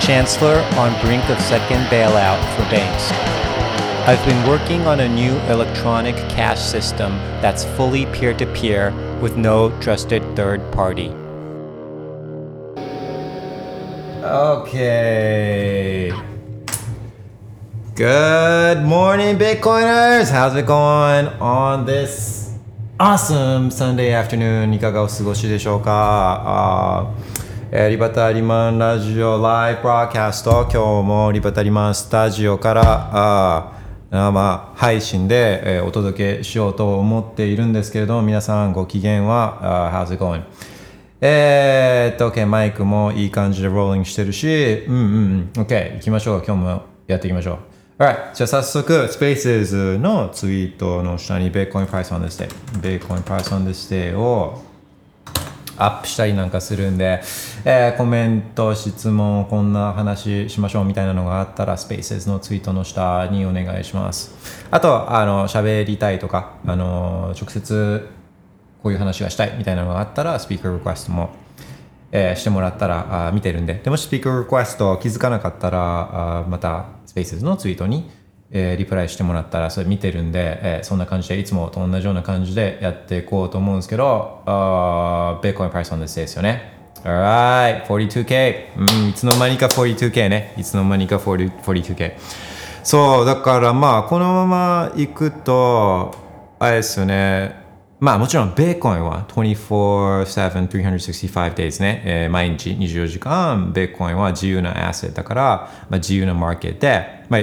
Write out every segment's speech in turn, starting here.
Chancellor on brink of second bailout for banks. I've been working on a new electronic cash system that's fully peer to peer with no trusted third party. Okay. Good morning, Bitcoiners. How's it going on this awesome Sunday afternoon? いかがお過ごしでしょうか、uh, えーリバタリマンラジオライブブローキャスト今日もリバタリマンスタジオから、uh, 生配信で、えーお届けしようと思っているんですけれども皆さんご機嫌は、uh, How's it going? えーっと、OK、マイクもいい感じでローリングしてるし、うんうんうん、OK、行きましょう。今日もやっていきましょう。Alright、じゃあ早速、Spaces のツイートの下に Bitcoin Price on this day、Bitcoin Price on this day をアップしたりなんかするんで、えーコメント、質問、こんな話しましょうみたいなのがあったら、Spaces のツイートの下にお願いします。あと、あの、喋りたいとか、あの、直接こういう話がしたいみたいなのがあったら、スピーカーリクエストも、えーしてもらったらあ見てるんで、でもスピーカーリクエスト気づかなかったら、あまた Spaces のツイートに、えーリプライしてもらったら、それ見てるんで、えーそんな感じで、いつもと同じような感じでやっていこうと思うんですけど、あー Bitcoin price on this day ですよね。Alright, 42K。うん、いつの間にか 42K ね。いつの間にか40 42K。そう、だからまあ、このまま行くと、あれですよね。まあもちろん、ベーコンは24-7、365 days ね、えー毎日24時間、ベーコンは自由なアセットだから、まあ、自由なマーケットで、まあ、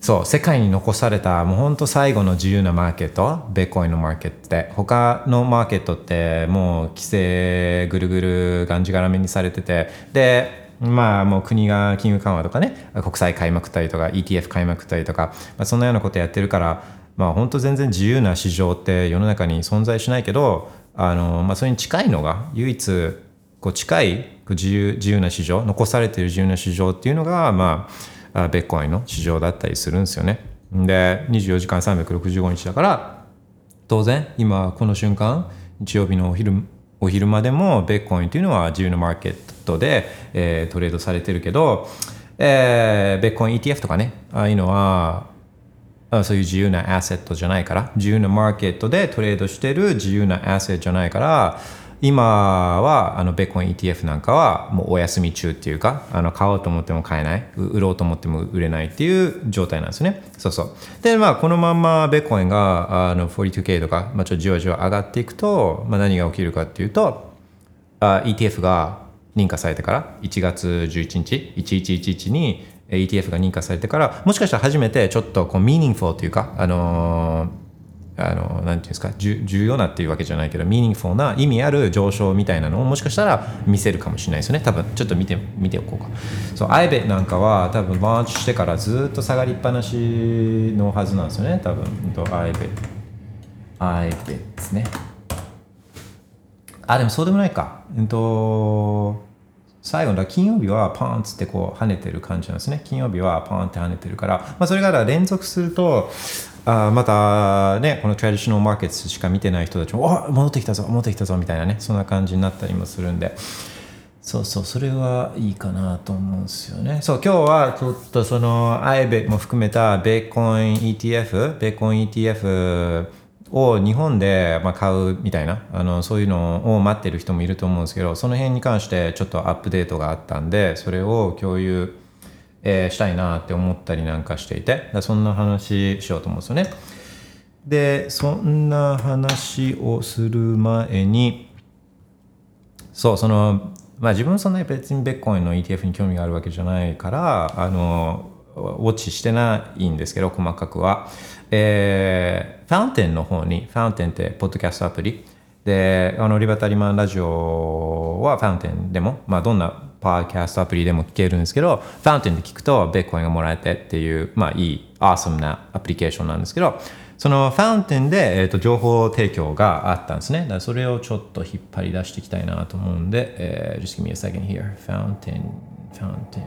そう、世界に残された、もう本当最後の自由なマーケット、ベーコインのマーケットで、他のマーケットってもう規制ぐるぐるがんじがらめにされてて、で、まあもう国が金融緩和とかね、国債買いまくったりとか、ETF 買いまくったりとか、まあ、そんなようなことやってるから、まあ本当全然自由な市場って世の中に存在しないけど、あの、まあそれに近いのが唯一こう近い自由自由な市場残されてる自由な市場っていうのが、ま、あベッコインの市場だったりするんですよね。で24時間365日だから当然今この瞬間日曜日のお昼お昼までもベッコインというのは自由なマーケットで、えートレードされてるけど、えーベッコイン ETF とかねああいうのはそういう自由なアセットじゃないから自由なマーケットでトレードしてる自由なアセットじゃないから今はあのベッコン ETF なんかはもうお休み中っていうかあの買おうと思っても買えない売ろうと思っても売れないっていう状態なんですね。そうそう。でまあこのまんまベッコンがあの 42K とか、まあ、ちょっとじわじわ上がっていくと、まあ、何が起きるかっていうとあ ETF が認可されてから1月11日1111に ETF が認可されてからもしかしたら初めてちょっとこうミーニングフォーというかあのーあのなんていうんですか重要なっていうわけじゃないけどミーニングフォーな意味ある上昇みたいなのをもしかしたら見せるかもしれないですよね。多分ちょっと見て見ておこうか。そう IBET なんかは多分ランチしてからずっと下がりっぱなしのはずなんですよね。多分うんと IBET IBET ですね。あでもそうでもないか。うんと最後の金曜日はパーンってこう跳ねてる感じなんですね。金曜日はパーンって跳ねてるから、まあ、それが連続するとあまたねこのトラディショナルマーケットしか見てない人たちもお戻ってきたぞ戻ってきたぞみたいなねそんな感じになったりもするんで。そうそうそれはいいかなと思うんですよね。そう今日はちょっとその IBET も含めたベーコン ETF ベーコン ETF を日本でま買うみたいなあのそういうのを待ってる人もいると思うんですけどその辺に関してちょっとアップデートがあったんでそれを共有、えーしたいなって思ったりなんかしていて。そんな話しようと思うんですよね。でそんな話をする前にそうそのまあ自分そんなに別にベッコインの ETF に興味があるわけじゃないからあのウォッチしてないんですけど細かくは、えー、ファウンテンの方にファウンテンってポッドキャストアプリ。であのリバタリマンラジオはファウンテンでも、まあ、どんなパーキャストアプリでも聞けるんですけど、ファウンテンで聞くと、ベッコインがもらえてっていう、まあいい、アーサムなアプリケーションなんですけど、そのファウンテンで、えー、と情報提供があったんですね。だからそれをちょっと引っ張り出していきたいなと思うんで、えー、just give me a second here. ファウンテン、ファウンテン。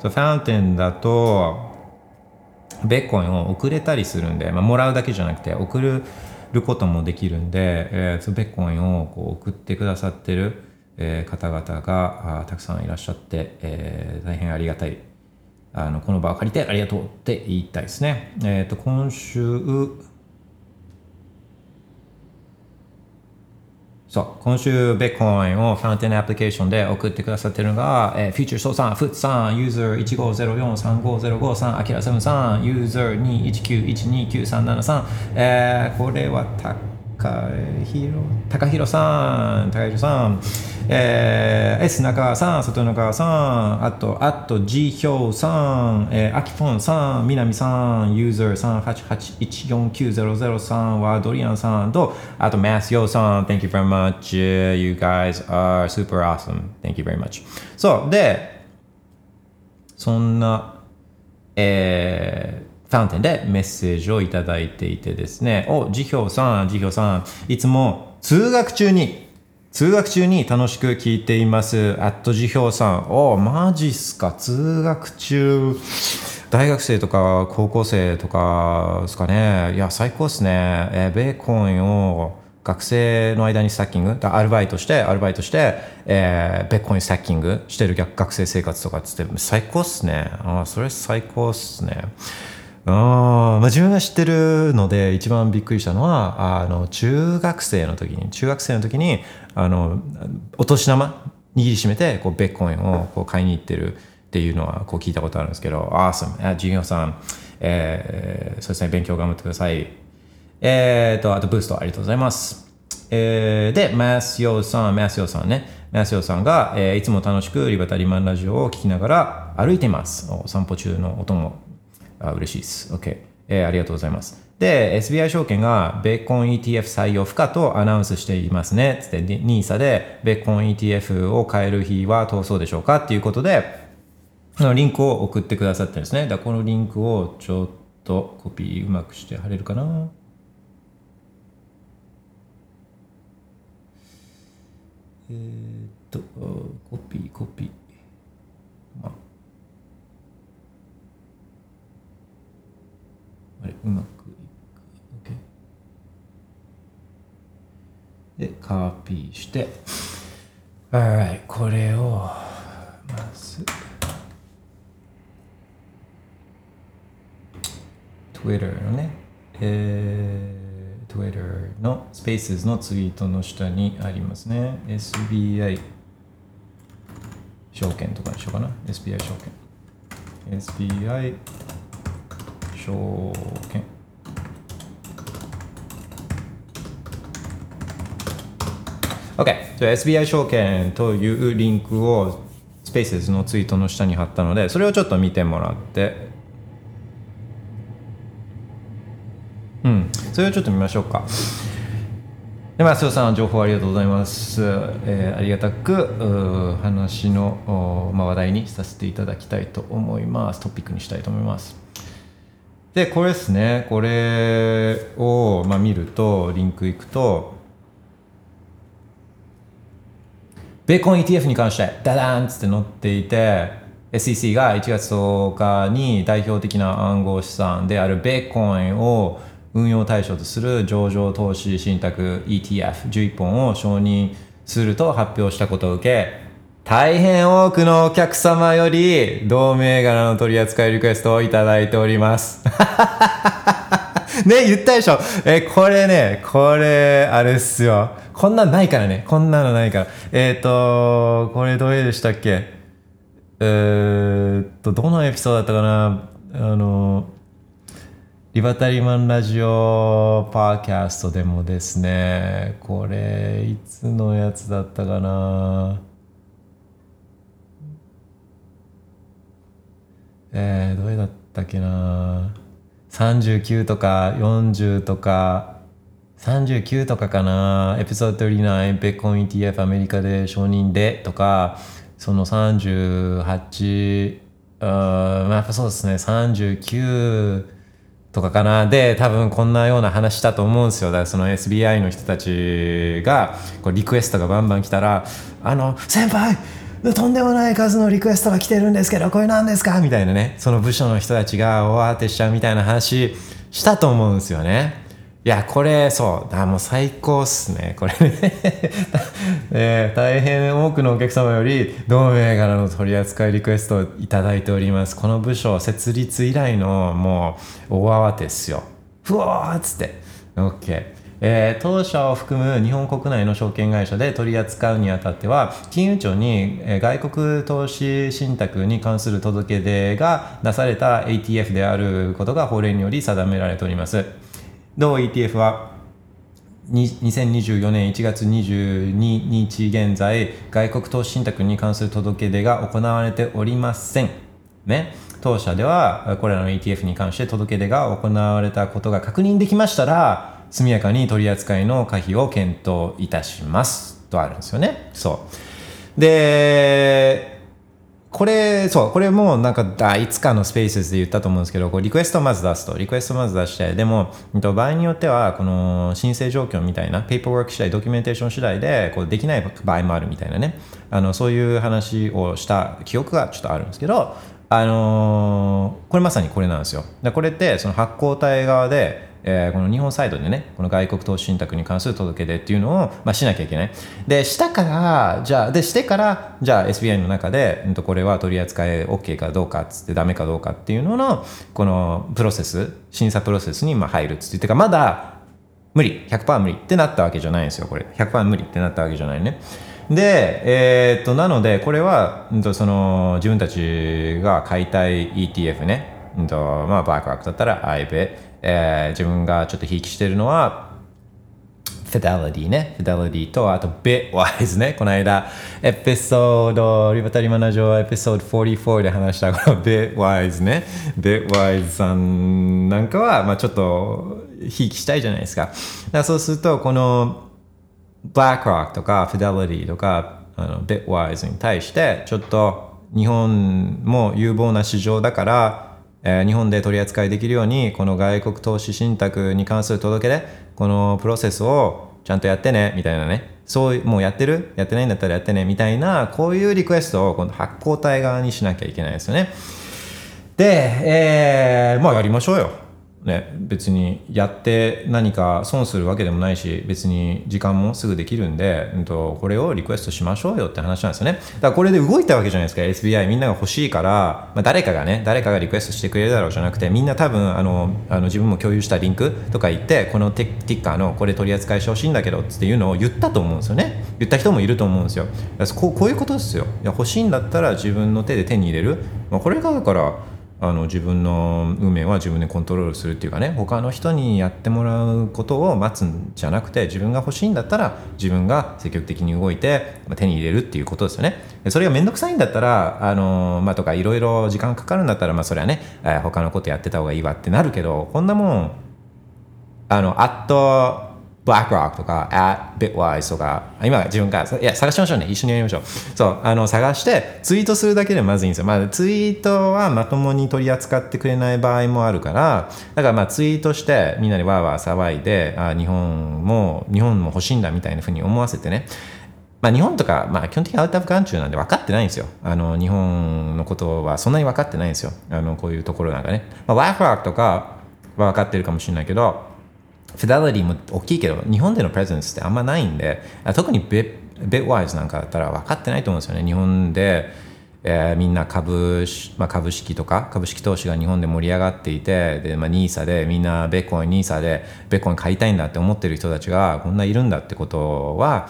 そう、ファウンテンだと、ベッコインを送れたりするんで、まあ、もらうだけじゃなくて送ることもできるんで、えー、そのベッコインをこう送ってくださってる、えー、方々がたくさんいらっしゃって、えー、大変ありがたいあのこの場を借りてありがとうって言いたいですね。えっ、ー、と今週そう、今週、ベッコインをファンテンアプリケーションで送ってくださってるのが、えー、フューチャーソーさん、フッさん、ユーザー1504-3505さん、アキラセブンさん、ユーザー219-129-373、えー、これはた高弘、高弘さん、高弘さん、えー、S 中川さん、里中さん、あと、あと、G ヒョウさん、えー、アキフォンさん、南さん、ユーザー388149003はドリアンさんと、あと、マスヨさん、Thank you very much. You guys are super awesome. Thank you very much. そう、で、そんな、えー、ファウンテンでメッセージをいただいていてですね、お、ジヒョウさん、ジヒョウさん、いつも通学中に通学中に楽しく聞いています。アット辞表さん。おマジっすか？通学中、大学生とか高校生とかですかね。いや、最高っすね。え、ベーコンを学生の間にスタッキング、アルバイトして、アルバイトして、えー、ベーコンにスタッキングしてる学生生活とかっつって、最高っすね。あそれ最高っすね。あまあ、自分が知ってるので一番びっくりしたのはあの中学生の時に中学生の時にあのお年玉握りしめてこうベッコインをこう買いに行ってるっていうのはこう聞いたことあるんですけど、アーサム、授業さん、えー、そうですね、勉強頑張ってください。えーと、あとブーストありがとうございます。えー、で、マスヨさん、マスヨさんね、マスヨさんが、えー、いつも楽しくリバタリマンラジオを聞きながら歩いています。お散歩中の音もあ嬉しいです。OK、えー。ありがとうございます。で、SBI 証券がベーコン ETF 採用不可とアナウンスしていますね。つって、NISA でベーコン ETF を買える日は通そうでしょうかっていうことで、のリンクを送ってくださってるんですね。だこのリンクをちょっとコピーうまくして貼れるかな。えー、っと、コピー、コピー。まああれうまくいく。OK でカーピーして。はい。これをまず Twitter のね。えー、Twitter の Spaces のツイートの下にありますね。SBI 証券とかにしようかな。SBI 証券。SBI 証券オッケー。じゃあ SBI 証券というリンクをスペースのツイートの下に貼ったのでそれをちょっと見てもらってうんそれをちょっと見ましょうかでまあ、瀬尾さん、情報ありがとうございます。えー、ありがたく話の、まあ、話題にさせていただきたいと思います。トピックにしたいと思います。でこれですね。これを、まあ、見るとリンクいくとベーコン ETF に関してダダーンっつって載っていて SEC が1月10日に代表的な暗号資産であるベーコンを運用対象とする上場投資信託 ETF11 本を承認すると発表したことを受け大変多くのお客様より同銘柄の取り扱いリクエストをいただいております。ね、言ったでしょ。え、これね、これ、あれっすよ。こんなんないからね。こんなのないから。えっ、ー、と、これどれでしたっけ？えー、っと、どのエピソードだったかな？あの、リバタリマンラジオパーキャストでもですね、これ、いつのやつだったかな？えー、どれだったっけな？39とか40とか39とかかな。エピソード39ベッコン ETF アメリカで承認でとかその38うんまあそうですね。39とかかな。で多分こんなような話したと思うんですよ。だからその SBI の人たちがこうリクエストがバンバン来たら「あの先輩とんでもない数のリクエストが来てるんですけどこれ何ですか?」みたいなね。その部署の人たちが大慌てしちゃうみたいな話したと思うんですよね。いやこれそう。あもう最高っすね。これね。え、大変多くのお客様より同銘柄の取り扱いリクエストをいいております。この部署設立以来のもう大慌てっすよ。ふわっつって。OK えー、当社を含む日本国内の証券会社で取り扱うにあたっては金融庁に、外国投資信託に関する届け出が出された ATF であることが法令により定められております同 ETF は2024年1月22日現在外国投資信託に関する届け出が行われておりません。ね、当社ではこれらの ETF に関して届け出が行われたことが確認できましたら速やかに取り扱いの可否を検討いたしますとあるんですよね。そうでこれ、そう、これもなんか、いつかのスペースで言ったと思うんですけど、こうリクエストをまず出すと、リクエストをまず出して、でも、場合によっては、この申請状況みたいな、ペーパーワーク次第、ドキュメンテーション次第で、こうできない場合もあるみたいなね、あのそういう話をした記憶がちょっとあるんですけど、あのー、これまさにこれなんですよ。これって、その発行体側で、えー、この日本サイドでねこの外国投資信託に関する届け出っていうのを、まあ、しなきゃいけない。でしたからじゃあでしてからじゃあ SBI の中で、うん、とこれは取り扱い OK かどうかっつってダメかどうかっていうののこのプロセス審査プロセスにまあ入るっつって。いうかまだ無理。100%無理ってなったわけじゃないんですよこれ。100%無理ってなったわけじゃないね。で、えー、っとなのでこれは、うん、とその自分たちが買いたい ETF ね、うんとまあ、バークワークだったら IBIT えー、自分がちょっとひいきしてるのは、フィデリティね。フィデリティと、あと、ビットワイズね。この間、エピソード、リバタリマナジョエピソード44で話したこのビットワイズね。ビットワイズさんなんかは、まあちょっと、ひいきしたいじゃないですか。だそうすると、この、ブラックロックとか、フィデリティとか、あのビットワイズに対して、ちょっと、日本も有望な市場だから、えー、日本で取り扱いできるようにこの外国投資信託に関する届け出このプロセスをちゃんとやってねみたいなね。そういうもうやってる？やってないんだったらやってねみたいなこういうリクエストをこの発行体側にしなきゃいけないですよね。で、えー、まあやりましょうよ。ね、別にやって何か損するわけでもないし別に時間もすぐできるんで、うん、とこれをリクエストしましょうよって話なんですよね。だからこれで動いたわけじゃないですか SBI みんなが欲しいから、まあ、誰かがね誰かがリクエストしてくれるだろうじゃなくてみんな多分あのあの自分も共有したリンクとか言ってこのティッカーのこれ取り扱いしてほしいんだけどっていうのを言ったと思うんですよね。言った人もいると思うんですよ。こうこういうことですよ。いや欲しいんだったら自分の手で手に入れる、まあ、これがだからあの自分の運命は自分でコントロールするっていうかね他の人にやってもらうことを待つんじゃなくて自分が欲しいんだったら自分が積極的に動いて手に入れるっていうことですよね。それが面倒くさいんだったらあの、まあ、とかいろいろ時間かかるんだったらまあそれはね他のことやってた方がいいわってなるけどこんなもんあのあっと BlackRock とか at Bitwise とか今自分からいや探しましょうね一緒にやりましょうそうあの探してツイートするだけでまずいんですよ、まあ、ツイートはまともに取り扱ってくれない場合もあるからだからまあツイートしてみんなでわーわー騒いであ日本も日本も欲しいんだみたいなふうに思わせてねまあ、日本とか、まあ、基本的にアウト・オブ・眼中なんで分かってないんですよ。あの日本のことはそんなに分かってないんですよ。あのこういうところなんかね。まあ、ワークワークとかは分かってるかもしれないけど、フィデリティも大きいけど、日本でのプレゼンスってあんまないんで、特にビットワイズなんかだったら分かってないと思うんですよね。日本で、えー、みんな株,、まあ、株式とか株式投資が日本で盛り上がっていてで、まあ、NISA でみんなベッコイン NISA でベッコイン買いたいんだって思ってる人たちがこんないるんだってことは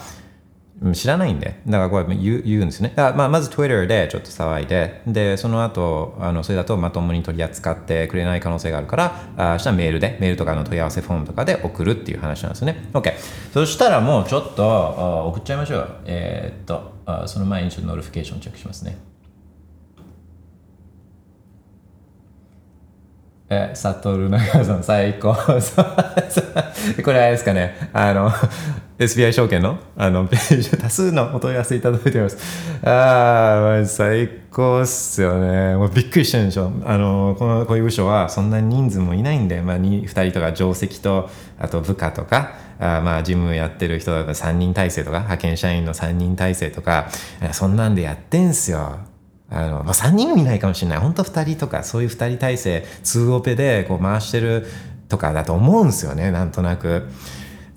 知らないんで、だからこれ言う言うんですね。だからまあまず Twitter でちょっと騒いで、で、その後、あのそれだとまともに取り扱ってくれない可能性があるから、あしたらメールで、メールとかの問い合わせフォームとかで送るっていう話なんですね。OK。そしたらもうちょっと送っちゃいましょう。えー、っとあ、その前にちょっと notification チェックしますね。え、サトル中さん最高。これあれですかね。あの、SBI 証券の？あのページ、多数のお問い合わせいただいております。ああ、最高っすよね。もうびっくりしてるんでしょ。あの、この、こういう部署はそんなに人数もいないんで、まあ、2, 2人とか定石と、あと部下とか、あまあ、事務やってる人だったら3人体制とか、派遣社員の3人体制とか、そんなんでやってんすよ。あの、まあ、3人もいないかもしれない。本当2人とか、そういう2人体制、2オペでこう回してるとかだと思うんですよね、なんとなく。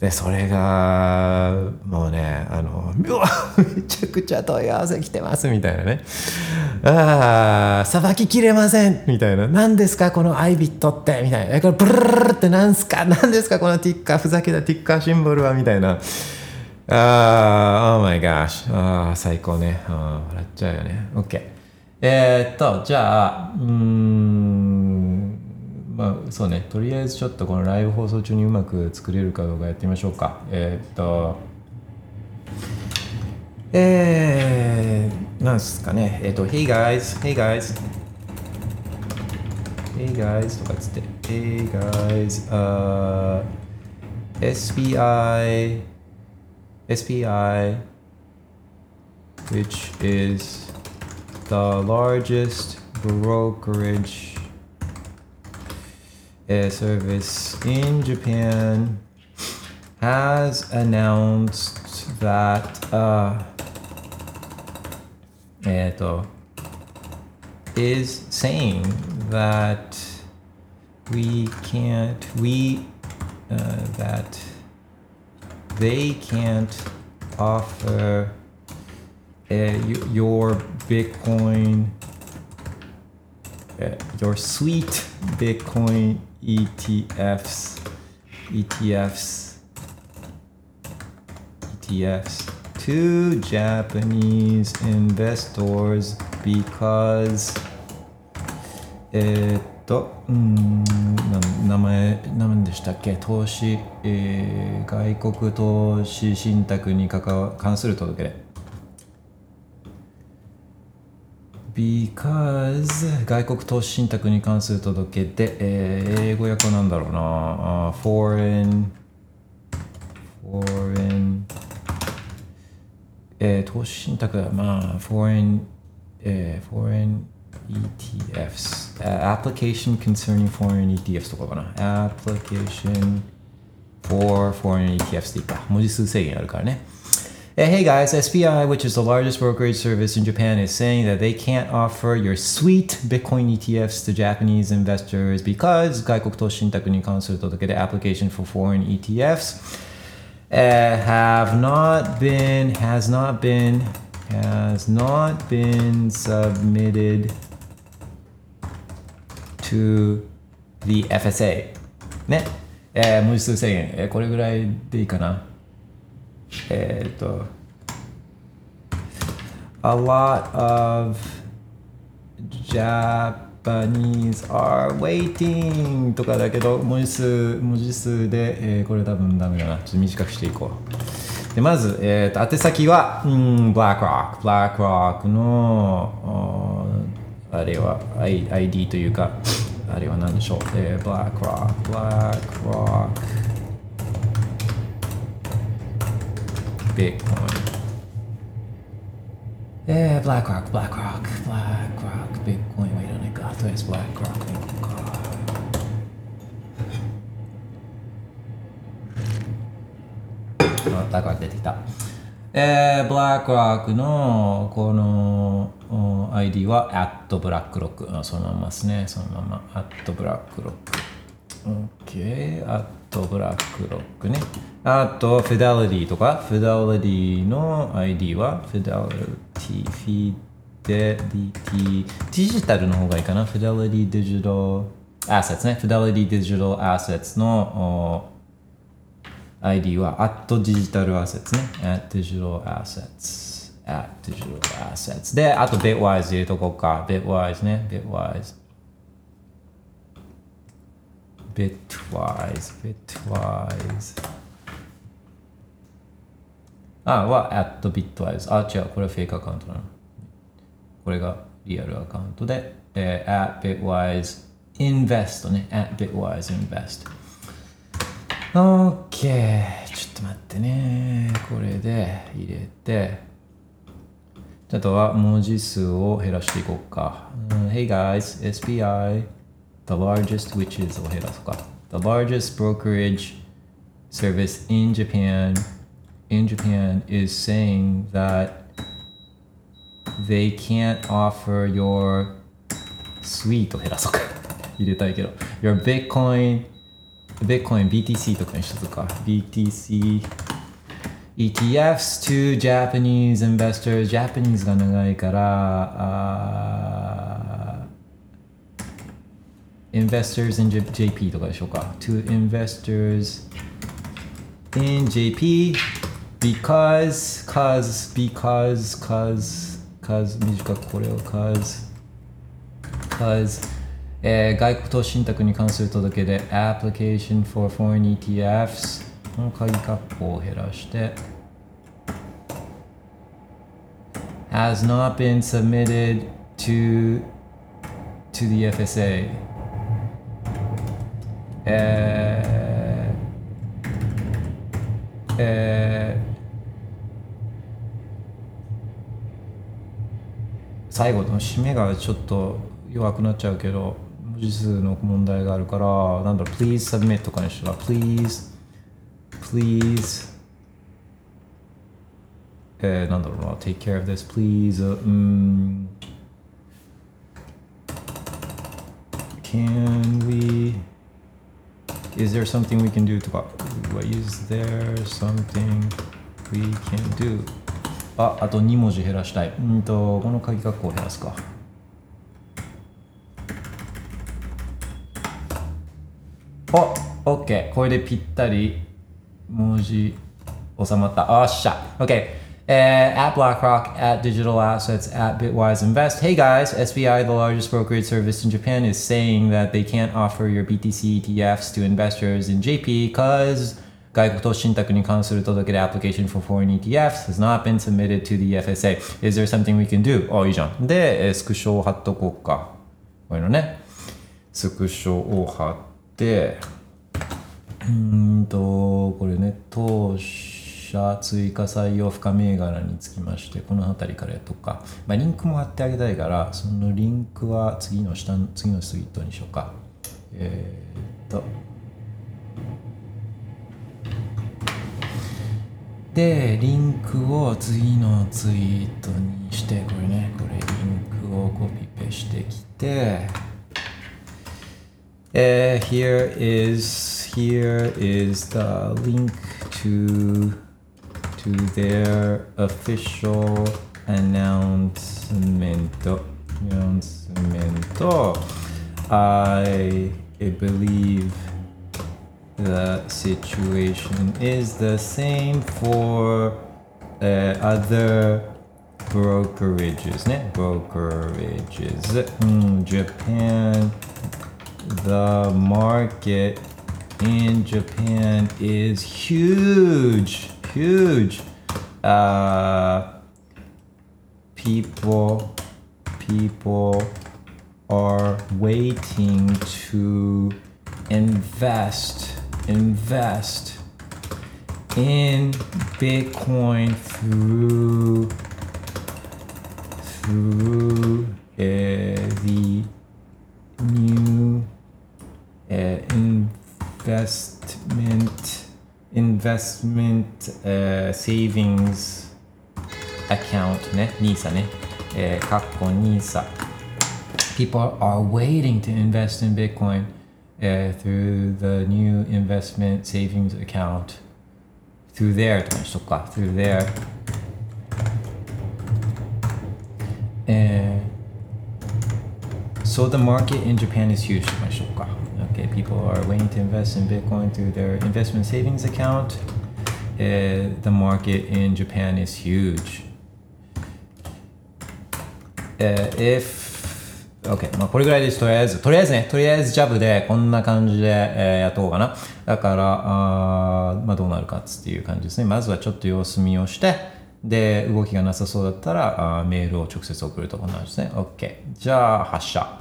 で、それが、もうね、あの、めちゃくちゃ問い合わせ来てます、みたいなね。ああ、さばききれませんみたいな。何ですか、このアイビットって、みたいな。え、これ、ブルルルって何すか？何ですか、このティッカー、ふざけたティッカーシンボルは、みたいな。ああ、oh my gosh。ああ、最高ね。あ笑っちゃうよね。OK。えー、っと、じゃあ、うん、まあそうね、とりあえずちょっとこのライブ放送中にうまく作れるかどうかやってみましょうか。えー、っと、えー、なんですかね、えー、っと、Hey guys, hey guys, hey guys とかつって、Hey guys, uh, SBI, SBI, which is the largest brokerage uh, service in Japan has announced that uh, えっと is saying that we can't we uh, that they can't offer uh, your Bitcoin, uh, your sweet Bitcoin ETFs, ETFs, ETFs to Japanese investors because えっと、うん、な名前、何でしたっけ投資、えー外国投資信託に関わ関する届け出。Because 外国投資信託に関する届け出、えー英語訳はなんだろうなあ foreign foreign えー投資信託はまあ foreign えー foreign ETFs、uh, application concerning foreign ETFs とかかな application for foreign ETFs でいいか文字数制限あるからね hey guys, SBI, which is the largest brokerage service in Japan, is saying that they can't offer your sweet Bitcoin ETFs to Japanese investors because 外国投資信託に関する届け出 application for foreign ETFs uh, have not been, has not been, has not been submitted to the FSA ね、えー文字数制限、えーこれぐらいでいいかな えーっと A lot of Japanese are waiting とかだけど文字数文字数で、えーこれ多分ダメだな。ちょっと短くしていこう。でまず、えーっと宛先はうん BlackRock BlackRock のあれは I- ID というかあれは何でしょう、えー、BlackRock BlackRock Bitcoin えー、BlackRock BlackRock BlackRock Bitcoin はいらないかとりあえず BlackRock でいこうか BlackRock 出てきたえー、BlackRock のこの ID は @BlackRock そのままですねそのまま @BlackRock OK と、ブラックロックね。あと、フィデリティとか、フィデリティの ID は、フィデリティ、フィデリティ、デジタルの方がいいかな。フィデリティデジタルアセツね。フィデリティデジタルアセツの ID は、あとトデジタルアセツね。アッデジタルアセツ。アッデジタルアセツ。で、あと、ビットワイズ入れとこうか。ビットワイズね。ビットワイズ。Bitwise bitwise. あは at bitwise. あ違うこれはフェイクアカウントなの。これがリアルアカウントで、えー at bitwise invest ね。at Bitwise invest OK ちょっと待ってね。これで入れて。あとは文字数を減らしていこうか、うん Hey guys SBI the largest which is を減らそうか the largest brokerage service in Japan in Japan is saying that they can't offer your sweet を減らそうか入れたいけど your Bitcoin Bitcoin BTC とかにしとくか BTC ETFs to Japanese investors Japanese が長いからあー uh, investors in J- JP とかでしょうか to investors in JP because cause because cause cause 短くこれを cause cause えー外国投資信託に関する届けで application for foreign ETFs この鍵括弧を減らして has not been submitted to to the FSA えーえー最後の締めがちょっと弱くなっちゃうけど文字数の問題があるからなんだろう please submit とかにしたら please please えー、なんだろうな take care of this please うん。Can we is there something we can do とか What is there something we can do ああと2文字減らしたいうんとこの鍵括弧を減らすかお OK これでぴったり文字収まったあっしゃ OK at BlackRock, at Digital Assets, at Bitwise Invest. Hey guys, SBI, the largest brokerage service in Japan, is saying that they can't offer your BTC ETFs to investors in JP because 外国投資信託に関する届け出 application for foreign ETFs has not been submitted to the FSA. Is there something we can do? あ、いいじゃん。で、えースクショを貼っとこうか。こういうのね。スクショを貼って、うーんと、これね、当 社追加採用深銘柄につきまして、この辺りからやとか。まあ、リンクも貼ってあげたいから、そのリンクは次の下、次のツイートにしようか。えー、っと。で、リンクを次のツイートにして、これね、これリンクをコピペしてきて、Uh, here is here is the link to to their official announcement announcement I believe the situation is the same for uh, other brokerages ね brokerages. Hmm, Japan the market in Japan is huge, huge. Uh, people, people are waiting to invest, invest in Bitcoin through through uh, the new uh, investment investment uh, savings account ね NISA ね、えー、かっこ NISA people are waiting to invest in Bitcoin uh, through the new investment savings account through there とかにしとくか through there えー So the market in Japan is huge とかにしようか Okay, people are waiting to invest in Bitcoin through their investment savings account. Uh, the market in Japan is huge. Uh, if OK まあこれぐらいです。とりあえずとりあえずねとりあえずジャブでこんな感じで、えーやっとこうかな。だからあまあどうなるかっていう感じですね。まずはちょっと様子見をしてで動きがなさそうだったらあーメールを直接送るとこんな感じですね。OK じゃあ発射。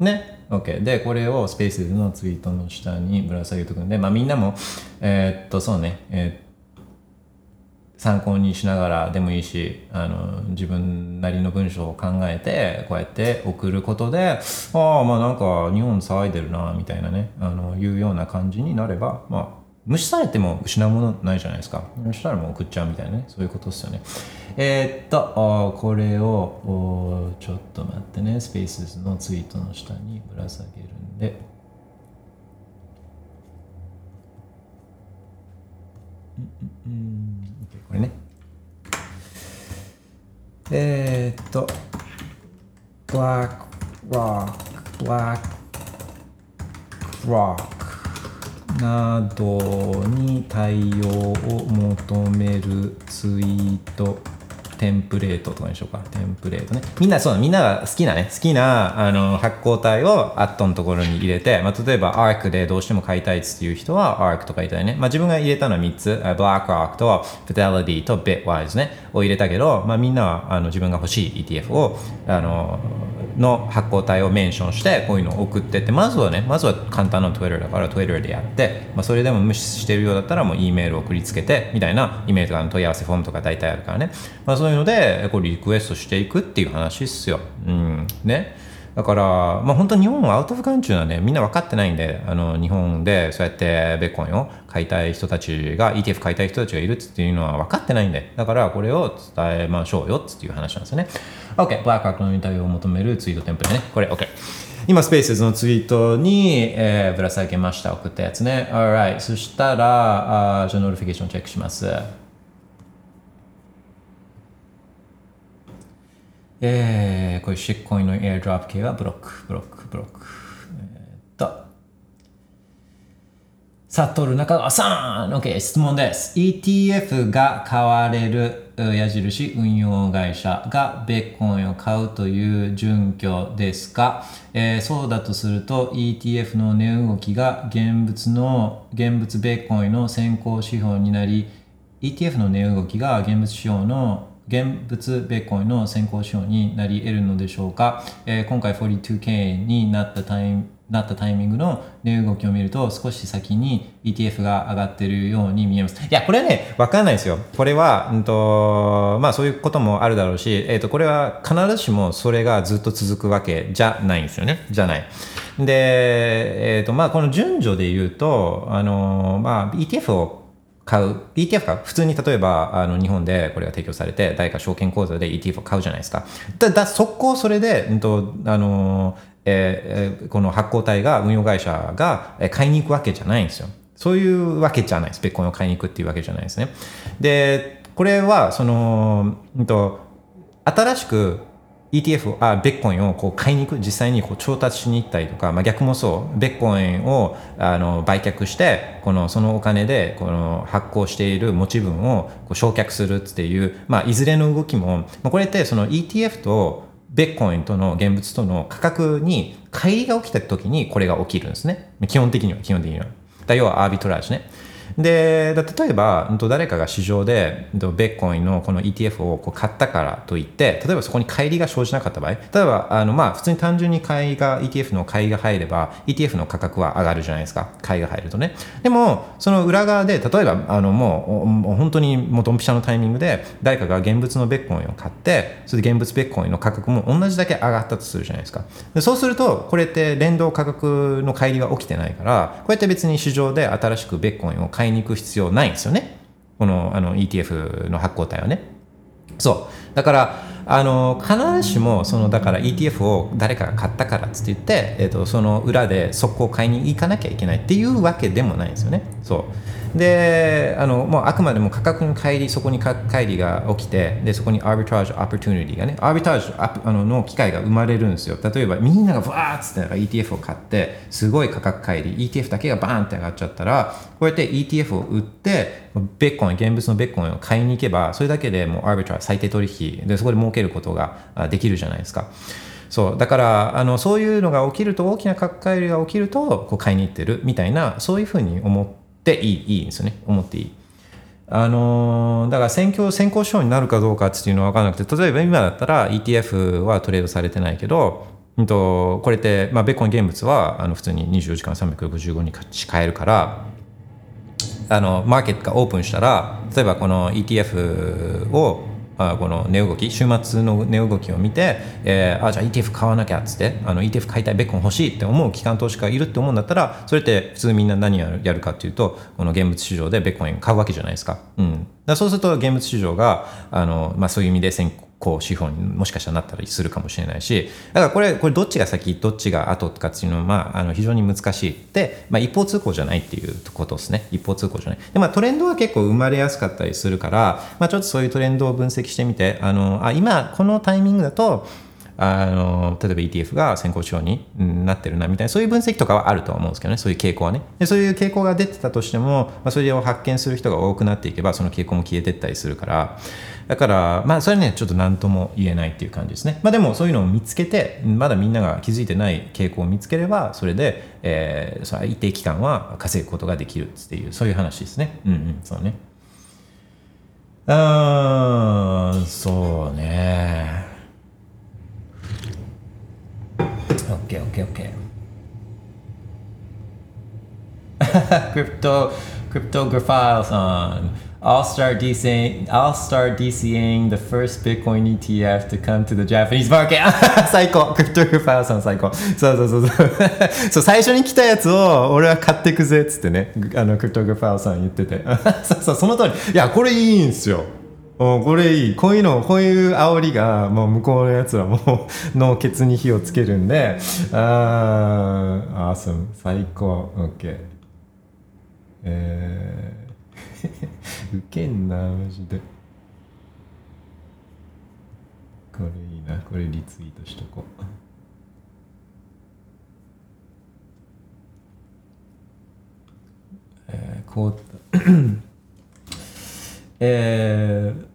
ね。OK でこれをスペースのツイートの下にぶら下げとくんで、まあ、みんなもえーっとそうねえー参考にしながらでもいいしあの自分なりの文章を考えてこうやって送ることでああまあなんか日本騒いでるなみたいなねあのいうような感じになればまあ無視されても失うものないじゃないですか。そしたらもう送っちゃうみたいなね。そういうことですよね。えーっとこれをちょっと待ってね。スペースのツイートの下にぶら下げるんで。うんうんうん。これね。えーっと Black Rock Black Rock などに対応を求めるツイート。テンプレートとかにしようか。テンプレートね。みんなそうみんなが好きなね好きなあの発光体をアットのところに入れて、まあ、例えば ARC でどうしても買いたいっていう人は ARC とか入れたいね、まあ、自分が入れたのは3つ。BlackRock と Fidelity と Bitwise ね。を入れたけど、まあ、みんなはあの自分が欲しい ETF をあのの発行体をメンションしてこういうのを送ってってまずはねまずは簡単な Twitter だから Twitter でやって、まあ、それでも無視してるようだったらもう E メールを送りつけてみたいな E メールとかの。問い合わせフォームとか大体あるからね、まあ、そういうのでこうリクエストしていくっていう話っすよ。うん。ね。だから、まあ、本当日本はアウトオブカンチューはねみんな分かってないんであの日本でそうやってベッコンを買いたい人たちが ETF 買いたい人たちがいるっていうのは分かってないんでだからこれを伝えましょうよっていう話なんですよね。OK ブラックロックのインタビューを求めるツイートテンプレね。これ OK 今スペースのツイートに、えーぶら下げました。送ったやつね。Alright そしたらあじゃあ notification チェックします。えー、こういう shitcoin のエアドロップ系はブロック、ブロック、ブロック。えっと。サトル中川さん !OK、質問です。ETF が買われる矢印運用会社がベッコンを買うという順序ですか、えーそうだとすると ETF の値動きが現物の、現物ベッコインの先行指標になり、ETF の値動きが現物指標の現物ベーコインの先行指標になり得るのでしょうか、えー今回 42K になったタイミなったタイミングの値動きを見ると少し先に ETF が上がってるように見えます。いや、これはね、わかんないですよ。これは、うんと、まあそういうこともあるだろうし、えっ、と、これは必ずしもそれがずっと続くわけじゃないんですよね。じゃない。で、えっ、と、まあこの順序で言うと、あの、まあ ETF を買う。ETF か普通に例えばあの日本でこれが提供されて誰か証券口座で ETF を買うじゃないですか。だだ速攻それで、うんとあのえーこの発行体が運用会社が買いに行くわけじゃないんですよ。そういうわけじゃないです。ベッコンを買いに行くっていうわけじゃないですね。でこれはその、うんと新しく ETF をあベッコインをこう買いに行く実際にこう調達しに行ったりとか、まあ、逆もそうベッコインをあの売却してこのそのお金でこの発行している持ち分をこう償却するっていう、まあ、いずれの動きも、まあ、これってその ETF とベッコインとの現物との価格に乖離が起きた時にこれが起きるんですね。基本的には基本的には。だ要はアービトラージね。で例えば誰かが市場でベッコインのこの ETF をこう買ったからといって例えばそこに乖離が生じなかった場合例えばあのまあ普通に単純に買いが ETF の買いが入れば ETF の価格は上がるじゃないですか。買いが入るとね。でもその裏側で例えばあのもうもう本当にもうドンピシャのタイミングで誰かが現物のベッコインを買ってそれで現物ベッコインの価格も同じだけ上がったとするじゃないですか。でそうするとこれって連動価格の乖離が起きてないからこうやって別に市場で新しくベッコインを買い買いに行く必要ないんですよね。このあの ETF の発行体はね。そう。だからあの必ずしもそのだから ETF を誰かが買ったからっつって言って、えー、とその裏で速攻買いに行かなきゃいけないっていうわけでもないんですよね。そう。であのもうあくまでも価格の乖離そこに乖離が起きてでそこにアービトラージュオプチュニティがねアービトラージュアプあのの機会が生まれるんですよ。例えばみんながバーッつってなんか ETF を買ってすごい価格乖離 ETF だけがバーンって上がっちゃったらこうやって ETF を売ってベッコン現物のベッコンを買いに行けばそれだけでもうアービトラー最低取引でそこで儲けることができるじゃないですか。そう。だからあのそういうのが起きると大きな価格乖離が起きるとこう買いに行ってるみたいなそういうふうに思ってていいいいんですよね。思っていい。あのーだから選挙先行賞になるかどうかっていうのは分からなくて例えば今だったら ETF はトレードされてないけどうんとこれって、まあ、ベッコン現物はあの普通に24時間365日買えるからあのマーケットがオープンしたら例えばこの ETF をあこの値動き週末の値動きを見て、えーあじゃあ ETF 買わなきゃっつってあの ETF 買いたいベッコン欲しいって思う機関投資家がいるって思うんだったらそれって普通みんな何やるやるかっていうとこの現物市場でベッコン買うわけじゃないですか。うん、だかそうすると現物市場があの、まあ、そういう意味で先行こう資本にもしかしたらなったりするかもしれないしだからこれこれどっちが先どっちが後とかっていうのは、まあ、あの非常に難しい。で、まあ、一方通行じゃないっていうことですね。一方通行じゃない。で、まあ、トレンドは結構生まれやすかったりするから、まあ、ちょっとそういうトレンドを分析してみてあのあ今このタイミングだとあの例えば ETF が先行指標になってるなみたいなそういう分析とかはあると思うんですけどね。そういう傾向はね。でそういう傾向が出てたとしても、まあ、それを発見する人が多くなっていけばその傾向も消えてったりするから。だからまあそれはねちょっと何とも言えないっていう感じですねまあでもそういうのを見つけてまだみんなが気づいてない傾向を見つければそれで、えー、そ一定期間は稼ぐことができるっていうそういう話ですねうんうんそうねあーそうね OK, OK, okay. Crypto, cryptographile on. I'll start DCing. I'll start DCing the first Bitcoin ETF to come to the Japanese market. 最高。クリプトグファイルさん最高。そうそうそうそう。そう最初に来たやつを俺は買ってくぜっつってね。あのクリプトグファイルさん言ってて。そうそうその通り。いやこれいいんすよ。おこれいいこういうのこういう煽りがもう向こうのやつらも うのケツに火をつけるんであーアーサム最高 OK えー、ウケんなマジでこれいいなこれリツイートしとこうえー、こうえー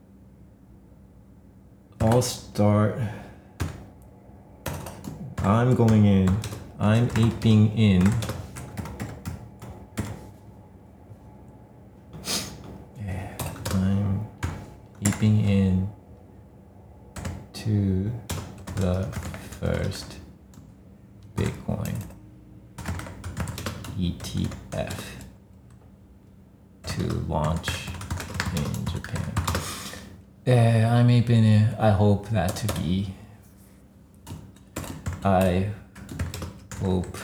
I'll start. I'm going in. I'm aping in. Hope that to be. I hope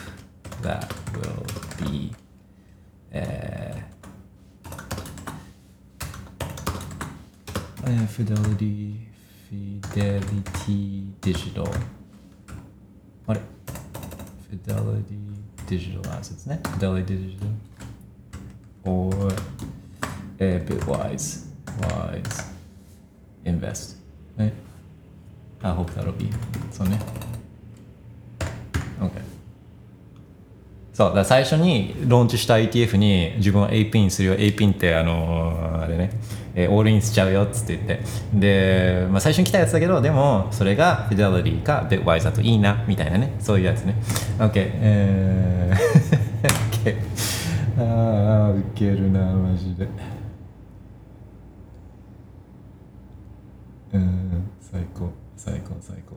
そうだ最初にローンチした ETF に自分は A ピンするよ A ピンってあのあれね、えーオールインしちゃうよっつって。言ってで、まあ、最初に来たやつだけどでもそれが Fidelity か Bitwise だといいなみたいなね。そういうやつね。OK えー OK ああウケるなマジで。うん最高最高最高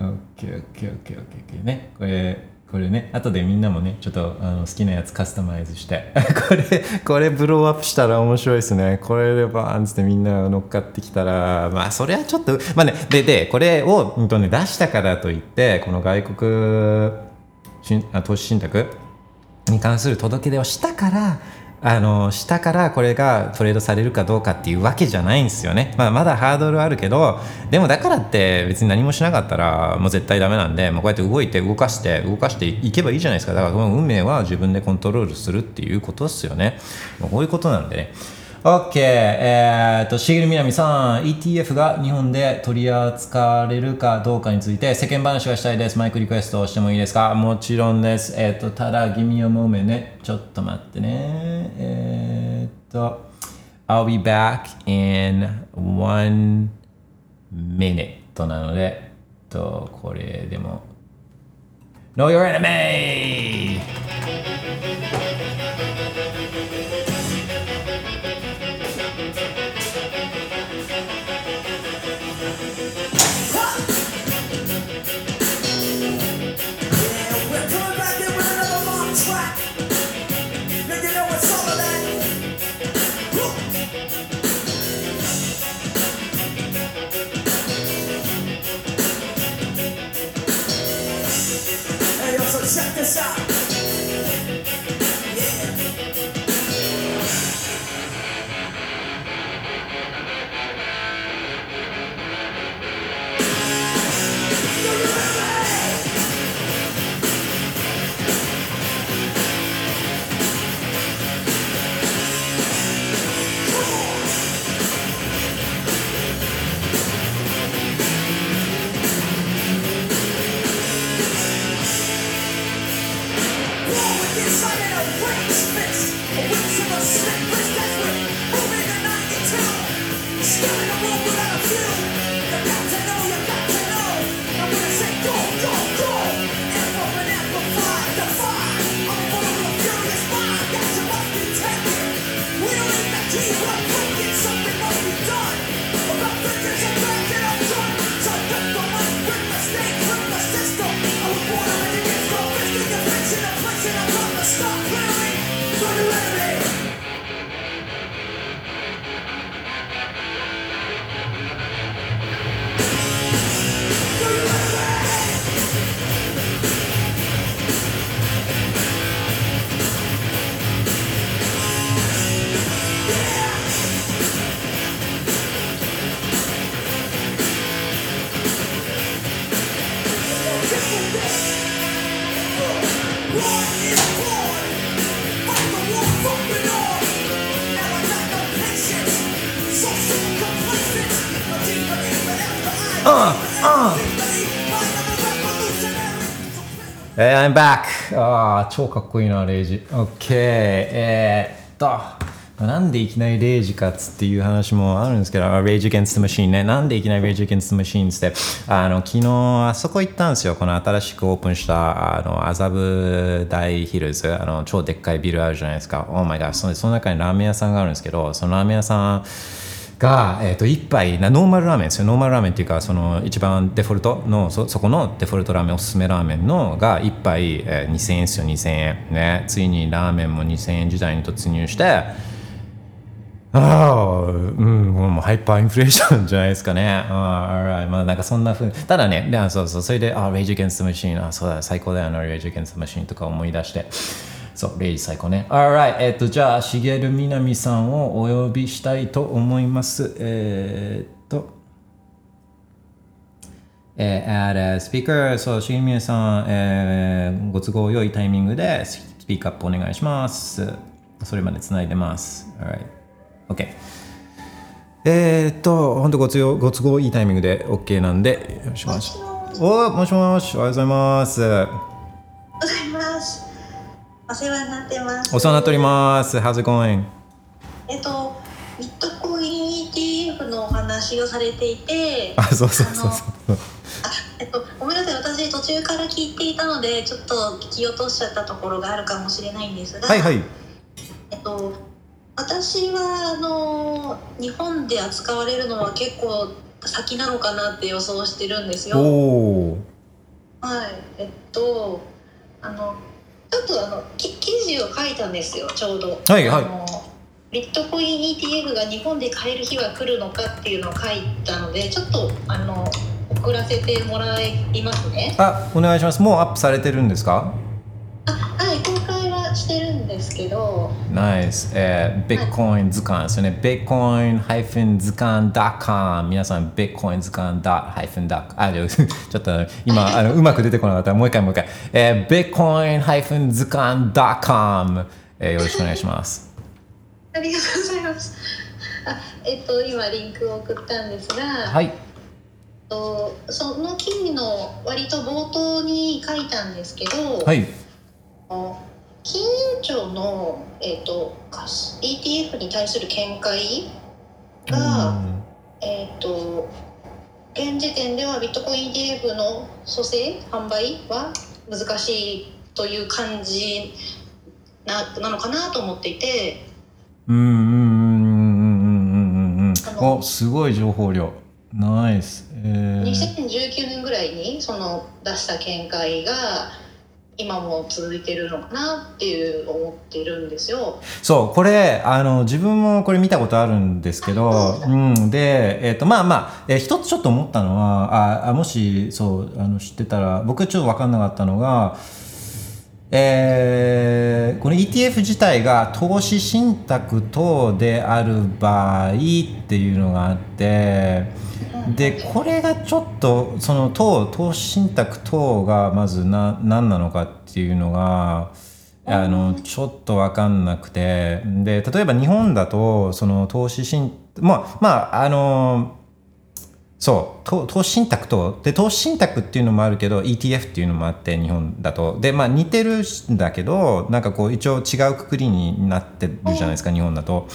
オッケーオッケーオッケーオッケーね。これこれね。後でみんなもねちょっとあの好きなやつカスタマイズして。これこれブローアップしたら面白いですね。これでバーンってみんな乗っかってきたらまあそれはちょっとまあねででこれを、うんとね、出したからといってこの外国しんあ投資信託に関する届け出をしたからあの下からこれがトレードされるかどうかっていうわけじゃないんですよね、まあ、まだハードルあるけどでもだからって別に何もしなかったらもう絶対ダメなんで、まあ、こうやって動いて動かして動かしていけばいいじゃないですか。だからこの運命は自分でコントロールするっていうことですよね。まこういうことなんでね。OK、えー、と、しげるみなみさん、ETF が日本で取り扱われるかどうかについて世間話がしたいです。マイクリクエストをしてもいいですか？もちろんです。えっ、と、ただ、ギミオモメね。ちょっと待ってね。えっ、と、I'll be back in one minute なので、えっと、これでも、Know your enemy!「I'm back! ああ、超かっこいいな、レイジ。OK。えー、っと、なんでいきなりレイジかっつっていう話もあるんですけど、Rage Against the Machine ね。なんでいきなり Rage Against the Machine って、あの、昨日あそこ行ったんですよ。この新しくオープンした、あの、麻布大ヒルズ、あの、超でっかいビルあるじゃないですか。Oh my god。そのその中にラーメン屋さんがあるんですけど、そのラーメン屋さん、が、えー、と1杯なノーマルラーメンですよノーマルラーメンっていうかその一番デフォルトのそそこのデフォルトラーメンおすすめラーメンのが1杯、えー2000円ですよ2000円ねついにラーメンも2000円時代に突入してああ、うん、もうハイパーインフレーションじゃないですかね。ああ、まあなんかそんなふうに。ただね、でそうそう、それで、あ、Rage Against the Machine、あ、そうだ、最高だよな、Rage Against the Machine とか思い出して。そう、レイジ最高ね。Alright、えっと、じゃあ、しげるみなみさんをお呼びしたいと思います。えー、っと、えー、at a speaker、そう、しげるみなみさん、えー、ご都合良いタイミングでスピークアップお願いします。それまでつないでます。Alright。OK。えー、っと、本当ご都合ご都合いいタイミングで OK なんで、よろしくお願いします。おーもしもし、おはようございます。ございます。お世話になってます。お世話になっております。How's it going? えっと、ビットコイン ETF のお話をされていて、あ、そうそうそうそう。あえっと、ごめんなさい、私途中から聞いていたので、ちょっと聞き落としちゃったところがあるかもしれないんですが、はいはい。えっと、私はあの日本で扱われるのは結構先なのかなって予想してるんですよ。はい、えっと、あの、ちょっとあの、き記事を書いたんですよ、ちょうど。はいはいあのビットコイン ETF が日本で買える日は来るのかっていうのを書いたので、ちょっとあの送らせてもらいますね。あ、お願いします。もうアップされてるんですか？あ、はい、公開はしてるんですけど、ナイス。えー、ビットコイン図鑑ですよね。ビットコイン図鑑 .com。皆さん、ビットコイン図鑑 .com。あ、ちょ ちょっと今、あのうまく出てこなかったらもう一回もう一回。えー、ビットコイン図鑑 .com。えー、よろしくお願いします。ありがとうございます。あ、えっと今リンクを送ったんですが、はい。とその記事の割と冒頭に書いたんですけど、はい。金融庁の、えー、と ETF に対する見解が、えー、と現時点ではビットコイン ETF の蘇生販売は難しいという感じななのかなと思っていてうんうんうんうんうんうんうんあすごい情報量。ナイス。えー、2019年ぐらいにその出した見解が今も続いてるのかなっていう思ってるんですよ。そう、これ、あの、自分もこれ見たことあるんですけど、うん、で、えっ、と、まあまあ、えー一つちょっと思ったのは、あ、あもし、そう、あの、知ってたら、僕ちょっと分かんなかったのが、えーこの ETF 自体が投資信託等である場合っていうのがあって、でこれがちょっとその等投資信託等がまずな何なのかっていうのがあのちょっと分かんなくて。で例えば日本だとその投資信まあまああのそう投投資信託とで投資信託っていうのもあるけど ETF っていうのもあって日本だと。でまあ似てるんだけどなんかこう一応違うくくりになってるじゃないですか日本だと。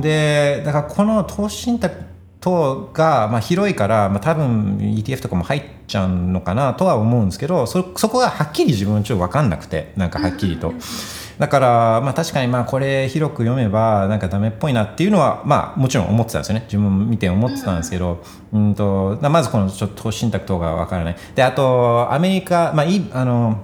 でだからこの投資信託等がまあ広いから、まあ、多分 ETF とかも入っちゃうのかなとは思うんですけどそそこがはっきり自分はちょっと分かんなくてなんかはっきりと。だから、まあ確かにまあこれ広く読めばなんかダメっぽいなっていうのはまあもちろん思ってたんですよね。自分も見て思ってたんですけど、うんと、まずこのちょっと投資信託等がわからない。で、あとアメリカ、まあいい、あの、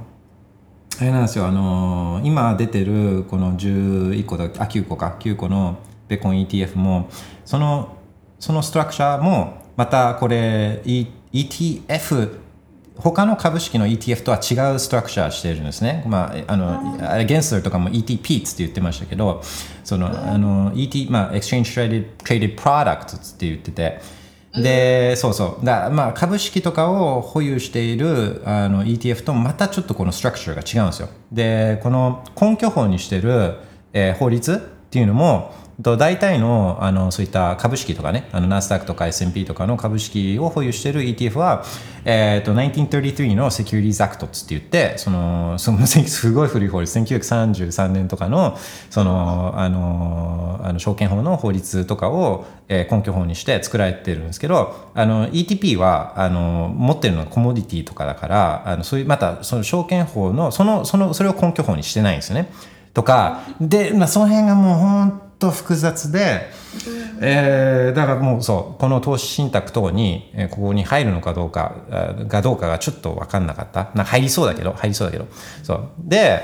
あれなんですよ、あの今出てるこの11個だ、あ、9個か、9個のベコン ETF も、その、そのストラクチャーも、またこれ、E- ETF、他の株式の ETF とは違うストラクチャーしてるんですね。まあ、あの、ゲンスラーとかも ETP って言ってましたけど、その、あの、ET、まあ、Exchange Traded, Traded Product って言ってて、で、そうそう。だまあ、株式とかを保有しているあの ETF とまたちょっとこのストラクチャーが違うんですよ。で、この根拠法にしてる、えー法律っていうのも、と大体のあのそういった株式とかね、あのナスダックとか S&P とかの株式を保有している ETF は、えー、と1933の Securities Act って言って、そのその すごい古い法律、1933年とかのそのあのあの証券法の法律とかを、えー根拠法にして作られてるんですけど、あの ETP はあの持ってるのはコモディティとかだから、あのそういうまたその証券法のそのそのそれを根拠法にしてないんですよね。とか、で、まあ、その辺がもう本当複雑で、えーだからもうそう、この投資信託等に、えーここに入るのかどうか、あがどうかがちょっと分かんなかった。な入りそうだけど、入りそうだけど。そう。で、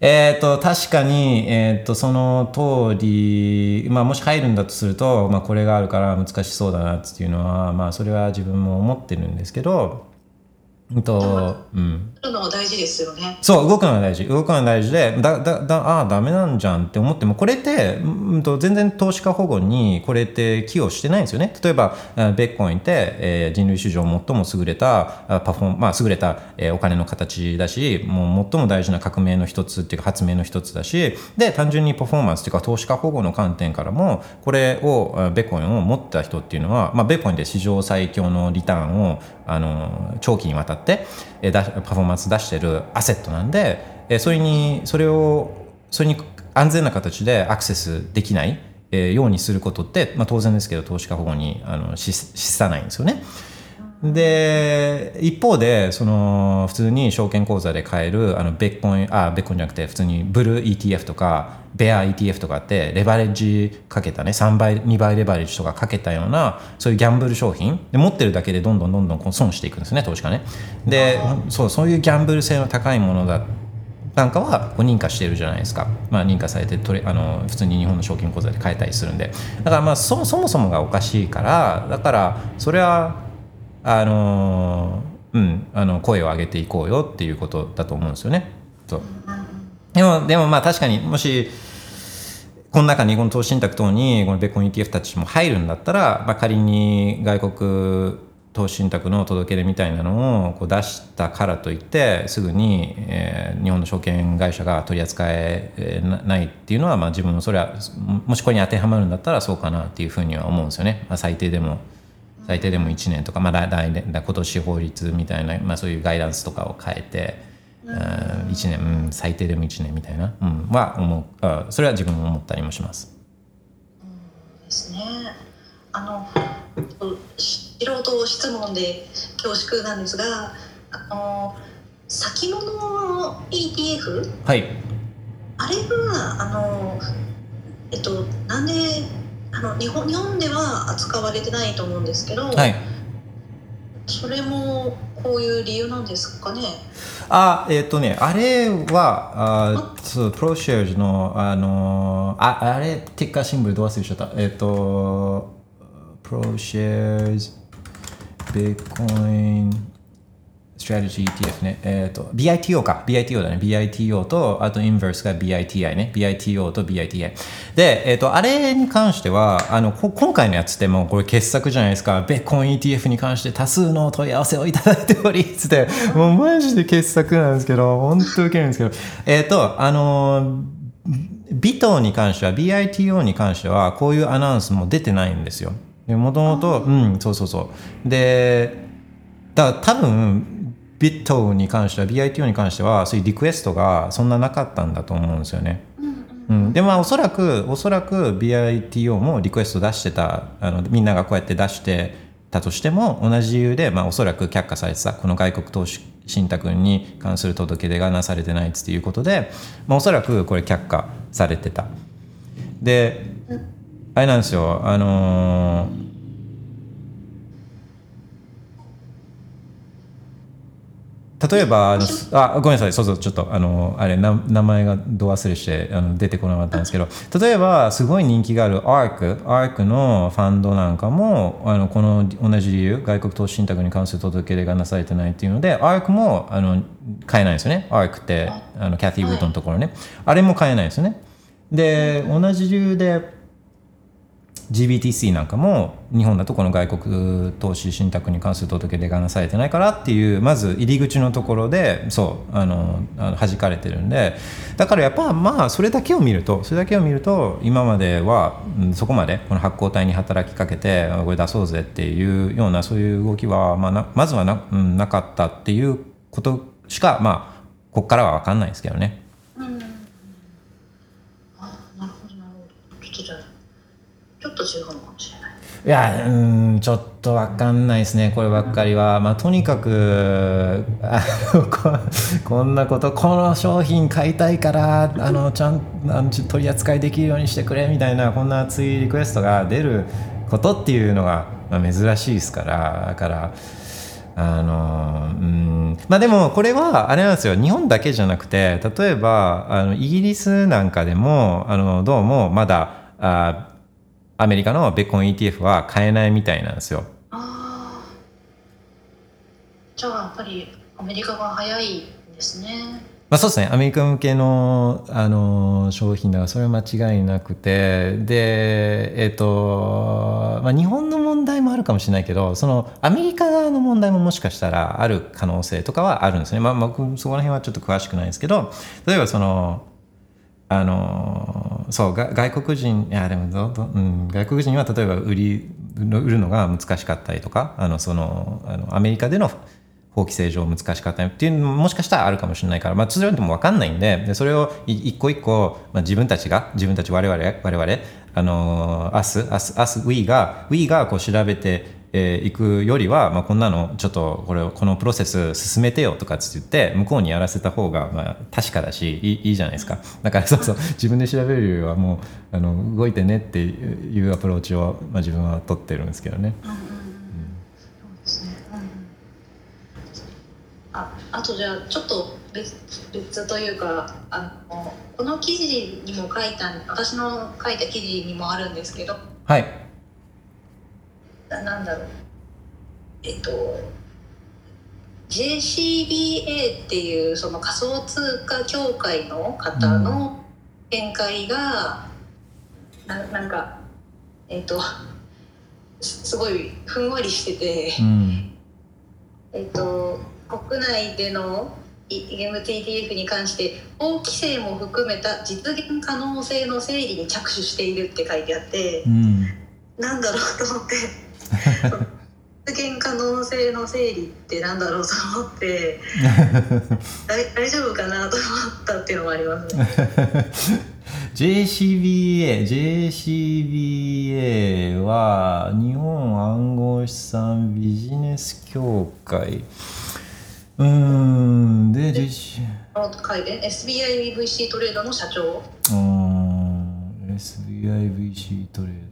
えっ、と、確かに、えっ、と、その通り、まあ、もし入るんだとすると、まあ、これがあるから難しそうだなっていうのは、まあ、それは自分も思ってるんですけど、うんと、うん。るのは大事ですよね。そう、動くのが大事。動くのが大事で、だ、だ、だ、ああ、ダメなんじゃんって思っても、これって、うんと、全然投資家保護に、これって寄与してないんですよね。例えば、あベッコインって、えー人類史上最も優れた、あパフォーまあ、優れた、えーお金の形だし、もう最も大事な革命の一つっていうか、発明の一つだし、で、単純にパフォーマンスっていうか、投資家保護の観点からも、これを、あベッコインを持った人っていうのは、まあ、ベッコインで史上最強のリターンを、あの、長期にわたって、えーパフォーマンス出してるアセットなんで、えーそれにそれをそれに安全な形でアクセスできない、えーようにすることって、まあ、当然ですけど投資家保護にあのし資さないんですよね。で一方でその普通に証券口座で買えるあのベッコンあベッコンじゃなくて普通にブルー ETF とかベア ETF とかってレバレッジかけたね3倍2倍レバレッジとかかけたようなそういうギャンブル商品。で持ってるだけでどんどんどんどん損していくんですね投資家ね。でそうそういうギャンブル性の高いものだなんかはこう認可してるじゃないですか、まあ、認可されて取れあの普通に日本の証券口座で買えたりするんで。だからまあそそもそもがおかしいからだからそれはあのうんあの声を上げていこうよっていうことだと思うんですよね。そう。でもでもまあ確かにもしこの中にこの投資信託等にこのベコン ETF たちも入るんだったら、まあ、仮に外国投資信託の届け出みたいなのをこう出したからといってすぐに、えー日本の証券会社が取り扱えないっていうのは、まあ、自分もそれはもしこれに当てはまるんだったらそうかなっていうふうには思うんですよね、まあ、最低でも。最低でも1年とか、まあ、来来年今年法律みたいな、まあ、そういうガイダンスとかを変えて、うん、1年、うん、最低でも1年みたいな、うん、は思うあそれは自分も思ったりもします。ですね。あの素人質問で恐縮なんですが、あの先物 ETF はいあれはあのえっとなんであの日本日本では扱われてないと思うんですけど、はい。それもこういう理由なんですかね？あえっ、とねあれはあそうプロシェージのあのああれテッカーシンボルどう忘れちゃった。えっ、とプロシェージビットコインストラテジー ETF ね。えっ、と、BITO か。BITO だね。BITO と、あとインバースが BITI ね。BITO と BITI。で、えっ、と、あれに関しては、あの、今回のやつってもうこれ傑作じゃないですか。ベッコン ETF に関して多数の問い合わせをいただいており、つって、もうマジで傑作なんですけど、本当受けるんですけど、えっ、と、あのビトに関しては BITO に関してはこういうアナウンスも出てないんですよ。もともとうんそうそうそうでだから多分ビットに関しては BITO に関してはそういうリクエストがそんななかったんだと思うんですよね。うん、でまあおそらくおそらく BITO もリクエスト出してたあのみんながこうやって出してたとしても同じ理由で、まあ、おそらく却下されてたこの外国投資信託に関する届け出がなされてないっていうことで、まあ、おそらくこれ却下されてた。であれなんですよあのー例えばあのあごめんなさい。そうそうちょっとあのあれ名前がど忘れしてあの出てこなかったんですけど例えばすごい人気がある ARK ARK のファンドなんかもあのこの同じ理由外国投資信託に関する届け出がなされてないっていうので ARK もあの買えないですよね。ARK ってあのキャティ・ウッドのところね、あれも買えないですよね。で同じ理由で GBTC なんかも日本だとこの外国投資信託に関する届け出がなされてないからっていうまず入り口のところでそうあの弾かれてるんでだからやっぱまあそれだけを見るとそれだけを見ると今までは、そこまでこの発行体に働きかけてこれ出そうぜっていうようなそういう動きは、まあ、まずはな,、なかったっていうことしかまあここからは分かんないですけどね。うんあなるほどなるほどちょっとじゃあちょっと違うのかもしれないやうんちょっとわかんないですねこればっかりは、まあ、とにかくあのこんなことこの商品買いたいからあのちゃんあの取り扱いできるようにしてくれみたいなこんな熱いリクエストが出ることっていうのが、まあ、珍しいですからだからあのうんまあでもこれはあれなんですよ。日本だけじゃなくて例えばあのイギリスなんかでもあのどうもまだあアメリカのベッコン ETF は買えないみたいなんですよ。ああじゃあやっぱりアメリカが早いんですね。まあ、そうですね。アメリカ向けの、あの商品だからそれは間違いなくて。でえっ、と、まあ、日本の問題もあるかもしれないけどそのアメリカ側の問題ももしかしたらある可能性とかはあるんですね、まあ、僕そこら辺はちょっと詳しくないですけど例えばそのあのそうが外国人いやでもどど、うん、外国人は例えば売り売るのが難しかったりとかあのそのあのアメリカでの法規制上難しかったりっていうのももしかしたらあるかもしれないから、まあ、それでも分かんないんででそれを一個一個、まあ、自分たちが自分たち我々我々あの us us us we が we がこう調べてえー行くよりは、まあ、こんなのちょっとこれこのプロセス進めてよとかっつって向こうにやらせた方がまあ確かだしいいいいじゃないですか。だからそうそう自分で調べるよりはもうあの動いてねっていうアプローチを、まあ、自分は取ってるんですけどね。うんうん。うんそうですね。ああとじゃあちょっと別別というかあのこの記事にも書いた私の書いた記事にもあるんですけど。はいななんだろう。えっと JCBA っていうその仮想通貨協会の方の見解が、ななんかえっとすすごいふんわりしてて、うん。えっと国内でのいゲーム TTF に関して法規制も含めた実現可能性の整理に着手しているって書いてあって。うん。なんだろうと思って実現可能性の整理ってなんだろうと思って大 大丈夫かなと思ったっていうのもありますね。JCBA JCBA は日本暗号資産ビジネス協会。うーんで JC この書いて SBIVC トレードの社長？うーん SBIVC トレード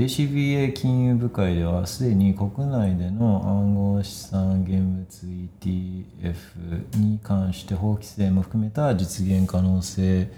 JCBA 金融部会ではすでに国内での暗号資産現物 ETF に関して法規制も含めた実現可能性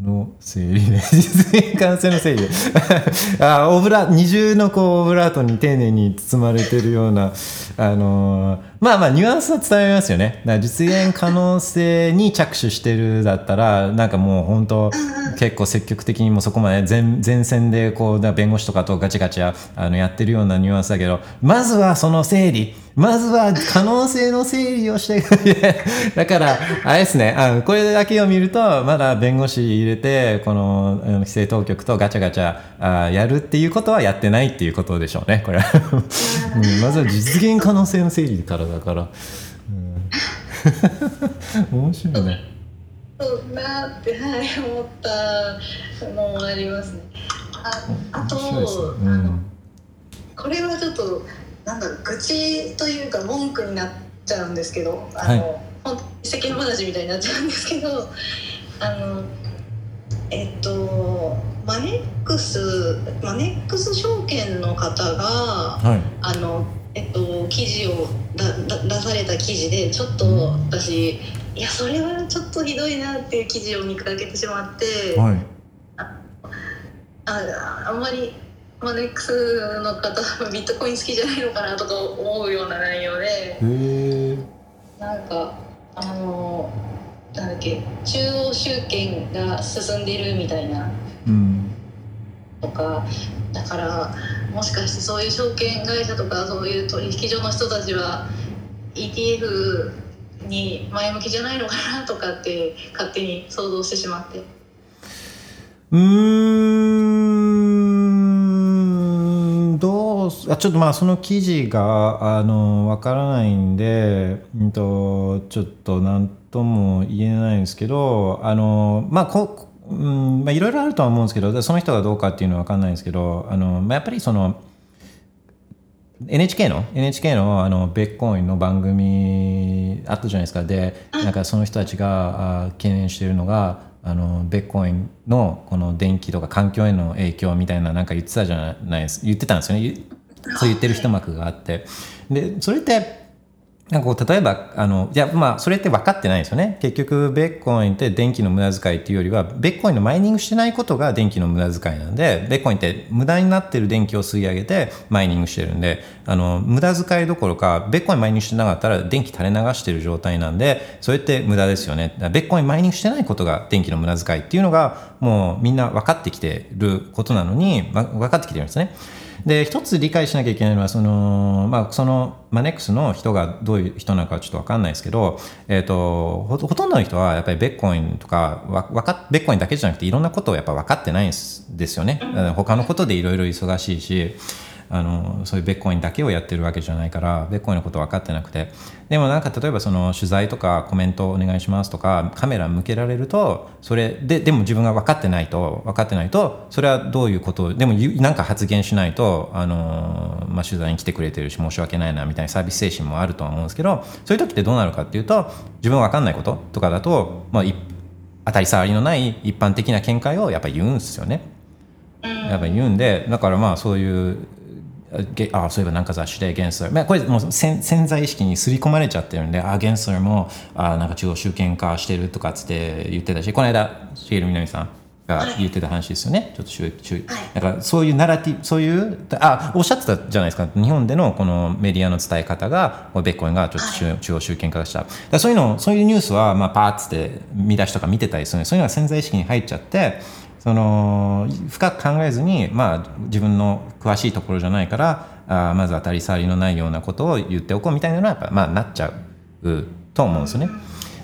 の整理で実現可能性。の整理であオブラ二重のこうオブラートに丁寧に包まれてるようなあのーまあまあニュアンスは伝わりますよね。だから実現可能性に着手してるだったらなんかもう本当結構積極的にもそこまで前前線でこうだ弁護士とかとガチャガチャあのやってるようなニュアンスだけどまずはその整理。まずは可能性の整理をして だからあれですね。あのこれだけを見るとまだ弁護士入れてこの規制当局とガチャガチャあやるっていうことはやってないっていうことでしょうねこれは、うん、まずは実現可能性の整理からだから、うん、面白いね。そうなって、はい、思ったのもありますね。ああと、ね。うあのん。これはちょっとなんだろう愚痴というか文句になっちゃうんですけどあはい。の、本当世間話みたいになっちゃうんですけどあのえっとマネックスマネックス証券の方がはい。あの、えっと、記事をだだ出された記事でちょっと私いやそれはちょっとひどいなっていう記事を見かけてしまって、はい。ああんまりマネックスの方ビットコイン好きじゃないのかなとか思うような内容でへえ。なんかあのなんだっけ中央集権が進んでるみたいなうんとかだからもしかしてそういう証券会社とかそういう取引所の人たちは ETF に前向きじゃないのかなとかって勝手に想像してしまって。うーんどうすあちょっとまあその記事があのわからないんで、うんと、ちょっと何とも言えないんですけどあのまあこうんまあいろいろあるとは思うんですけどその人がどうかっていうのは分かんないんですけどあの、まあ、やっぱりその NHK の NHK のあのベッコインの番組あったじゃないですか。でなんかその人たちがあ懸念しているのがあのベッコインのこの電気とか環境への影響みたいななんか言ってたじゃないです言ってたんですよね。ゆそう言ってる一幕があって。でそれってなんかこう例えばあのいやまあそれって分かってないですよね結局ベッコインって電気の無駄遣いっていうよりはベッコインのマイニングしてないことが電気の無駄遣いなんでベッコインって無駄になってる電気を吸い上げてマイニングしてるんであの無駄遣いどころかベッコインマイニングしてなかったら電気垂れ流してる状態なんでそれって無駄ですよねベッコインマイニングしてないことが電気の無駄遣いっていうのがもうみんな分かってきてることなのに分かってきてるんですね。で一つ理解しなきゃいけないのはその、まあ、そのマネックスの人がどういう人なのかちょっと分かんないですけど、えー、とほほとんどの人はやっぱりベッコインとかわわかベッコインだけじゃなくていろんなことをやっぱ分かってないんですよね。他のことでいろいろ忙しいしあのそういうベッコインだけをやってるわけじゃないからベッコインのこと分かってなくてでもなんか例えばその取材とかコメントお願いしますとかカメラ向けられるとそれででも自分が分かってないと分かってないとそれはどういうことでもなんか発言しないとあの、まあ、取材に来てくれてるし申し訳ないなみたいなサービス精神もあるとは思うんですけどそういう時ってどうなるかっていうと自分分かんないこととかだと、まあ、当たり障りのない一般的な見解をやっぱ言うんですよね。やっぱ言うんでだからまあそういうあそういえばなんか雑誌でゲンスラー、まあ、これもう潜在意識に刷り込まれちゃってるんであゲンスラーもあなんか中央集権化してるとかつって言ってたしこの間シエルみなみさんが言ってた話ですよね、ちょっとしゅしゅだからそういうナラティそういうあおっしゃってたじゃないですか。日本でのこのメディアの伝え方がベッコインがちょっと中,、中央集権化した。だそういうのそういうニュースは、まあ、パーッつって見出しとか見てたりするそういうのが潜在意識に入っちゃってその深く考えずに、まあ、自分の詳しいところじゃないからあまず当たり障りのないようなことを言っておこうみたいなのはやっぱ、まあ、なっちゃうと思うんですよね。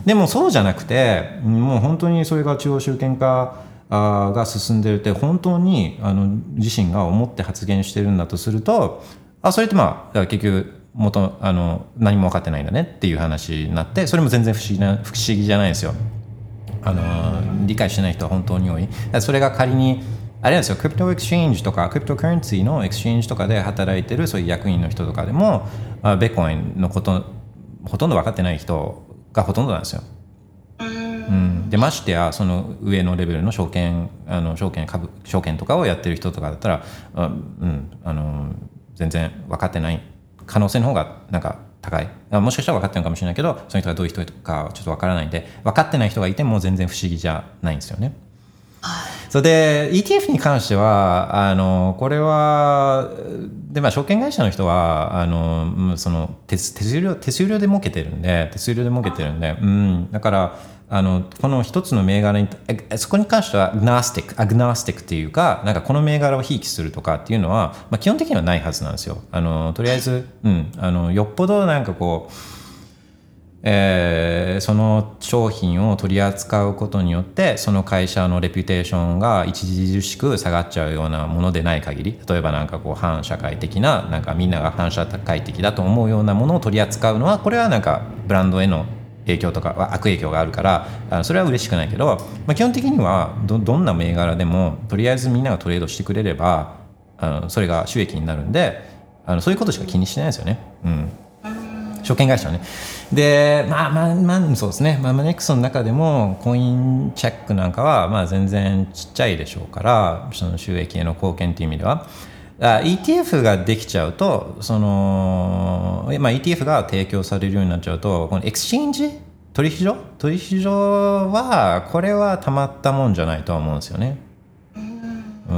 でもそうじゃなくてもう本当にそれが中央集権化が進んでるって本当にあの自身が思って発言してるんだとするとあそれってまあ結局元あの何も分かってないんだねっていう話になってそれも全然不思議な不思議じゃないですよ。あの理解してない人は本当に多い。それが仮にあれなんですよ、 crypto exchange とか、 cryptocurrency の exchange とかで働いてるそういう役員の人とかでも、あビットコインのことほとんど分かってない人がほとんどなんですよ。うん、でましてやその上のレベルの証券あの証券株証券とかをやってる人とかだったら、あうん、あの全然分かってない可能性の方がなんか高いもしかしたら分かってるのかもしれないけどその人がどういう人かちょっと分からないんで分かってない人がいても全然不思議じゃないんですよね。それで ETF に関してはあのこれはで、まあ、証券会社の人はあのその手手数料手数料で儲けてるんで手数料で儲けてるんで、うん、だからあのこの一つの銘柄にそこに関してはアグナスティックアグナスティックっていうかなんかこの銘柄をひいきするとかっていうのは、まあ、基本的にはないはずなんですよ。あのとりあえず、うん、あのよっぽどなんかこうえー、その商品を取り扱うことによってその会社のレピュテーションが著しく下がっちゃうようなものでない限り例えばなんかこう反社会的ななんかみんなが反社会的だと思うようなものを取り扱うのはこれはなんかブランドへの影響とか悪影響があるからそれは嬉しくないけど、まあ、基本的にはどどんな銘柄でもとりあえずみんながトレードしてくれればあのそれが収益になるんであのそういうことしか気にしてないですよね。うん証券会社はね。で、まあまあまあ、そうですね。まあ、マネックスの中でも、コインチェックなんかは、まあ全然ちっちゃいでしょうから、その収益への貢献という意味では。ETF ができちゃうと、その、まあ、ETF が提供されるようになっちゃうと、この exchange取引所？取引所は、これはたまったもんじゃないとは思うんですよね。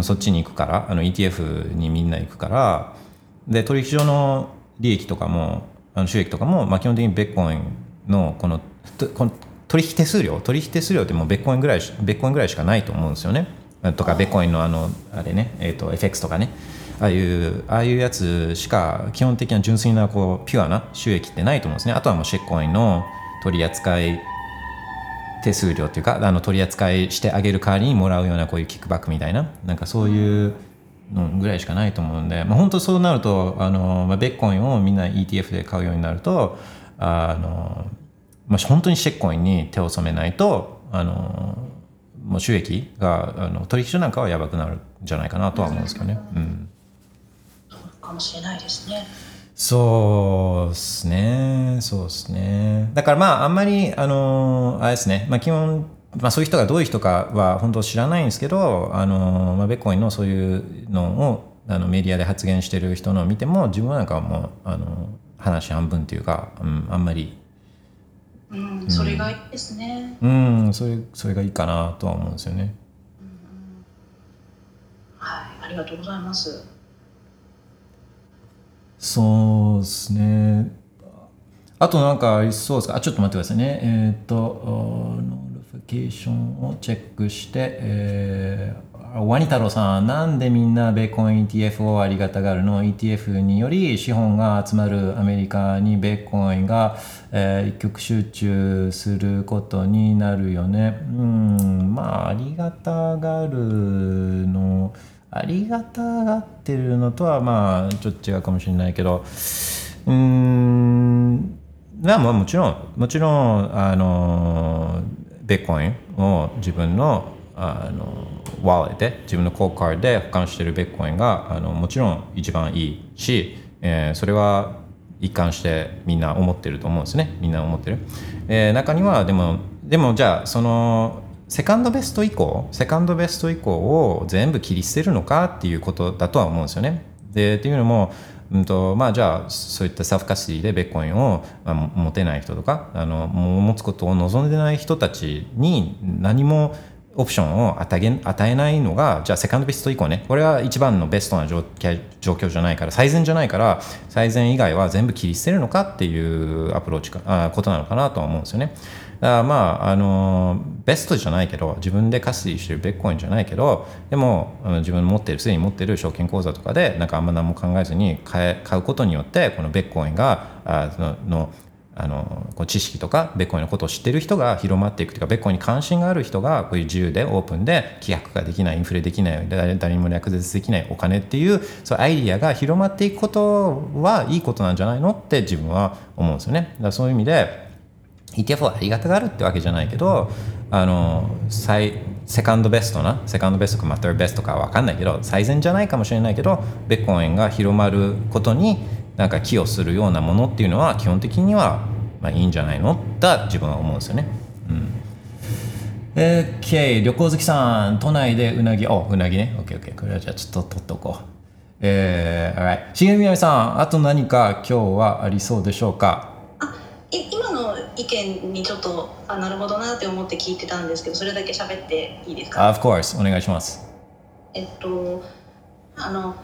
そっちに行くから、あの ETF にみんな行くから、で、取引所の利益とかも、あの収益とかも、まあ、基本的にベッコインのこのこの取引手数料？取引手数料ってもうベッコインぐらいベッコインぐらいしかないと思うんですよね。とかベッコインのあのあれね、えー、と FX とかねああいうああいうやつしか基本的な純粋なこうピュアな収益ってないと思うんですねあとはもうシェッコインの取り扱い手数料っていうかあの取り扱いしてあげる代わりにもらうようなこういうキックバックみたいななんかそういうのぐらいしかないと思うんで、まあ、本当そうなるとあの、まあ、ベッコインをみんな ETF で買うようになるとあの、まあ、本当にシェッコインに手を染めないとあのもう収益があの取引所なんかはやばくなるんじゃないかなとは思うんですけどね。うんかもしれないですね。そうですね。そうですね。だからまあ、あんまり、あの、あれですね。まあ、基本、まあ、そういう人がどういう人かは本当知らないんですけど、あの、まあ、ベッコインのそういうのを、あのメディアで発言してる人のを見ても、自分なんかはもう、あの、話半分っていうか、うん、あんまり、うん、それがいいですね。うん、それ、それがいいかなとは思うんですよね。はい、ありがとうございます。そうですね。あとなんかありそうですか？あ、ちょっと待ってくださいね。えーっ、と、 notification をチェックして、えーワニ太郎さん、なんでみんなベーコン ETF をありがたがるの ?ETF により資本が集まるアメリカにビットコインが、えー一極集中することになるよね。うん、まあ、ありがたがるの、ありがたがってるのとはまあちょっと違うかもしれないけどうんまあもちろんもちろんあのベッコインを自分のあのワーレットで自分のコーカーで保管しているベッコインがあのもちろん一番いいし、えーそれは一貫してみんな思ってると思うんですね。みんな思ってる、えー中にはでもでもじゃあそのセカンドベスト以降セカンドベスト以降を全部切り捨てるのかっていうことだとは思うんですよねでっていうのもうんとまあ、じゃあそういったサーフカスティでベッコインを、まあ、持てない人とかあの持つことを望んでない人たちに何もオプションを与え与えないのがじゃあセカンドベスト以降ねこれは一番のベストな状状況じゃないから最善じゃないから最善以外は全部切り捨てるのかっていうアプローチかあことなのかなとは思うんですよね。だからまああのベストじゃないけど自分でカスティしてるベッコインじゃないけどでも自分持ってるすでに持ってる証券口座とかでなんかあんま何も考えずに買え買うことによってこのベッコインがあののあのこう知識とかベッコインのことを知ってる人が広まっていくというかベッコインに関心がある人がこういう自由でオープンで規約ができないインフレできない誰にも略絶できないお金っていうそうアイディアが広まっていくことはいいことなんじゃないのって自分は思うんですよね。だそういう意味で ETF はありがたがるってわけじゃないけどあの最セカンドベストなセカンドベストかまあ third ベストかは分かんないけど最善じゃないかもしれないけどベッコインが広まることになんか寄与するようなものっていうのは基本的にはまあいいんじゃないの？だ自分は思うんですよね。うん。えー、OK 旅行好きさん都内でうなぎ。おうなぎね。OKOK これはじゃあちょっと取っとこう。えー、alright 重みなみさんあと何か今日はありそうでしょうか？い今の意見にちょっとあなるほどなって思って聞いてたんですけどそれだけ喋っていいですか？Of course. お願いします。えっとあの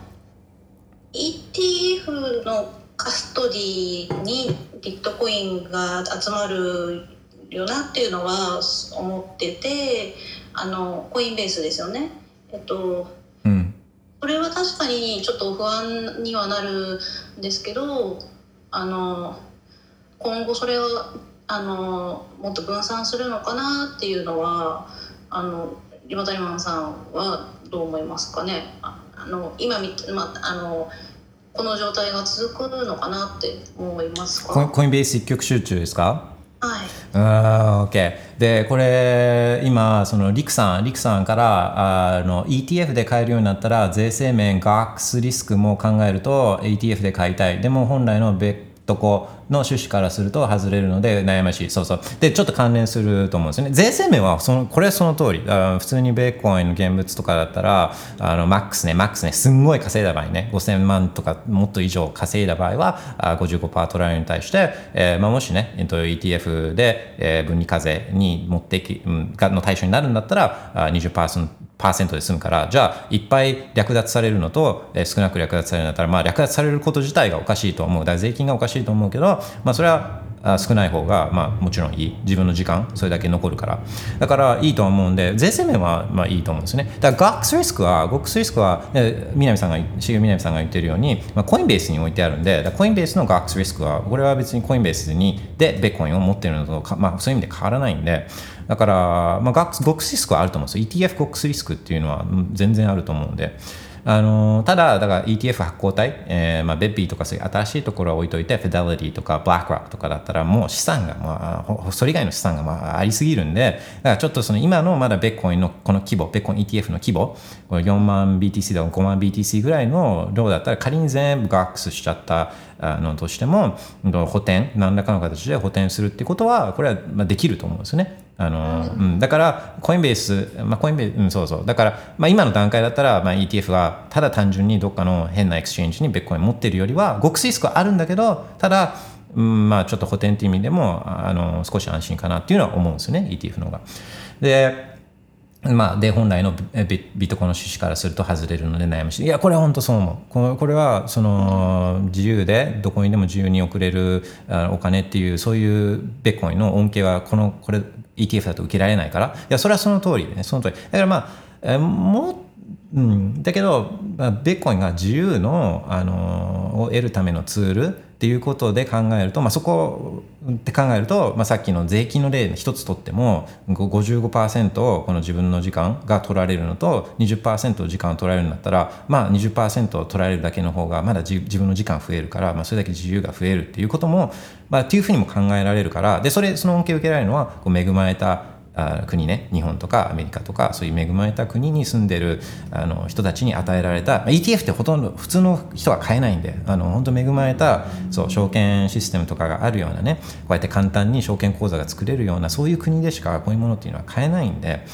ETF のカストディにビットコインが集まるよなっていうのは思っててあのコインベースですよね。えっとうん。これは確かにちょっと不安にはなるんですけどあの今後それをあのもっと分散するのかなっていうのはあのリバタリマンさんはどう思いますかね？ああの今み、まあ、あのこの状態が続くのかなって思いますか？コインベース一極集中ですか？はい。あー OK でこれ今そのリクさんリクさんからあの ETF で買えるようになったら税制面 GAX リスクも考えると ETF で買いたい。でも本来のベッドコの趣旨からすると外れるので悩ましい。そうそう。でちょっと関連すると思うんですよね。税制面はそのこれはその通り。あ普通にベーコンの現物とかだったらあのマックスねマックスねすんごい稼いだ場合ね5000万とかもっと以上稼いだ場合はあ55%取られるに対して、えーまあ、もしね、えっと、ETF で、えー分離課税に持ってき、うん、がの対象になるんだったらあ20%パーセントで済むからじゃあいっぱい略奪されるのと、えー少なく略奪されるんだったら、まあ、略奪されること自体がおかしいと思う。だから税金がおかしいと思うけど、まあ、それは少ない方が、まあ、もちろんいい。自分の時間それだけ残るから。だからいいと思うんで税制面は、まあ、いいと思うんですね。だから GOX リスクは GOX リスクはえ南さんが重南さんが言ってるように、まあ、コインベースに置いてあるんでコインベースの GOX リスクはこれは別にコインベースにでベッコインを持ってるのと、まあ、そういう意味で変わらないんで。だから、まあ、GOX, GOX リスクはあると思うんですよ。ETF GOX リスクっていうのは全然あると思うんで。あのただ、だから ETF 発行体、えーまあ、ベッビーとかそういう新しいところは置いといて、フェデリティとかブラックロックとかだったら、もう資産が、まあ、それ以外の資産がまあありすぎるんで、だからちょっとその今のまだベッコインのこの規模、ベッコイン ETF の規模、これ4万 BTC だ5万 BTC ぐらいの量だったら、仮に全部ゴックスしちゃったあのとしても、補填、何らかの形で補填するってことは、これはできると思うんですよね。あのうん、だから、コインベース、まあ、コインベース、うん、そうそう。だから、まあ、今の段階だったら、まあ、ETF がただ単純にどっかの変な exchange にビットコイン持ってるよりは、極リスクはあるんだけど、ただ、うん、まあ、ちょっと補填っていう意味でも、あの、少し安心かなっていうのは思うんですよね、ETF の方が。で、まあ、で本来のビットコインの趣旨からすると外れるので悩むしい。やこれは本当そう思う。これこれはその自由でどこにでも自由に送れるお金っていうそういうベッコインの恩恵はこのこれ ETF だと受けられないから。いやそれはその通りでね。その通り。だからまあもうん、だけど、まあ、ベッコインが自由の、あのを得るためのツールっていうことで考えると、まあ、そこって考えると、まあ、さっきの税金の例一つとっても55%この自分の時間が取られるのと20%時間を取られるんだったら、まあ、20%を取られるだけの方がまだ自自分の時間増えるから、まあ、それだけ自由が増えるっていうことも、まあ、っていうふうにも考えられるからでそれその恩恵を受けられるのはこう恵まれたあ国ね日本とかアメリカとかそういう恵まれた国に住んでるあの人たちに与えられたまあ ETF ってほとんど普通の人は買えないんであの本当恵まれたそう証券システムとかがあるようなねこうやって簡単に証券口座が作れるようなそういう国でしかこういうものっていうのは買えないんで。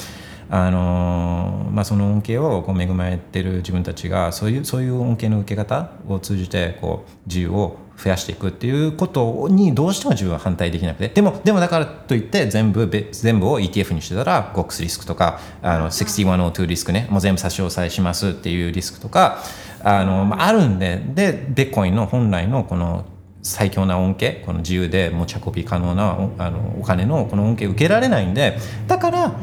あのまあ、その恩恵をこう恵まれてる自分たちがそういうそういう恩恵の受け方を通じてこう自由を増やしていくっていうことにどうしても自分は反対できなくて。でもでもだからといって全部全部を ETF にしてたら GOX リスクとかあの6102リスクねもう全部差し押さえしますっていうリスクとかあの、まあ、あるんで。でベッコインの本来のこの最強な恩恵この自由で持ち運び可能なおあのお金のこの恩恵受けられないんで。だから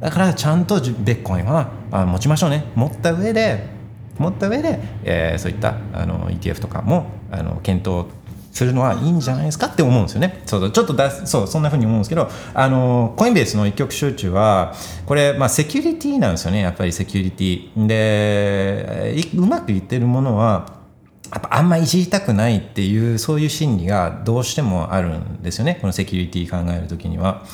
だからちゃんとじベッコインは持ちましょうね。持った上で持った上で、えーそういったあの ETF とかもあの検討するのはいいんじゃないですかって思うんですよね。そうちょっとだそうそんな風に思うんですけどあのコインベースの一極集中はこれ、まあ、セキュリティなんですよねやっぱりセキュリティでうまくいってるものはやっぱあんまいじりたくないっていうそういう心理がどうしてもあるんですよねこのセキュリティ考える時には。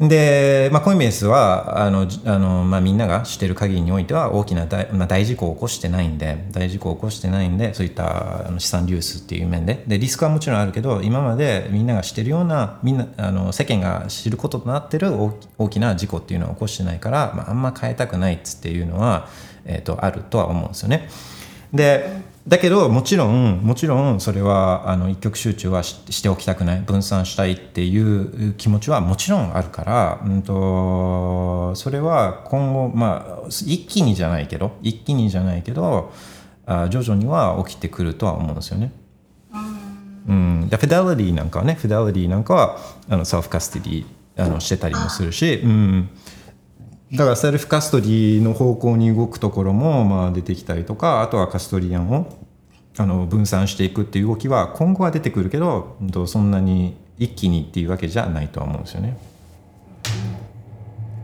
で、まあ、コインベースはあのあの、まあ、みんなが知ってる限りにおいては大きな大,、まあ、大事故を起こしてないんで大事故を起こしてないんでそういったあの資産流出っていう面ででリスクはもちろんあるけど今までみんなが知ってるようなみんなあの世間が知ることとなってる大きな事故っていうのは起こしてないから、まあ、あんま変えたくないっつっていうのは、えー、とあるとは思うんですよね。でだけどもちろんもちろんそれはあの一極集中はししておきたくない分散したいっていう気持ちはもちろんあるから、うん、とそれは今後まあ一気にじゃないけど一気にじゃないけどあ徐々には起きてくるとは思うんですよね。うん、でフェデリティなんかはねフェデリティなんかはあの self custody あのしてたりもするし、うん、だから self custody の方向に動くところもまあ出てきたりとかあとは custodian をあの分散していくっていう動きは今後は出てくるけどうそんなに一気にっていうわけじゃないとは思うんですよね。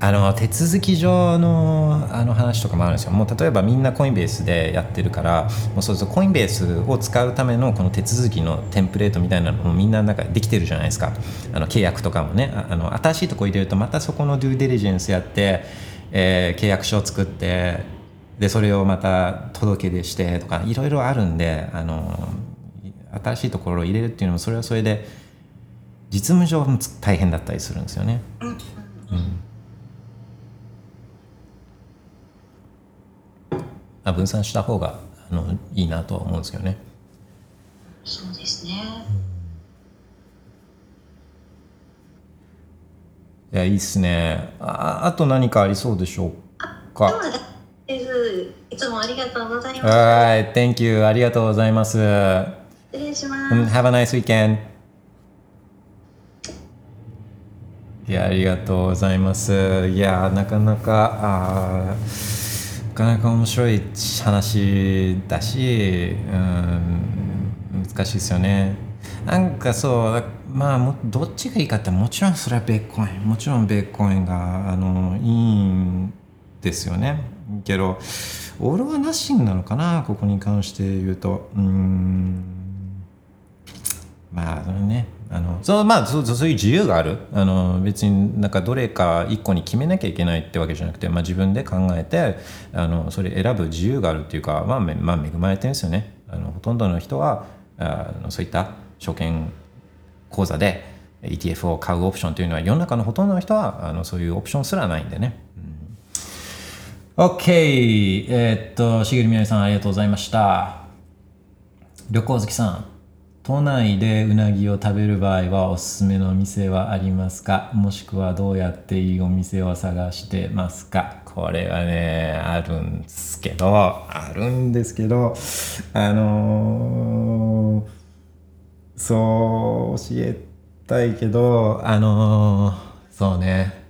あの手続き上のあの話とかもあるんですよ。もう例えばみんなコインベースでやってるからもうそうそうコインベースを使うためのこの手続きのテンプレートみたいなのもみんななんかできてるじゃないですか。あの契約とかもね。ああの新しいとこ入れるとまたそこのデューデリジェンスやって、えー契約書を作ってでそれをまた届け出してとかいろいろあるんであの新しいところを入れるっていうのもそれはそれで実務上大変だったりするんですよね。まあ、分散した方があのいいなとは思うんですけどね。そうですね。いやいいっすねあ。あと何かありそうでしょうか？です。いつもありがとうございます。Alright, thank you. ありがとうございます。失礼します。Have a nice weekend. いやありがとうございますいやなかなかあーなかなか面白い話だしうん難しいですよねなんかそうまあもどっちがいいかってもちろんそれはベーコンもちろんベーコンがあのいいんですよねけどオールはナッシングなのかなここに関して言うと。うん。まあねあのそうまあそうそういう自由がある。あの別になんかどれか一個に決めなきゃいけないってわけじゃなくて、まあ、自分で考えてあのそれ選ぶ自由があるっていうか、まあめまあ、恵まれてるんですよね。あのほとんどの人はあのそういった証券口座で ETF を買うオプションというのは世の中のほとんどの人はあのそういうオプションすらないんでね。OK! え、っと、しげるみなりさんありがとうございました。旅行好きさん、都内でうなぎを食べる場合はおすすめの店はありますか？もしくはどうやっていいお店を探してますか？これはね、あるんですけど、あるんですけど、あのーそう教えたいけどあのーそうね。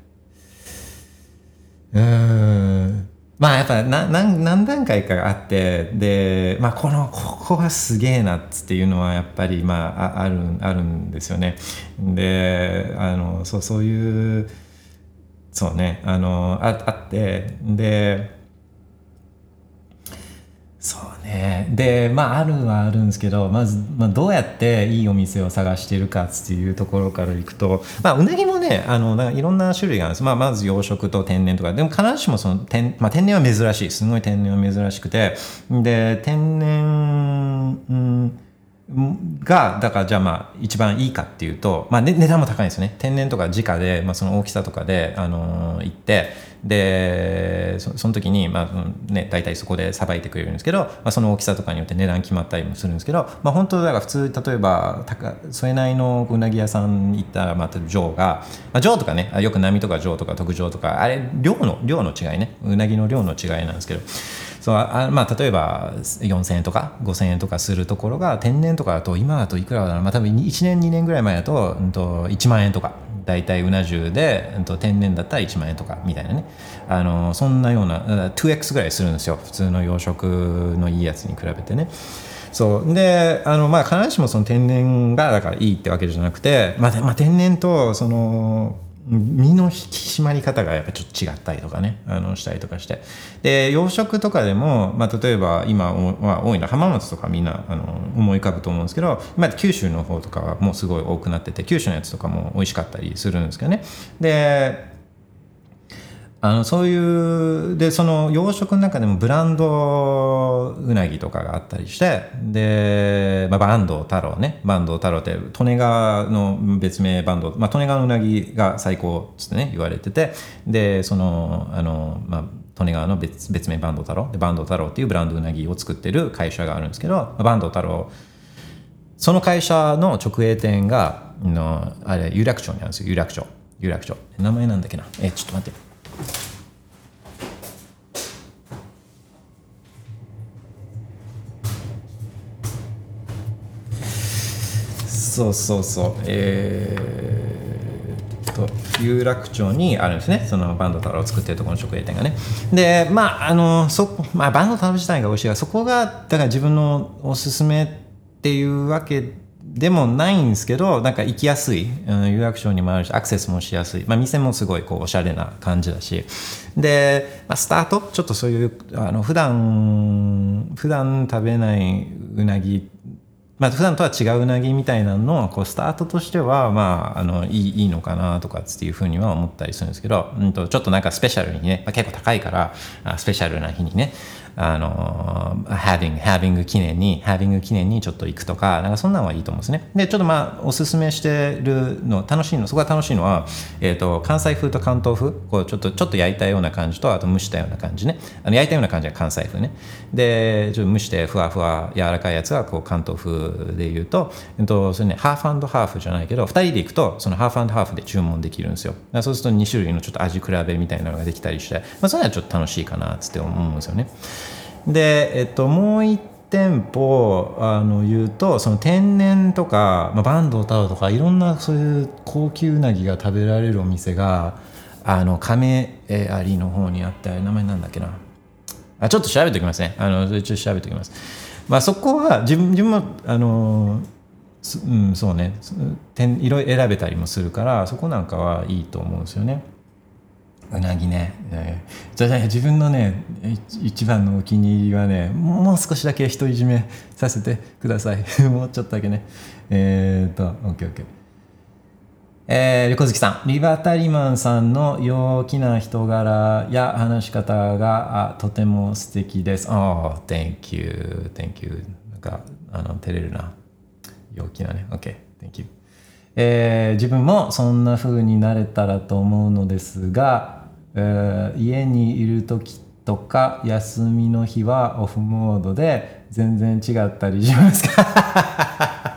うーん。まあやっぱな何何段階かあってでまあこのここはすげえなっつっていうのはやっぱりまあああるあるんですよね。であのそうそういうそうねあのああってでね。でまああるはあるんですけどまず、まあ、どうやっていいお店を探してるかっていうところからいくとまあうなぎもねあのなんかいろんな種類があるんです、まあ、まず養殖と天然とか。でも必ずしもその天,、まあ、天然は珍しい。すごい天然は珍しくて。で天然、うんがだからじゃあまあ一番いいかっていうと、まあ、ね、値段も高いんですよね。天然とか直で、まあ、その大きさとかで、あのー行ってでそその時に、まあね、大体そこでさばいてくれるんですけど、まあ、その大きさとかによって値段決まったりもするんですけど、まあ、本当だから普通例えば高それなりのうなぎ屋さんに行ったらまたジョーが、まあ、ジョーとかねよく波とかジョーとか特上とかあれ量の量の違いね。うなぎの量の違いなんですけど。そうあまあ、例えば4000円とか5000円とかするところが天然とかだと今だといくらだろうまあ多分1年2年ぐらい前だと,、うん、と1万円とか大体うな重で、うん、と天然だったら1万円とかみたいなね。あのそんなような 2x ぐらいするんですよ。普通の養殖のいいやつに比べてね。そう。であの、まあ、必ずしもその天然がだからいいってわけじゃなくて、まあまあ、天然とその身の引き締まり方がやっぱちょっと違ったりとかねあのしたりとかして。で養殖とかでも、まあ、例えば今は多いのは浜松とかみんなあの思い浮かぶと思うんですけど今九州の方とかはもうすごい多くなってて九州のやつとかも美味しかったりするんですけどね。であのそういうでその養殖の中でもブランドうなぎとかがあったりしてで、まあ、坂東太郎ね。坂東太郎って利根川の別名坂東、まあ、利根川のうなぎが最高っつってね言われてて。でそのあの、まあ、利根川の別別名坂東太郎。で坂東太郎っていうブランドうなぎを作ってる会社があるんですけど坂東太郎その会社の直営店がのあれ有楽町にあるんですよ。有楽町。有楽町。名前なんだっけな。えちょっと待って。そうそうそう。えー、っと有楽町にあるんですね。そのバンド太郎を作ってるところの直営店がね。でまああのそまあバンド太郎自体が美味しいがそこがだから自分のおすすめっていうわけでもないんですけどなんか行きやすい、うん、有楽町にもあるしアクセスもしやすい、まあ、店もすごいこうおしゃれな感じだし。で、まあ、スタート？ちょっとそういうあの普段普段食べないうなぎ。まあ普段とは違ううなぎみたいなのをこうスタートとしてはまああのいいいいのかなとかっていうふうには思ったりするんですけど、うん、とちょっとなんかスペシャルにね、まあ、結構高いからスペシャルな日にね。あの、having、having 記念に、having 記念にちょっと行くとか、なんかそんなのはいいと思うんですね。で、ちょっとまあ、おすすめしてるの、楽しいの、そこが楽しいのは、えっ、ー、と、関西風と関東風、こう、ちょっと、ちょっと焼いたような感じと、あと蒸したような感じね。あの焼いたような感じが関西風ね。で、ちょっと蒸してふわふわ柔らかいやつが、こう、関東風で言うと、えっと、それね、ハーフハーフじゃないけど、2人で行くと、そのハーフハーフで注文できるんですよ。そうすると2種類のちょっと味比べみたいなのができたりして、まあ、それはちょっと楽しいかな、つって思うんですよね。で、えっと、もう一店舗あの言うとその天然とか、まあ、坂東太郎とかいろんなそういう高級うなぎが食べられるお店があの亀有の方にあって名前なんだっけな。あちょっと調べておきますね。あの一応調べておきます。まあそこは自分自分もあのうんそうね。色選べたりもするからそこなんかはいいと思うんですよね。うなぎね、えー、じゃあ自分のね一番のお気に入りはねもう少しだけ独り占めさせてください もうちょっとだけねえー、っと OKOK えー、横月さんリバタリマンさんの陽気な人柄や話し方があとても素敵です。Oh, thank you, thank you. なんかあの照れるな。陽気なね。OK, thank you. えー、自分もそんな風になれたらと思うのですが、えー、家にいる時とか休みの日はオフモードで全然違ったりしますか？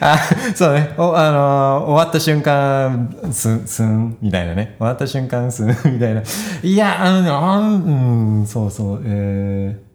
あそうね。お、あのー、終わった瞬間すすんみたいなね。終わった瞬間すんみたいな。いやあのうんそうそうえー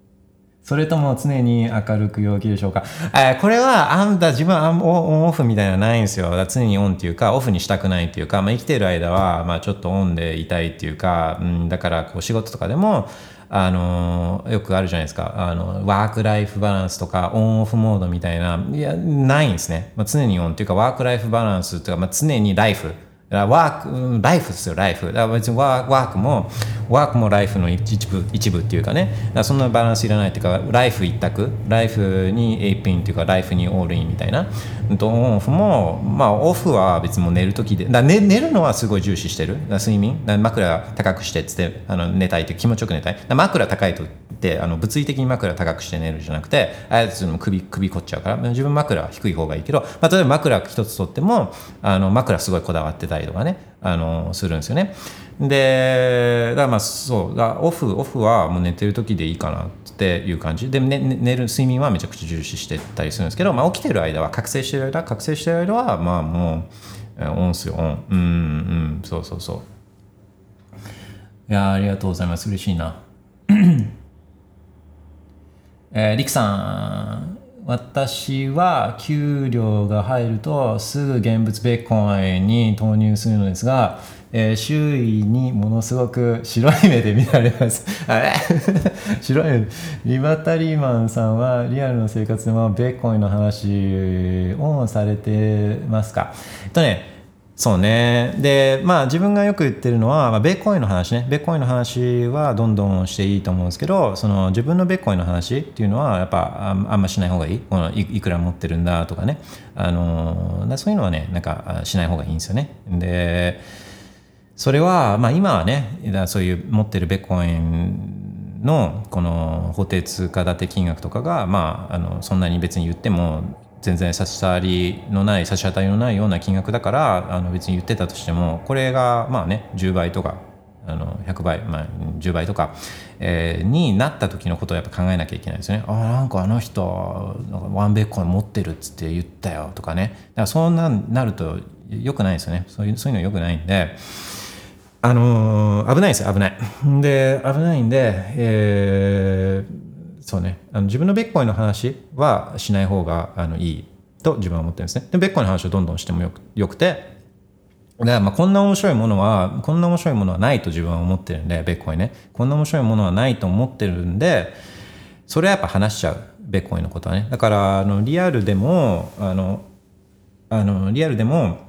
それとも常に明るく陽気でしょうか、えー、これはあんた自分はオンオフみたいなのないんですよ。常にオンっていうかオフにしたくないっていうか、まあ、生きてる間はまあちょっとオンでいたいっていうか、うん、だからこう仕事とかでもあのよくあるじゃないですか。あのワークライフバランスとかオンオフモードみたいないやないんですね、まあ、常にオンっていうかワークライフバランスっていうか、まあ、常にライフワーク、ライフですよ、ライフ。だから別にワークも、ワークもライフの一部一部っていうかね、かそんなバランスいらないっていうか、ライフ一択、ライフにエイピンっていうか、ライフにオールインみたいな。とオフも、まあ、オフは別に寝る時で、だ寝寝るのはすごい重視してる。睡眠、枕高くしてっつってあの寝たいって気持ちよく寝たい。枕高いとってあの物理的に枕高くして寝るじゃなくて、あやつも首首凝っちゃうから、自分枕低い方がいいけど、まあ、例えば枕一つとっても、あの枕すごいこだわってたりとかね、あのするんですよね。でだからまあそうだオフオフはもう寝てる時でいいかなっていう感じ。で、ね、寝る睡眠はめちゃくちゃ重視してたりするんですけど、まあ、起きてる間は覚醒してる間覚醒してる間はまあもうオンすよオン。うんうんそうそうそう。いやありがとうございます。嬉しいな。えー、リクさん。私は給料が入るとすぐ現物ベーコンに投入するのですが、えー、周囲にものすごく白い目で見られます。あれ？白い目リバタリーマンさんはリアルの生活でもベーコンの話をされてますか？とねそうね。で、まあ自分がよく言ってるのは、まあ、ベーコインの話ね。ベーコインの話はどんどんしていいと思うんですけど、その自分のベーコインの話っていうのはやっぱあんましない方がいい。このいくら持ってるんだとかね。あの、そういうのはね、なんかしない方がいいんですよね。で、それは、まあ今はね、そういう持ってるベーコインのこの法定通貨建て金額とかが、まあ、あのそんなに別に言っても全然差し障りのない差し当たりのないような金額だからあの別に言ってたとしてもこれがまあね10倍とかあの100倍、まあ、10倍とか、えー、になった時のことをやっぱ考えなきゃいけないですね。ああなんかあの人なんかワンベッコン持ってるっつって言ったよとかねだからそうななるとよくないですよねそういうそういうのよくないんで。あのー、危ないですよ危ない。で危ないんで、えーそうね。あの自分のベッコイの話はしない方があのいいと自分は思ってるんですね。でベッコイの話をどんどんしてもよくよくて。だからまあこんな面白いものはこんな面白いものはないと自分は思ってるんでベッコイね。こんな面白いものはないと思ってるんでそれはやっぱ話しちゃう。ベッコイのことはね。だからあのリアルでもあのあのリアルでも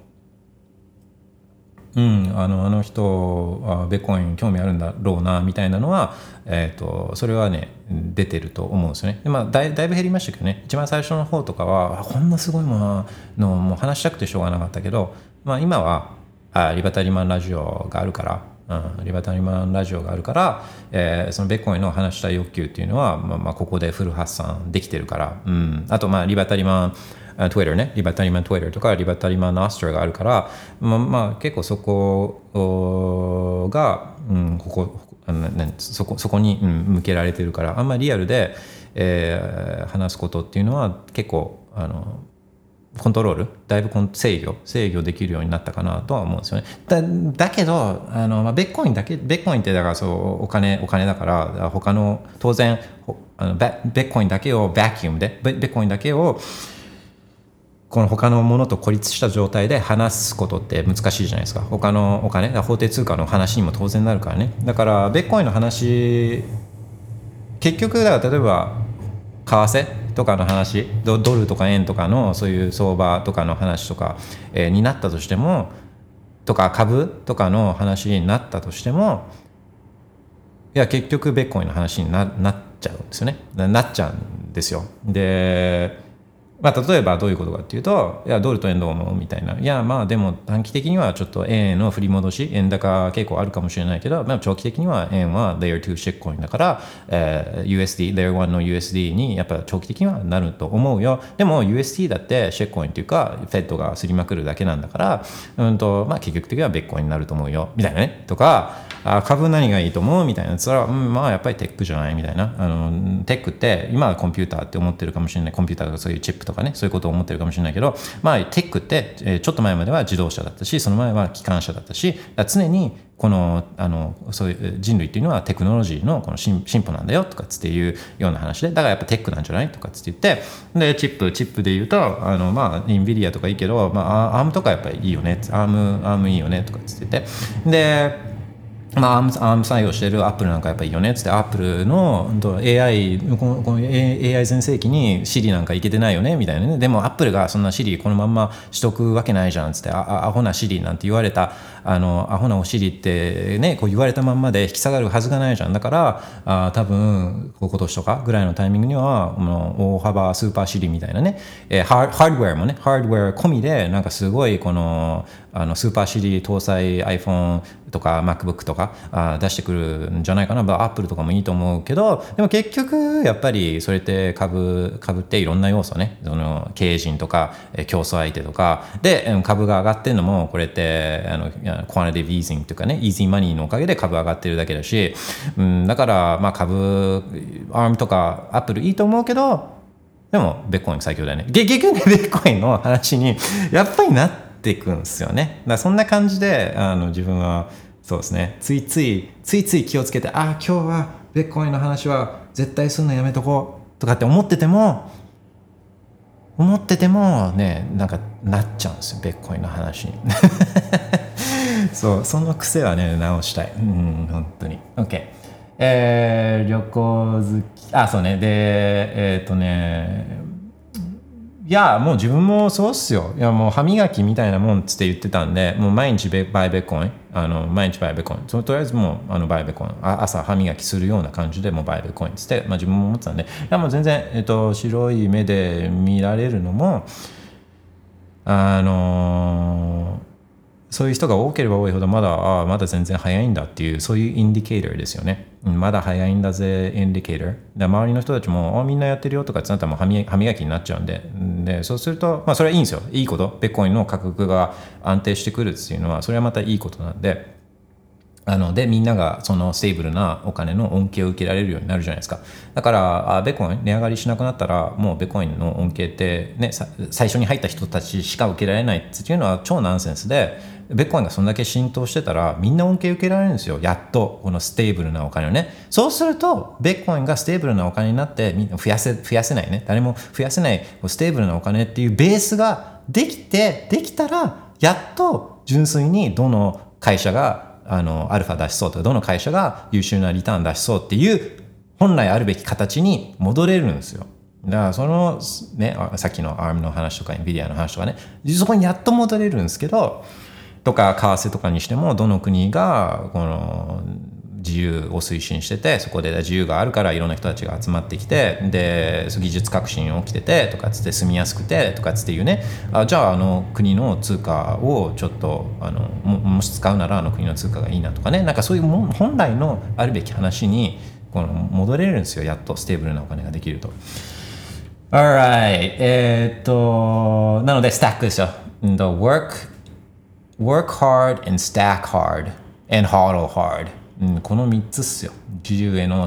うん、あのあの人はベコイン興味あるんだろうなみたいなのは、えーと、それはね出てると思うんですよね。で、まあ、だいだいぶ減りましたけどね。一番最初の方とかはこんなすごいもののもう話したくてしょうがなかったけど、まあ、今はあリバタリマンラジオがあるからうん、リバタリマンラジオがあるから、えー、そのベッコインの話したい欲求っていうのは、まあ、まあここでフル発散できてるから、うん、あとまあリバタリマン Twitter ね、リバタリマン Twitter とかリバタリマンのアストラがあるから、まあ、まあ、結構そこが、うん、ここあのそこそこに、うん、向けられてるからあんまりリアルで、えー、話すことっていうのは結構あのコントロール？だいぶ制御？制御できるようになったかなとは思うんですよね。だだけどあの、まあ、ベッコインだけベッコインってだからそうお金お金だから他の当然あのベッコインだけをバキュームで？ベッコインだけをこの他のものと孤立した状態で話すことって難しいじゃないですか。他のお金法定通貨の話にも当然なるからね。だからベッコインの話結局だから例えば為替とかの話ドルとか円とかのそういう相場とかの話とか、えーになったとしてもとか株とかの話になったとしてもいや結局ベッコインの話にななっちゃうんですよね。なっちゃうんですよ。でまあ、例えばどういうことかっていうと、いや、ドルと円どう思う？みたいな。いや、まあでも短期的にはちょっと円の振り戻し、円高傾向あるかもしれないけど、まあ、長期的には円は Layer 2シェックコインだから、えー USD、Layer 1の USD にやっぱ長期的にはなると思うよ。でも USD だってシェックコインっていうか、フェットがすりまくるだけなんだから、うんと、まあ結局的にはベッコインになると思うよ。みたいなね。とか、あ株何がいいと思うみたいな。それは、うん、まあやっぱりテックじゃないみたいな。あの、テックって今はコンピューターって思ってるかもしれない。コンピューターとかそういうチップとかね、そういうことを思ってるかもしれないけど、まあテックって、えちょっと前までは自動車だったし、その前は機関車だったし、常にこのあのそういう人類っていうのはテクノロジーのこの進進歩なんだよとかつっていうような話でだからやっぱテックなんじゃないとかつって言ってでチップチップで言うとあのまあエヌビディアとかいいけど、まあ、アームとかやっぱりいいよねアームアームいいよねとかつって言ってでまあ、アーム採用してるアップルなんかやっぱいいよねっつってアップルの AI このこの AI 全盛期に Siri なんかいけてないよねみたいなね。でもアップルがそんな Siri このまんましとくわけないじゃんっつってあアホな Siri なんて言われたあのアホなお Siri ってねこう言われたまんまで引き下がるはずがないじゃん。だからあ多分今年とかぐらいのタイミングにはこの大幅スーパー Siri みたいなね、えーハハードウェアもねハードウェア込みでなんかすごいこのあのスーパー Siri 搭載 iPhone とか MacBook とかあ出してくるんじゃないかな、まあ、Apple とかもいいと思うけどでも結局やっぱりそれって株株っていろんな要素ね。その経営陣とか競争相手とか。で株が上がってるのもこれってあのいや Quantitative Easing というかね。Easy Money のおかげで株上がってるだけだし、うん、だからまあ株 ARM とか Apple いいと思うけどでも、ベッコイン最強だよね。結局ね、ベッコインの話に、やっぱりなってていくんですよね。だそんな感じで、あの、自分は、そうですね、ついつい、ついつい気をつけて、ああ、今日はベッコイの話は絶対すんのやめとこう、とかって思ってても、思っててもね、なんかなっちゃうんですよ、ベッコイの話に。そう、その癖はね、直したい。うん、本当に。OK。えー、旅行好き、あ、そうね。で、えっ、とね、いや、もう自分もそうっすよ。いや、もう歯磨きみたいなもんっつって言ってたんで、もう毎日バイベコイン、あの毎日バイベコイン。そとりあえずもうあのバイベコインあ、朝歯磨きするような感じでもうバイベコインっつって、まあ自分も思ってたんで、いや、もう全然、えっ、と、白い目で見られるのも、あのーそういう人が多ければ多いほどまだあまだ全然早いんだっていうそういうインディケーターですよね。まだ早いんだぜインディケーター。で周りの人たちもあみんなやってるよとかってなったらもう歯磨歯磨きになっちゃうんででそうすると、まあ、それはいいんですよ。いいこと。ビットコインの価格が安定してくるっていうのはそれはまたいいことなんで。あのでみんながそのステーブルなお金の恩恵を受けられるようになるじゃないですか。だからあビットコイン値上がりしなくなったらもうビットコインの恩恵って、ね、最初に入った人たちしか受けられないっていうのは超ナンセンスでビットコインがそんだけ浸透してたらみんな恩恵受けられるんですよ。やっとこのステーブルなお金をね。そうするとビットコインがステーブルなお金になってみんな増やせ増やせないね。誰も増やせないステーブルなお金っていうベースができてできたらやっと純粋にどの会社があのアルファ出しそうとかどの会社が優秀なリターン出しそうっていう本来あるべき形に戻れるんですよ。だからその、ね、さっきの ARM の話とか NVIDIA の話とかねそこにやっと戻れるんですけどとか為替とかにしてもどの国がこの自由を推進しててそこで自由があるからいろんな人たちが集まってきてで技術革新起きててとかつって住みやすくてとかつっていうね。あじゃああの国の通貨をちょっとあのもし使うならあの国の通貨がいいなとかね。なんかそういうも本来のあるべき話にこの戻れるんですよ。やっとステーブルなお金ができると。Alright えっとなのでスタックですよ。うんと work work hard and stack hard and hodl hard、うん、この3つっすよ。自由への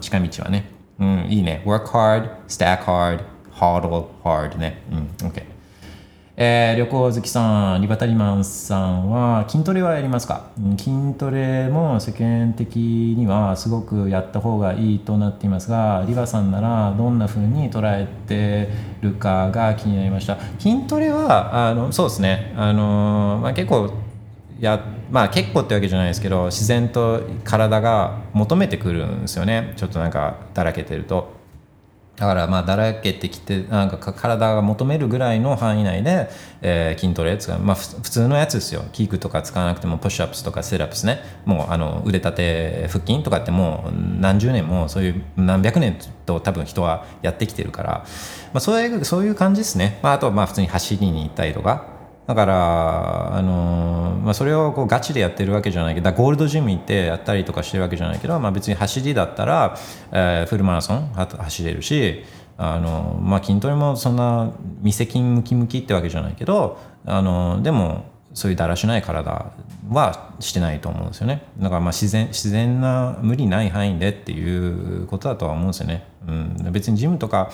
近道はね、うん、いいね。Work hard stack hard hodl hard ね、うん、OK えー旅行好きさん、リバタリアンさんは筋トレはやりますか？うん筋トレも世間的にはすごくやった方がいいとなっていますが、リバさんならどんな風に捉えてるかが気になりました。筋トレは、あのそうですね、あのまあ、結構やまあ結構ってわけじゃないですけど自然と体が求めてくるんですよね。ちょっとなんかだらけてると。だからまあだらけてきてなんか体が求めるぐらいの範囲内で、えー筋トレ使う。まあ普通のやつですよ。キークとか使わなくてもプッシュアップスとかセットアップスね。もうあの腕立て腹筋とかってもう何十年もそういう何百年と多分人はやってきてるから、まあ、そういうそういう感じですね、まあ、あとはまあ普通に走りに行ったりとか。だから、あのーまあ、それをこうガチでやってるわけじゃないけどゴールドジム行ってやったりとかしてるわけじゃないけど、まあ、別に走りだったら、えーフルマラソン走れるし、あのーまあ、筋トレもそんな見せ筋ムキムキってわけじゃないけど、あのーでもそういうだらしない体はしてないと思うんですよね。だからまあ自然自然な無理ない範囲でっていうことだとは思うんですよね、うん、別にジムとか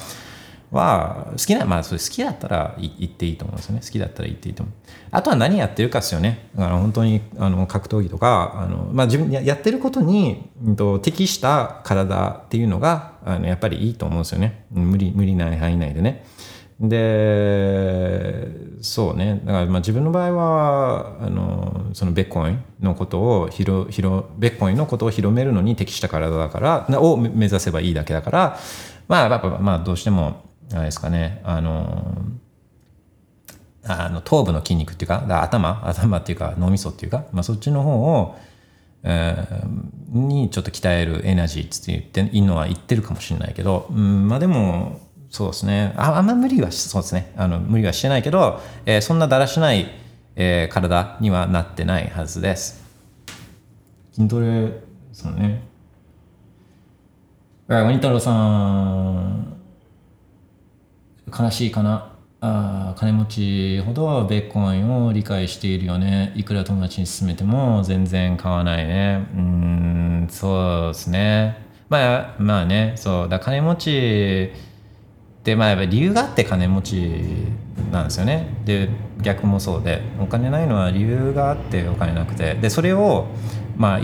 は好きなまあそれ好きだったらい行っていいと思うんですよね。好きだったら行っていいと思う。あとは何やってるかですよね。だから本当にあの格闘技とかあの、まあ、自分やってることに、うんと適した体っていうのがあのやっぱりいいと思うんですよね。無理無理ない範囲内でね。でそうね。だからまあ自分の場合はあのそのベッコインのことを広広ベッコインのことを広めるのに適した体だからを目指せばいいだけだからまあやっぱまあどうしてもあれですかね。あのあの頭部の筋肉っていうか頭頭っていうか脳みそっていうか、まあ、そっちの方を、えーにちょっと鍛えるエナジーって言っていいのは言ってるかもしれないけど、うん、まあでもそうですね。ああんま無理はそうですね。あの無理はしてないけど、えーそんなだらしない、えー体にはなってないはずです。筋トレそうね。あワニ太郎さん。悲しいかな。あ金持ちほどベッコインを理解しているよね。いくら友達に勧めても全然買わないね。うんそうですね。まあまあね。そうだ金持ちってまあやっぱ理由があって金持ちなんですよね。で逆もそうで。お金ないのは理由があってお金なくて。でそれをまあ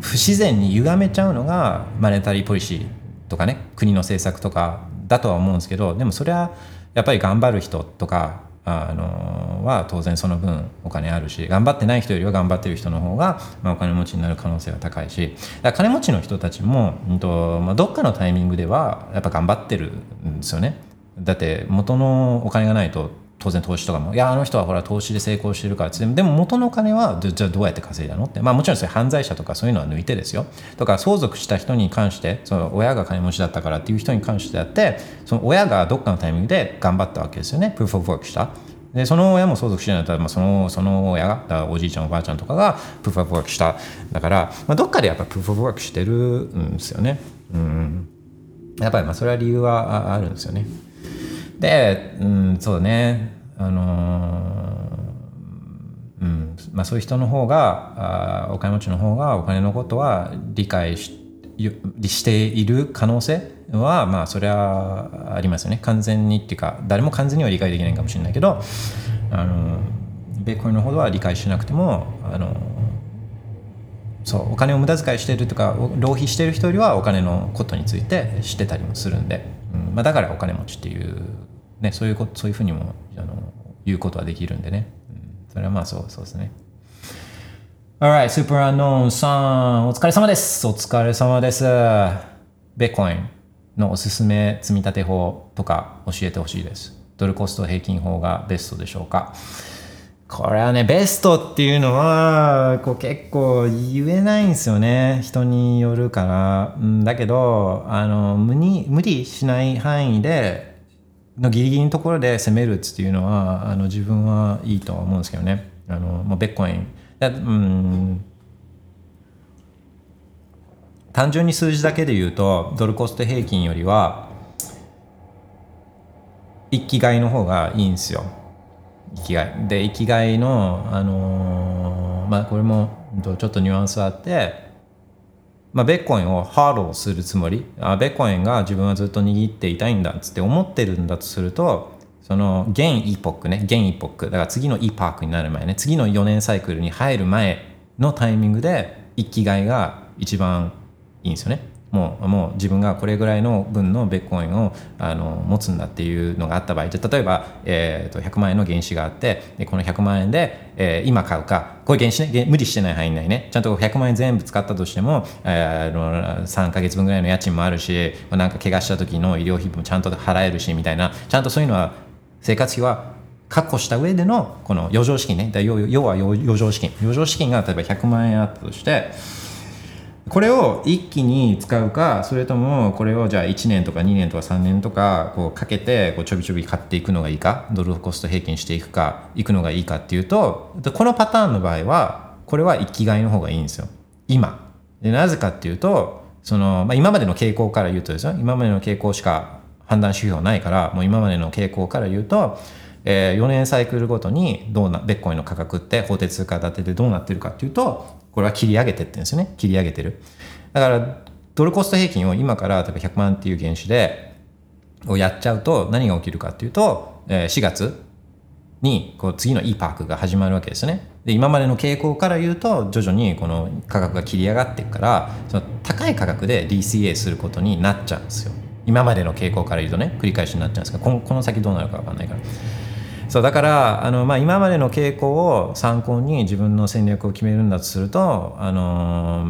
不自然に歪めちゃうのがマネタリーポリシーとかね。国の政策とかだとは思うんですけどでもそれはやっぱり頑張る人とかあのは当然その分お金あるし頑張ってない人よりは頑張ってる人の方が、まあ、お金持ちになる可能性は高いしだから金持ちの人たちも、うんとまあ、どっかのタイミングではやっぱ頑張ってるんですよね。だって元のお金がないと当然投資とかも。いやあの人はほら投資で成功してるからっつって。でも元の金はじゃあどうやって稼いだの？って。まあもちろんそれ犯罪者とかそういうのは抜いてですよ。とか相続した人に関してその親が金持ちだったからっていう人に関してだってその親がどっかのタイミングで頑張ったわけですよね。プーフ・オブ・ワークした。でその親も相続してないんだったら、まあ、そのその親がおじいちゃんおばあちゃんとかがプーフ・オブ・ワークした。だから、まあ、どっかでやっぱプーフ・オブ・ワークしてるんですよね。うん。やっぱりまあそれは理由はあるんですよね。で、うん、そうだね、あのーうんまあ、そういう人の方があお金持ちの方がお金のことは理解ししている可能性はまあそれはありますよね。完全にっていうか誰も完全には理解できないかもしれないけどあのベーコンのほどは理解しなくてもあのそうお金を無駄遣いしてるとか浪費してる人よりはお金のことについて知ってたりもするんで、うんまあ、だからお金持ちっていう、ね、そういうことそういうふうにもあの言うことはできるんでね、うん、それはまあそうそうですね Alright, Super Unknown さん、お疲れ様です。お疲れ様です。ベッコインのおすすめ積み立て法とか教えてほしいです。ドルコスト平均法がベストでしょうかこれはね、ベストっていうのは、こう結構言えないんですよね。人によるから。うんだけど、あの、無に無理しない範囲で、のギリギリのところで攻めるっていうのは、あの自分はいいとは思うんですけどね。あの、もうベッコイン。だうん単純に数字だけで言うとドルコスト平均よりは一気買いの方がいいんですよ生きがいで生きがいのあのーまあこれもちょっとニュアンスあってまあ、ベッコインをハードするつもり。あベッコインが自分はずっと握っていたいんだっつって思ってるんだとするとその現イポックね。現イポック。だから次のイパークになる前ね。次の4年サイクルに入る前のタイミングで一気買いが一番いいんですよね。もうもう自分がこれぐらいの分のベッコインをあの持つんだっていうのがあった場合じゃ例えば、えー、と100万円の原資があってこの100万円で、えー、今買うかこれ原資ね無理してない範囲内ね。ちゃんと100万円全部使ったとしても、えー、3か月分ぐらいの家賃もあるしなんか怪我した時の医療費もちゃんと払えるしみたいなちゃんとそういうのは生活費は確保した上でのこの余剰資金ね。要は余剰資金。余剰資金が例えば100万円あったとしてこれを一気に使うかそれともこれをじゃあ1年とか2年とか3年とかこうかけてこうちょびちょび買っていくのがいいかドルコスト平均していくかいくのがいいかっていうとこのパターンの場合はこれは生きがいの方がいいんですよ。今。でなぜかっていうとその、まあ、今までの傾向から言うとですよ。今までの傾向しか判断指標ないからもう今までの傾向から言うとえー、4年サイクルごとにどうなベッコインの価格って法定通貨建てでどうなってるかっていうとこれは切り上げてってんですよね。切り上げてる。だからドルコスト平均を今から例えば100万っていう原資でをやっちゃうと何が起きるかっていうと、え、4月にこう次の e パークが始まるわけですね。で今までの傾向から言うと徐々にこの価格が切り上がっていくからその高い価格で DCA することになっちゃうんですよ。今までの傾向から言うとね繰り返しになっちゃうんですがこのこの先どうなるか分かんないから。そうだからあの、まあ、今までの傾向を参考に自分の戦略を決めるんだとするとあの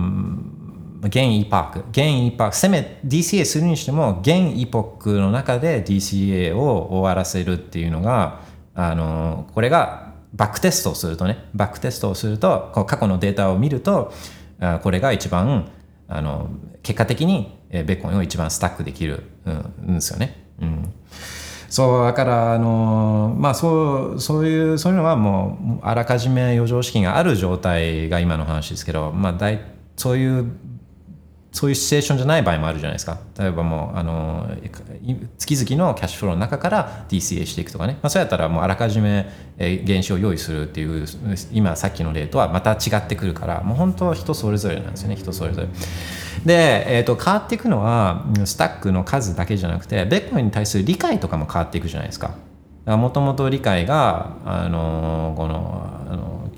現イパーク現イパークせめ DCA するにしても現イポックの中で DCA を終わらせるっていうのがあのこれがバックテストをするとねバックテストをするとこう過去のデータを見るとこれが一番あの結果的にベーコンを一番スタックできるんですよね。うんそうだからあのまあそうそういうそういうのはもうあらかじめ余剰資金がある状態が今の話ですけどまあ大そういうそういうシチュエーションじゃない場合もあるじゃないですか。例えばもうあの月々のキャッシュフローの中から DCA していくとかね、まあ、そうやったらもうあらかじめ原資を用意するっていう今さっきの例とはまた違ってくるからもう本当は人それぞれなんですよね。人それぞれ。で、えー、と変わっていくのはスタックの数だけじゃなくてベッコインに対する理解とかも変わっていくじゃないですか。もともと理解があのこのあの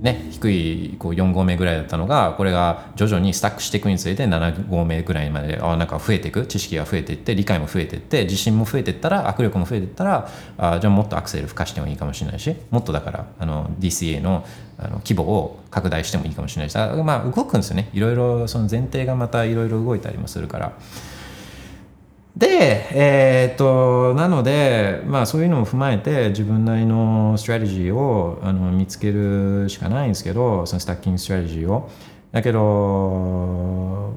ね、低いこう4合目ぐらいだったのがこれが徐々にスタックしていくにつれて7合目ぐらいまであなんか増えていく知識が増えていって理解も増えていって自信も増えていったら握力も増えていったらあじゃあもっとアクセル吹かしてもいいかもしれないしもっとだからあの DCA のあの規模を拡大してもいいかもしれないしまあ動くんですよねいろいろその前提がまたいろいろ動いたりもするから。で、えー、っとなので、まあ、そういうのも踏まえて自分なりのストラテジーをあの見つけるしかないんですけどそのスタッキングストラテジーを。だけど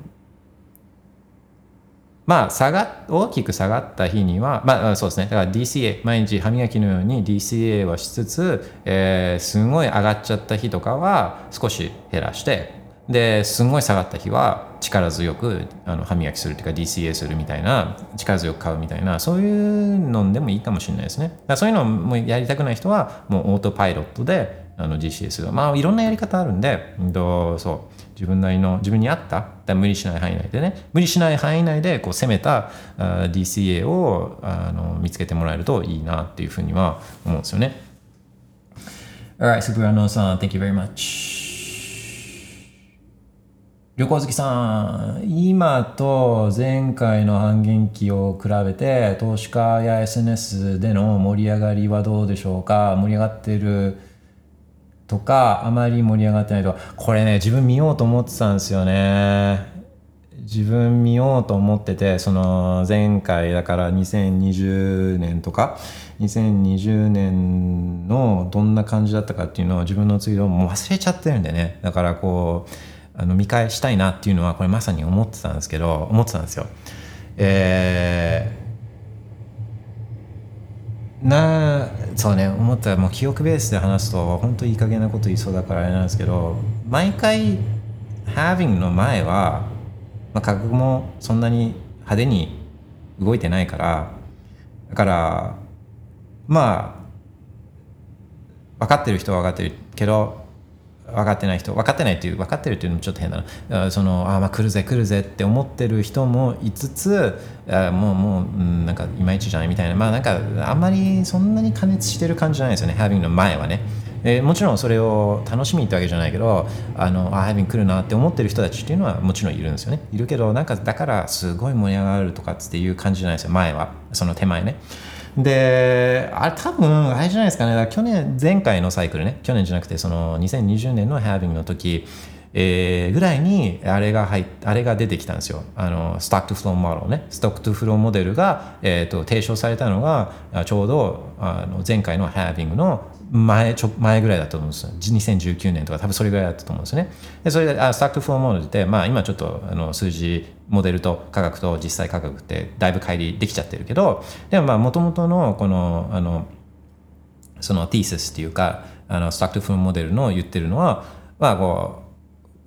まあ下が大きく下がった日にはまあそうですねだから DCA 毎日歯磨きのように DCA はしつつ、えー、すごい上がっちゃった日とかは少し減らしてですんごい下がった日は力強くあの歯磨きするっていうか DCA するみたいな力強く買うみたいなそういうのでもいいかもしれないですね。だそういうのもやりたくない人はもうオートパイロットであの DCA する。まあいろんなやり方あるんで、う、そう自分なりの自分に合った無理しない範囲内でね無理しない範囲内でこう攻めた DCA をあの見つけてもらえるといいなっていうふうには思うんですよね。Alright, Super さん thank you very much. 旅行好きさん、今と前回の半減期を比べて、投資家や SNS での盛り上がりはどうでしょうか？盛り上がってるとか、あまり盛り上がってないとか、これね、自分見ようと思ってたんですよね。自分見ようと思ってて、その前回だから2020年とか、2020年のどんな感じだったかっていうのを自分のツイートも忘れちゃってるんでね。だからこう、あの見返したいなっていうのはこれまさに思ってたんですけど思ってたんですよ。えー、なそうね思ったらもう記憶ベースで話すと本当いい加減なこと言いそうだからあれなんですけど毎回 having の前は、まあ、価格もそんなに派手に動いてないからだからまあ分かってる人は分かってるけど分かってない人分かってないっていう分かってるっていうのもちょっと変だな。そのあまあ来るぜ来るぜって思ってる人もいつつあもうもう、なんかいまいちじゃないみたいな。まあなんかあんまりそんなに加熱してる感じじゃないですよね。Having の前はね。えーもちろんそれを楽しみってわけじゃないけどあのあ Having 来るなって思ってる人たちっていうのはもちろんいるんですよね。いるけどなんかだからすごい盛り上がるとかっていう感じじゃないですよ。前は。その手前ね。であれ多分あれじゃないですかね。か去年前回のサイクルね。去年じゃなくてその2020年のハービングの時えーぐらいにあれが入っあれが出てきたんですよ。あのスタックトゥフローモデルね。ストックトゥフローモデルが、えー、と提唱されたのがちょうどあの前回の halving の前ちょ前ぐらいだったと思うんですよ。2019年とか多分それぐらいだったと思うんですよね。でそれであストックフローモデルで、まあ、今ちょっとあの数式モデルと価格と実際価格ってだいぶ乖離できちゃってるけどでもまあもともとのこのあのその thesis っていうかあのストックフローモデルの言ってるのはまあこう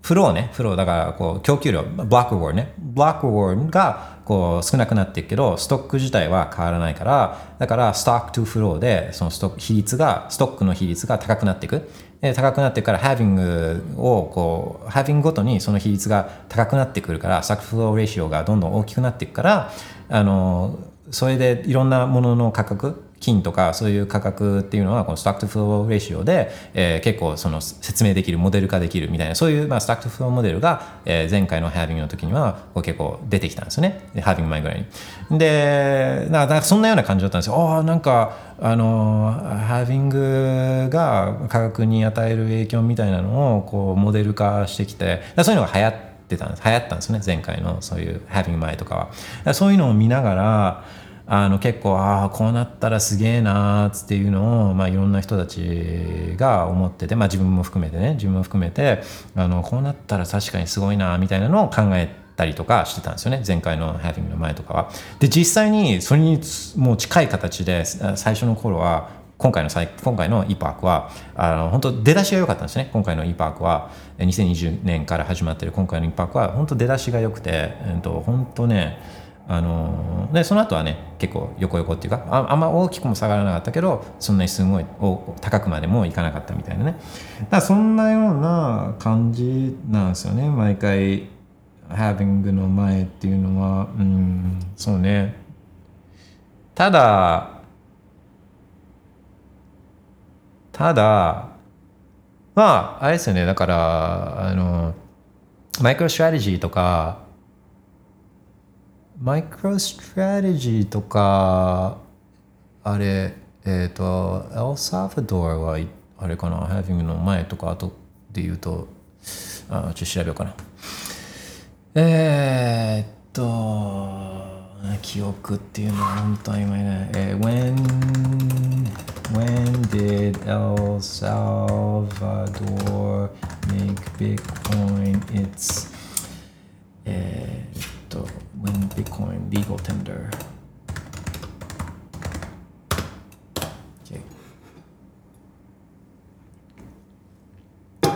フローね、フローだからこう供給量、ブロックリワードね、ブロックリワードがこう少なくなっていくけど、ストック自体は変わらないから、だからストックトゥフローで、そのストック比率が、ストックの比率が高くなっていく。で高くなっていくから、having をこう、having ごとにその比率が高くなってくるから、ストックフローレシオがどんどん大きくなっていくから、あの、それでいろんなものの価格、金とかそういう価格っていうのはこのストックトゥフローレシオで、えー結構その説明できるモデル化できるみたいなそういう、まあ、ストックトゥフローモデルが、えー前回の Having の時にはこう結構出てきたんですよね。で Having 前ぐらいに。でなんかそんなような感じだったんですよ。ああなんかあの Having が価格に与える影響みたいなのをこうモデル化してきてそういうのが流行ってたんです。流行ったんですね前回のそういう Having 前とかは。そういうのを見ながらあの結構ああこうなったらすげえなーっていうのを、まあ、いろんな人たちが思ってて、まあ、自分も含めてね自分も含めてあのこうなったら確かにすごいなみたいなのを考えたりとかしてたんですよね前回の Having の前とかは。で実際にそれにもう近い形で最初の頃は今回の今回の e パークはあの本当出だしが良かったんですね今回の e パークは2020年から始まってる今回の e パークは本当出だしが良くて、えっと、本当ねあのでその後はね結構横横っていうかああんま大きくも下がらなかったけどそんなにすごい高くまでもいかなかったみたいなね。だからそんなような感じなんですよね。毎回 Halving の前っていうのは。うんそうね。ただただまああれですよね。だからあのマイクロストラテジーとかマイクロストラテジーとかあれえっ、とエルサルバドルはあれかな Halving の前とか後で言うとあちょっと調べようかなえー、っと記憶っていうのは本当に曖昧ね。えー when, when did El Salvador make Bitcoin? Its えーっと when Bitcoin legal tender? Okay.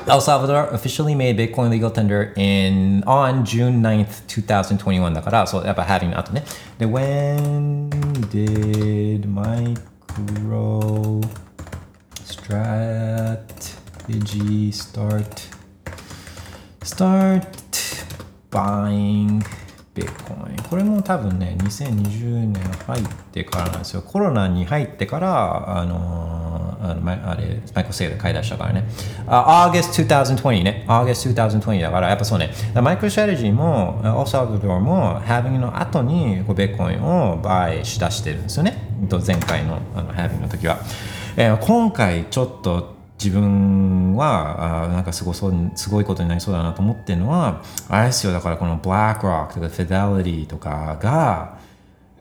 El Salvador officially made Bitcoin legal tender in on June 9th, 2021だから、そう、やっぱ having の後ね。で、when did micro strategy start start buying Bitcoin これも多分ね2020年入ってからなんですよ。コロナに入ってからあのあのあれマイクロストラテジー買い出したからね。あ August 2020ね。August 2020だからやっぱそうね。マイクロストラテジーもオーサルドドも Having の後にこう Bitcoin を買いだしてるんですよね。前回のあの Having の時は、えー今回ちょっと自分はあなんかすごそうすごいことになりそうだなと思ってるのはあれですよだからこの BlackRock とか Fidelity とかが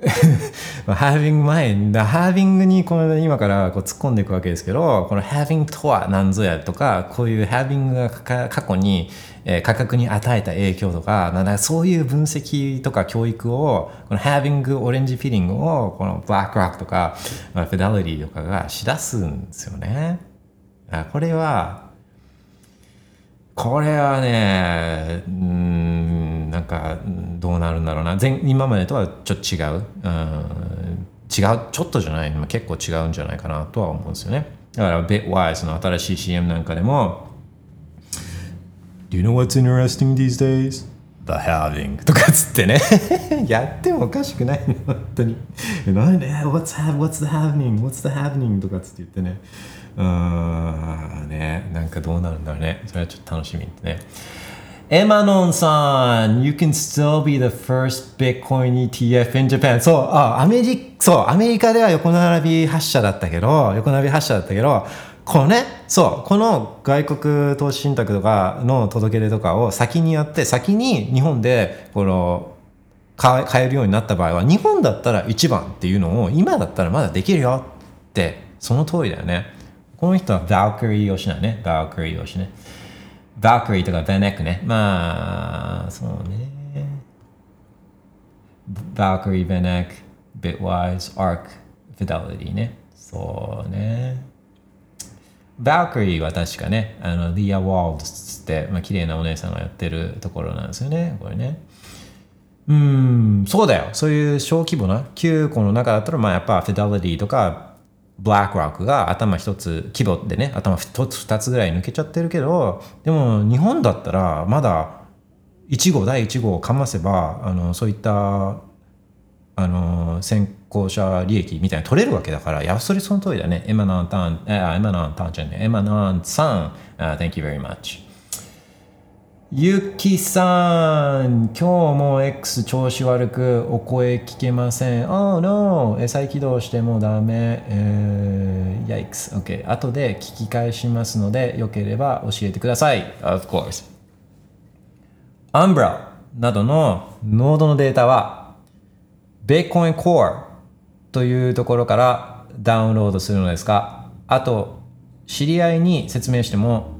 having 前だ having にこの今からこう突っ込んでいくわけですけどこの having とは何ぞやとかこういう having が過去に、えー価格に与えた影響とかなんかそういう分析とか教育をこの having オレンジピリングをこの BlackRock とかまあ Fidelity とかがしだすんですよね。これはこれはね、うん、なんかどうなるんだろうな。前今までとはちょっと違う。うん、違う、ちょっとじゃない、結構違うんじゃないかなとは思うんですよね。だから、Bitwise の新しい CM なんかでも、Do you know what's interesting these days? The having とかつってね やってもおかしくないの本当になんで？What's, the happening? What's the happening? とかつって言ってねうーん。ねなんかどうなるんだろうね。それはちょっと楽しみね。エマノンさん You can still be the first Bitcoin ETF in Japan. そうあアメリそうアメリカでは横並び発射だったけど横並び発射だったけどこのねそうこの外国投資信託とかの届け出とかを先にやって先に日本でこの買え買えるようになった場合は日本だったら1番っていうのを今だったらまだできるよってその通りだよね。この人はバークリー推しなのね。バークリー推しね。バークリーとかヴァンエックね。まあ、そうね。バークリー、ヴァンエック、ビットワイズ、アーク、フィデリティね。そうね。バークリーは確かね、あの、リア・ワールズって、まあ、綺麗なお姉さんがやってるところなんですよね。これね。うん、そうだよ。そういう小規模な9個の中だったら、まあやっぱフィデリティとか、BlackRock が頭一つ、規模でね、頭一つ二つぐらい抜けちゃってるけど、でも日本だったらまだ1号、第1号をかませば、あの、そういったあの先行者利益みたいな取れるわけだから、いや、それその通りだね。エマナンタン、あエマナンタンじゃねエマナンさん、uh, Thank you very much. ゆきさん、今日も X 調子悪くお声聞けません。Oh no! え再起動してもダメ。えー、Yikes. OK. 後で聞き返しますので、よければ教えてください。Of course. アンブラなどのノードのデータは Bitcoin Core というところからダウンロードするのですが、あと、知り合いに説明しても、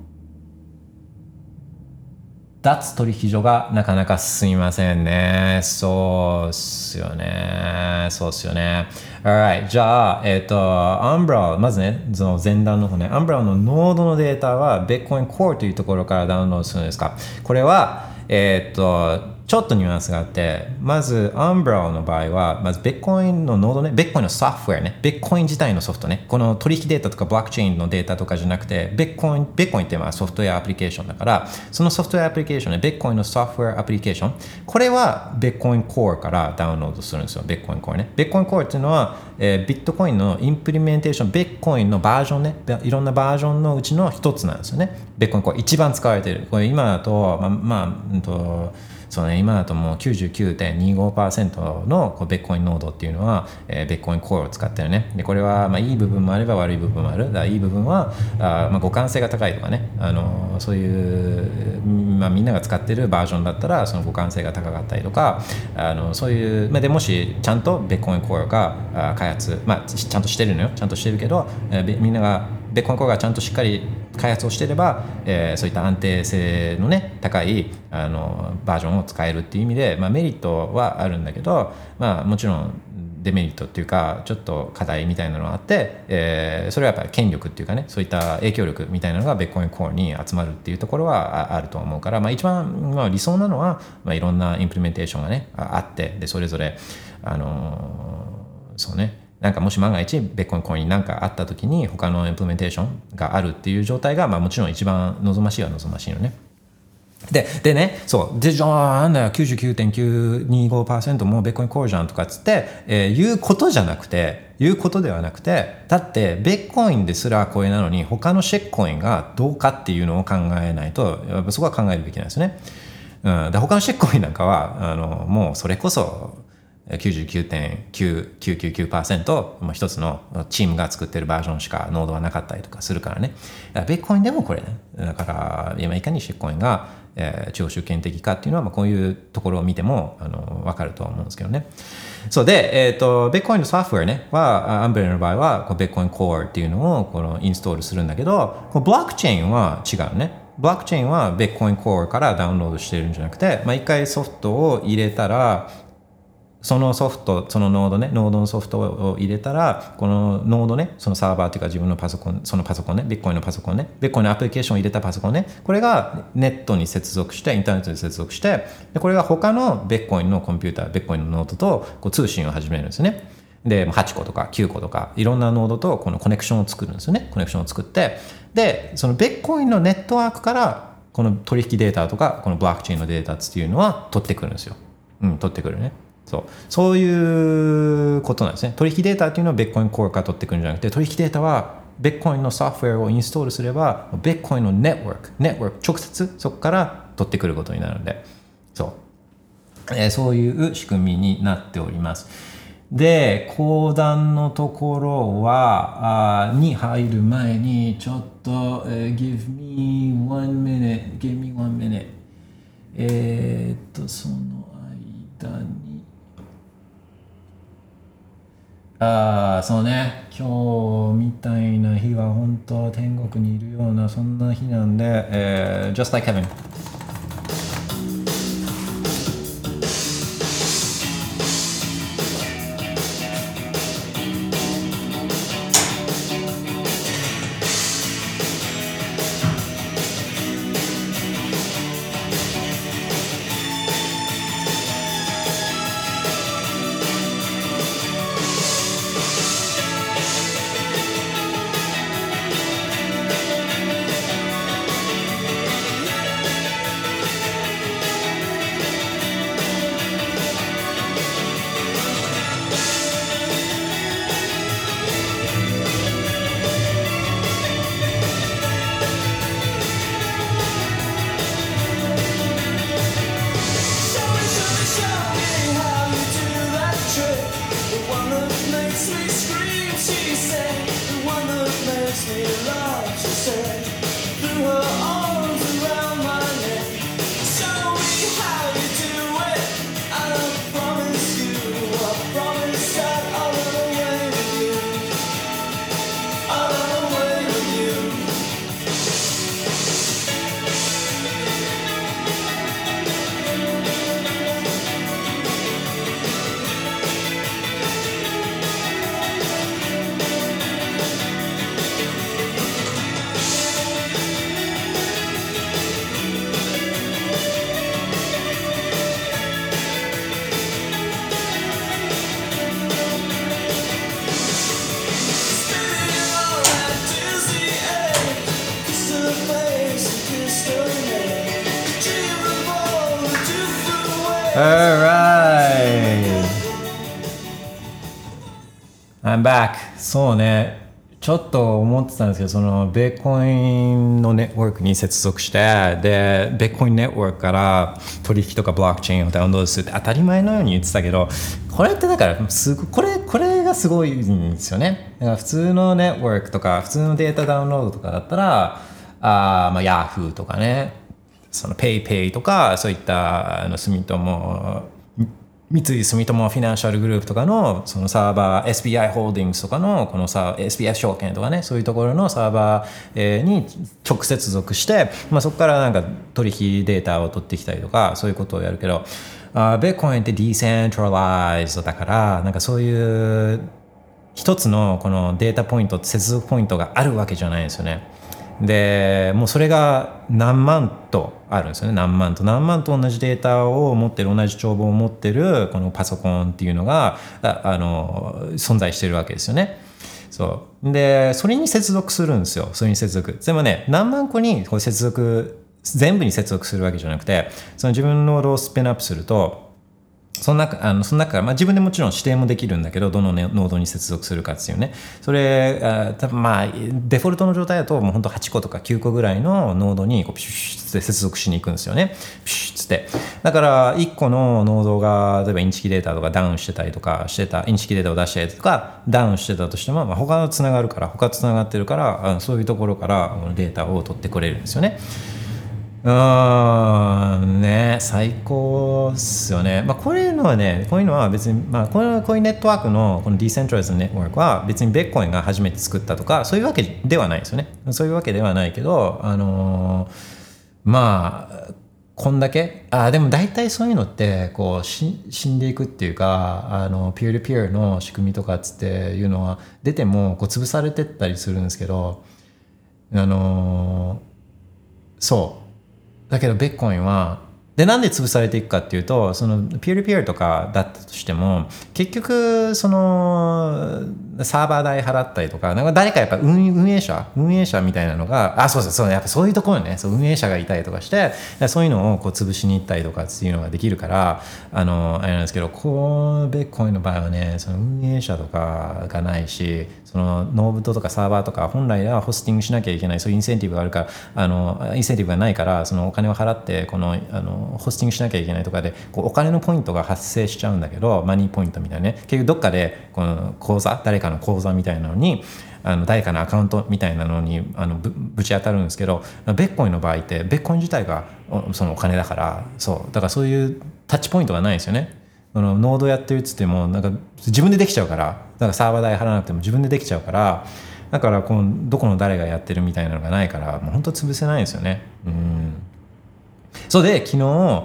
脱取引所がなかなか進みませんね。そうっすよね。そうっすよね。Alright. じゃあ、えっ、と、アンブラまずね、その前段の方ね、アンブラのノードのデータは Bitcoin Core というところからダウンロードするんですか？これは、えっ、と、ちょっとニュアンスがあって、まず、アンブレルの場合は、まず、ビットコインのノードね、ビットコインのソフトウェアね、ビットコイン自体のソフトね、この取引データとかブロックチェーンのデータとかじゃなくて、ビットコイン、ビットコインってまあソフトウェアアプリケーションだから、そのソフトウェアアプリケーションね、ビットコインのソフトウェアアプリケーション、これはビットコインコアからダウンロードするんですよ、ビットコインコアね。ビットコインコアっていうのは、えービットコインのインプリメンテーション、ビットコインのバージョンね、いろんなバージョンのうちの一つなんですよね。ビットコインコア一番使われている。これ今だと、まあ、まあ、うんと、そうね、今だともう99.25%のこうビッコインノードっていうのは、えー、ビッコインコアを使ってるね。で、これは、まあ、いい部分もあれば悪い部分もある。だいい部分は、あまあ、互換性が高いとかね、あのそういう、まあ、みんなが使ってるバージョンだったら、その互換性が高かったりとか、あのそういう、まあ、でもし、ちゃんとビッコインコアがあー開発、まあ、ちゃんとしてるのよ。ちゃんとしてるけど、えーみんながビットコインコアがちゃんとしっかり開発をしていれば、えーそういった安定性のね高いあのバージョンを使えるっていう意味で、まあ、メリットはあるんだけど、まあ、もちろんデメリットっていうかちょっと課題みたいなのがあって、えーそれはやっぱり権力っていうかねそういった影響力みたいなのがビッコインコアに集まるっていうところはあると思うから、まあ、一番、まあ、理想なのは、まあ、いろんなインプリメンテーションがねあってでそれぞれあのそうねなんかもし万が一ベッコンコインに何かあった時に他のインプリメンテーションがあるっていう状態が、まあ、もちろん一番望ましいは望ましいよね。ででね、そう、で、じゃあ、なんだよ、99.925%もベッコインコールじゃんとかっつって、えー言うことじゃなくて、言うことではなくて、だって、ベッコインですらこれなのに、他のシェッコインがどうかっていうのを考えないと、やっぱそこは考えるべきなんですね。うん、で他のシェッコインなんかは、あのもうそれこそ、99.9999%もう一つのチームが作ってるバージョンしかノードはなかったりとかするからね。ビッコインでもこれね。だから今いかにシェッコインが、えー、超集権的かっていうのは、まあ、こういうところを見てもあの分かるとは思うんですけどね。そうで、えっ、と、ビッコインのソフトウェアね、は、アンブレの場合は、こうビッコインコアっていうのをこのインストールするんだけど、このブロックチェーンは違うね。ブロックチェーンはビッコインコアからダウンロードしてるんじゃなくて、まあ、一回ソフトを入れたら、そのソフト、そのノードね、ノードのソフトを入れたら、このノードね、そのサーバーというか自分のパソコン、そのパソコンね、ビットコインのパソコンね、ビットコインのアプリケーションを入れたパソコンね、これがネットに接続して、インターネットに接続して、でこれが他のビットコインのコンピューター、ビットコインのノードとこう通信を始めるんですね。で、8個とか9個とか、いろんなノードとこのコネクションを作るんですよね。コネクションを作って、で、そのビットコインのネットワークからこの取引データとかこのブロックチェーンのデータっていうのは取ってくるんですよ。うん、取ってくるね。そうそういうことなんですね。取引データっていうのはベッコインコアから取ってくるんじゃなくて取引データはベッコインのソフトウェアをインストールすればベッコインのネットワークネットワーク直接そこから取ってくることになるのでそう、えーそういう仕組みになっております。で、講談のところは、あに入る前に、ちょっと、えー give me one minute, give me one minute. えっと、その間に、ああ、そうね、今日みたいな日は本当天国にいるような、そんな日なんで、えー just like heaven. たんですけど、そのベーコインのネットワークに接続して、で、ベーコインネットワークから取引とかブロックチェーンをダウンロードするって当たり前のように言ってたけど、これってだからすごこれ、これがすごいんですよね。だから普通のネットワークとか、普通のデータダウンロードとかだったら、あーまあ Yahoo とかね、その PayPay とかそういったの住友三井住友フィナンシャルグループとかのそのサーバー SBI ホールディングスとかのこのさ SBI 証券とかねそういうところのサーバーに直接属して、まあ、そこからなんか取引データを取ってきたりとかそういうことをやるけどあベーコインってディーセントラライズだからなんかそういう一つのこのデータポイント接続ポイントがあるわけじゃないんですよね。でもうそれが何万とあるんですよね。何万と。何万と同じデータを持ってる同じ帳簿を持ってるこのパソコンっていうのがあの存在してるわけですよね。そう。でそれに接続するんですよ。それに接続。でもね何万個にこう接続全部に接続するわけじゃなくてその自分のノードを spin up するとその中あのその中から、まあ、自分でもちろん指定もできるんだけどどの、ね、ノードに接続するかっていうね。それあ多分まあデフォルトの状態だともう本当8個とか9個ぐらいのノードにこうピシュッつって接続しに行くんですよね。ピシュッつって。だから1個のノードが例えばインチキデータとかダウンしてたりとかしてたインチキデータを出したりとかダウンしてたとしても、まあ、他のつながるから他とつながってるからそういうところからデータを取ってくれるんですよね。うんね最高っすよね。まあこういうのはねこういうのは別にまあこのこういうネットワークのこのディーセントライズネットワークは別にベッコインが初めて作ったとかそういうわけではないですよね。そういうわけではないけどあのーまあこんだけ？あでも大体そういうのってこうし死んでいくっていうかあのピアリピアの仕組みとかっつっていうのは出てもこう潰されてったりするんですけどあのーそうだけどベッコインはでなんで潰されていくかっていうとそのピュアリピュアとかだったとしても結局そのサーバー代払ったりとかなんか誰かやっぱ運営者運営者みたいなのがあそうそうそうやっぱそういうところにね。そう運営者がいたりとかしてそういうのをこう潰しに行ったりとかっていうのができるからあのあれなんですけどこのベッコインの場合はねその運営者とかがないしそのノーブトとかサーバーとか本来はホスティングしなきゃいけないそういうインセンティブがあるからあのインセンティブがないからそのお金を払ってこのあのホスティングしなきゃいけないとかでこうお金のポイントが発生しちゃうんだけどマニーポイントみたいなね。結局どっかでこの口座誰かの口座みたいなのにあの誰かのアカウントみたいなのにあのぶぶち当たるんですけどベッコインの場合ってベッコイン自体がそのお金だからそうだからそういうタッチポイントがないんですよね。そのノードやってるっつってもなんか自分でできちゃうからだからサーバー代払わなくても自分でできちゃうからだからこのどこの誰がやってるみたいなのがないからもう本当潰せないんですよね。うんそうで昨日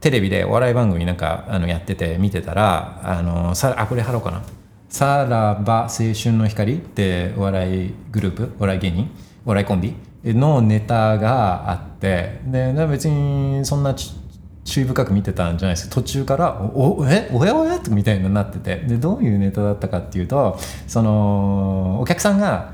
テレビでお笑い番組なんかあのやってて見てたらあのさあこれ貼ろうかな「さらば青春の光」ってお笑いグループお笑い芸人お笑いコンビのネタがあってで別にそんな注意深く見てたんじゃないです途中から「おおえおやおや?」みたいになっててでどういうネタだったかっていうとそのお客さんが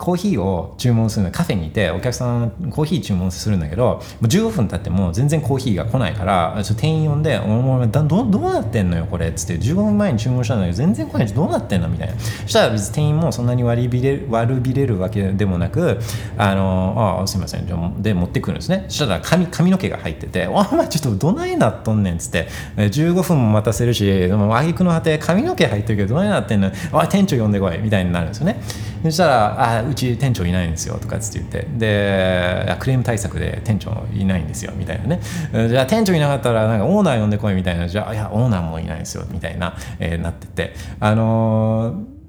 コーヒーを注文するのカフェにいてお客さんコーヒー注文するんだけどもう15分経っても全然コーヒーが来ないから店員呼んで「お前だどどうなってんのよこれ」っつって15分前に注文したんだけど全然来ないしどうなってんの？みたいな。そしたら別に店員もそんなに割りびれ悪びれるわけでもなく「あのあすいません」で持ってくるんですねそしたら髪髪の毛が入ってて「お前ちょっとどないなっとんねん」っつって。15分も待たせるしでも挙句の果て髪の毛入ってるけどどないなってんのおい店長呼んでこいみたいになるんですよね。そしたら「あうち店長いないんですよ」とかっつって言って。でクレーム対策で店長いないんですよみたいなね。じゃあ店長いなかったらなんかオーナー呼んでこいみたいな。じゃあいやオーナーもいないんですよみたいな、えーなってて。あのー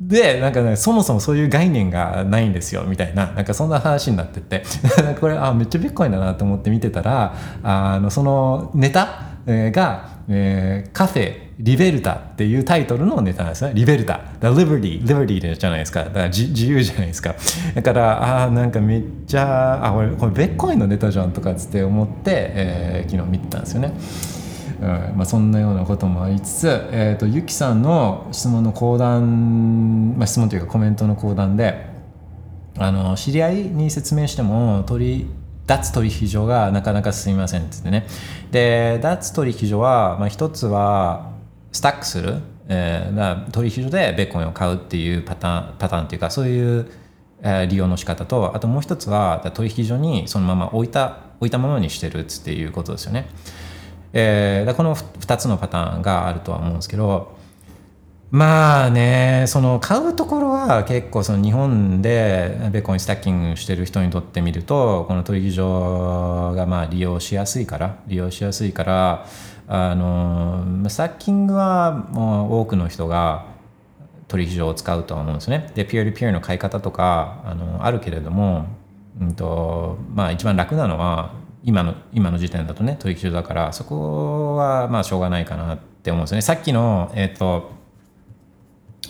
でなんか、ね、そもそもそういう概念がないんですよみたいな。なんかそんな話になってて。これあめっちゃビットコインだなと思って見てたらあのそのネタが、えーカフェリベルタっていうタイトルのネタなんですね。リベルタ。だ Liberty、Liberty じゃないですか。だから自由じゃないですか。だから、ああ、なんかめっちゃ、あ、これ、これベッコインのネタじゃんとかつって思って、えー昨日見てたんですよね。うんまあ、そんなようなこともありつつ、えー、とゆきさんの質問の講談、まあ、質問というかコメントの講談であの知り合いに説明しても取り脱取引所がなかなか進みませんって言ってねで脱取引所は、まあ、一つはスタックする、えー取引所でベッコンを買うっていうパターンパターンっていうかそういう、えー利用の仕方とあともう一つは取引所にそのまま置いた置いたままにしてるっていうことですよね。えーこの2つのパターンがあるとは思うんですけどまあねその買うところは結構その日本でベーコンスタッキングしてる人にとってみるとこの取引所がまあ利用しやすいから利用しやすいからあのスタッキングはもう多くの人が取引所を使うとは思うんですね。で、ピアリピアの買い方とかあのあるけれども、うんとまあ、一番楽なのは今の今の時点だとね取引所だからそこはまあしょうがないかなって思うんですね。さっきの、えっと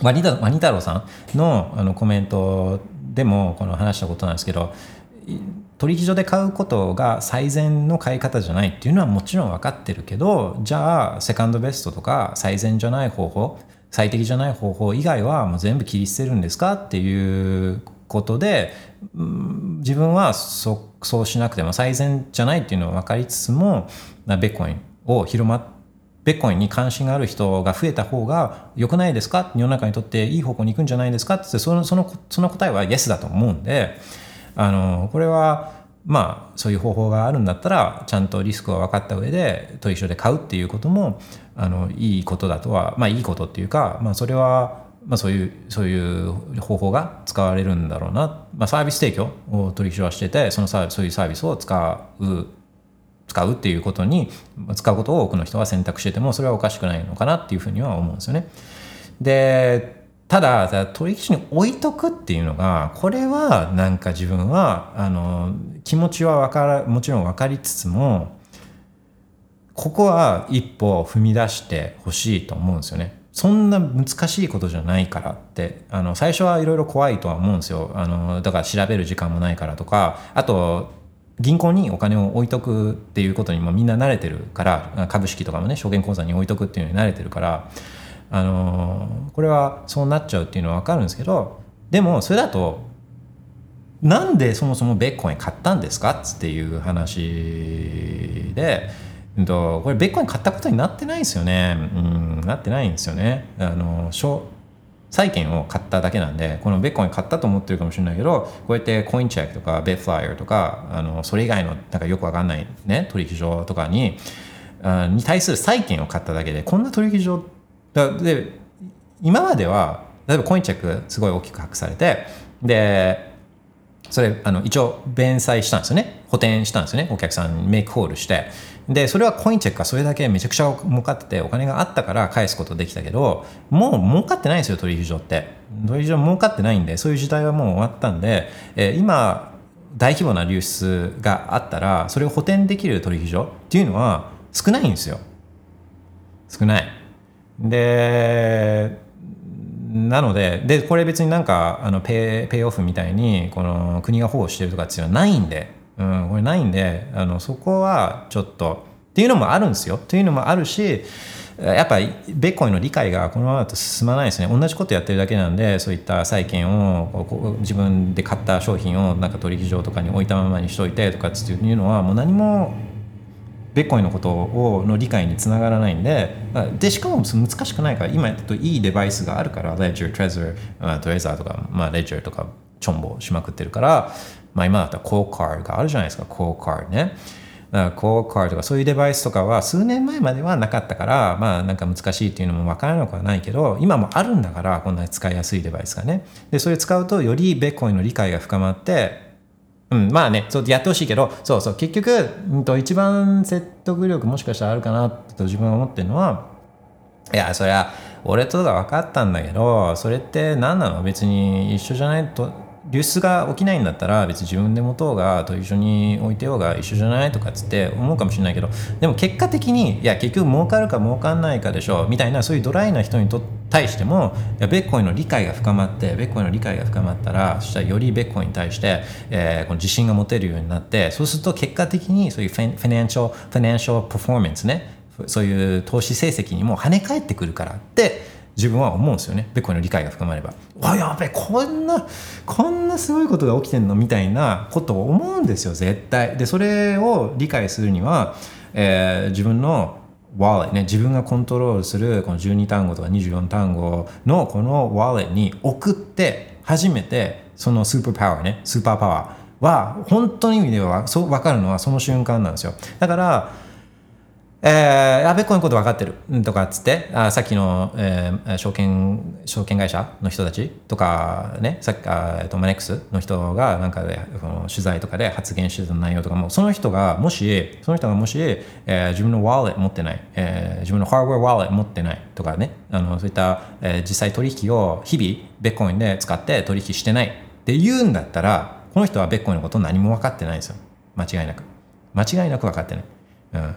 ワニワニ太郎さんのあのコメントでもこの話したことなんですけど取引所で買うことが最善の買い方じゃないっていうのはもちろん分かってるけどじゃあセカンドベストとか最善じゃない方法最適じゃない方法以外はもう全部切り捨てるんですかっていうことでうん自分はそそうしなくても最善じゃないっていうのは分かりつつもベッコインを広まってベッコインに関心がある人が増えた方が良くないですか？世の中にとっていい方向に行くんじゃないですか？ってそのそのその答えは Yes だと思うんであのこれはまあそういう方法があるんだったらちゃんとリスクが分かった上で取引所で買うっていうこともあのいいことだとはまあいいことっていうか、まあ、それはまあ、そういうそういう方法が使われるんだろうな、まあ、サービス提供を取引所はしててそのサそういうサービスを使う使うっていうことに使うことを多くの人は選択しててもそれはおかしくないのかなっていうふうには思うんですよね。でただ取引所に置いとくっていうのがこれはなんか自分はあの気持ちはからもちろん分かりつつもここは一歩踏み出してほしいと思うんですよね。そんな難しいことじゃないからってあの最初はいろいろ怖いとは思うんですよあのだから調べる時間もないからとかあと銀行にお金を置いとくっていうことにもみんな慣れてるから株式とかもね証券口座に置いとくっていうのに慣れてるからあのこれはそうなっちゃうっていうのは分かるんですけどでもそれだとなんでそもそもベッコイン買ったんですかっていう話で、うんと、これベッコイン買ったことになってないんですよね。うん、なってないんですよね。あの、債券を買っただけなんで、このベッコイン買ったと思ってるかもしれないけど、こうやってコインチェックとかベッフライヤーとか、あの、それ以外のなんかよくわかんないね、取引所とかに、に対する債券を買っただけで、こんな取引所って、だで、今までは、例えばコインチェックすごい大きく隠されて、で、それあの一応弁済したんですよね。補填したんですよね。お客さんにメイクホールして。でそれはコインチェックがそれだけめちゃくちゃ儲かっててお金があったから返すことできたけどもう儲かってないんですよ取引所って。取引所儲かってないんでそういう時代はもう終わったんで、えー今大規模な流出があったらそれを補填できる取引所っていうのは少ないんですよ。少ない。でなのででこれ別になんかあのペイペイオフみたいにこの国が保護してるとかっていうのはないんで、うん、これないんであのそこはちょっとっていうのもあるんですよ。っていうのもあるしやっぱりベッコインの理解がこのままだと進まないですね。同じことやってるだけなんでそういった債券を自分で買った商品をなんか取引所とかに置いたままにしといてとかっていうのはもう何もベッコインのことをの理解につながらないんででしかも難しくないから今やってるといいデバイスがあるから Ledger、Trezor、まあ、トレザーとか、まあ、Ledger とかチョンボしまくってるから、まあ、今だったら c o c a r があるじゃないですか c o c a r ね。c o c a r とかそういうデバイスとかは数年前まではなかったからまあなんか難しいっていうのも分からなくはないけど今もあるんだからこんなに使いやすいデバイスがね。でそれ使うとよりベッコインの理解が深まってうん、まあね、そうやってほしいけど、そうそう、結局、うんと、一番説得力もしかしたらあるかなと自分は思ってるのは、いや、そりゃ、俺とだ分かったんだけど、それって何なの？別に一緒じゃない？と、流出が起きないんだったら、別に自分で持とうが、と一緒に置いてようが一緒じゃないとかっつって思うかもしれないけど、でも結果的に、いや、結局儲かるか儲かんないかでしょう、みたいな、そういうドライな人にと対しても、いや、ベッコインの理解が深まって、ベッコインの理解が深まったら、そしたらよりベッコインに対して、えーこの自信が持てるようになって、そうすると結果的にそういう financial、financial performance ね、そういう投資成績にも跳ね返ってくるからって、自分は思うんですよね。ビットコインの理解が深まれば。わ、やべえ、こんな、こんなすごいことが起きてんのみたいなことを思うんですよ、絶対。で、それを理解するには、えー自分のウォレットね、自分がコントロールするこの12単語とか24単語のこのウォレットに送って初めてそのスーパーパワーね、スーパーパワーは本当の意味ではそう分かるのはその瞬間なんですよ。だから、えー、あベッコインのこと分かってる？とかっつってあさっきの、えー証券証券会社の人たちとかねさっきあ、えっとマネックスの人がなんかでこの取材とかで発言してた内容とかもその人がもしその人がもし、えー自分のワーレット持ってない、えー自分のハードウェアワーレット持ってないとかねあのそういった、えー実際取引を日々ベッコインで使って取引してないって言うんだったらこの人はベッコインのこと何も分かってないんですよ。間違いなく。間違いなく分かってない、うん、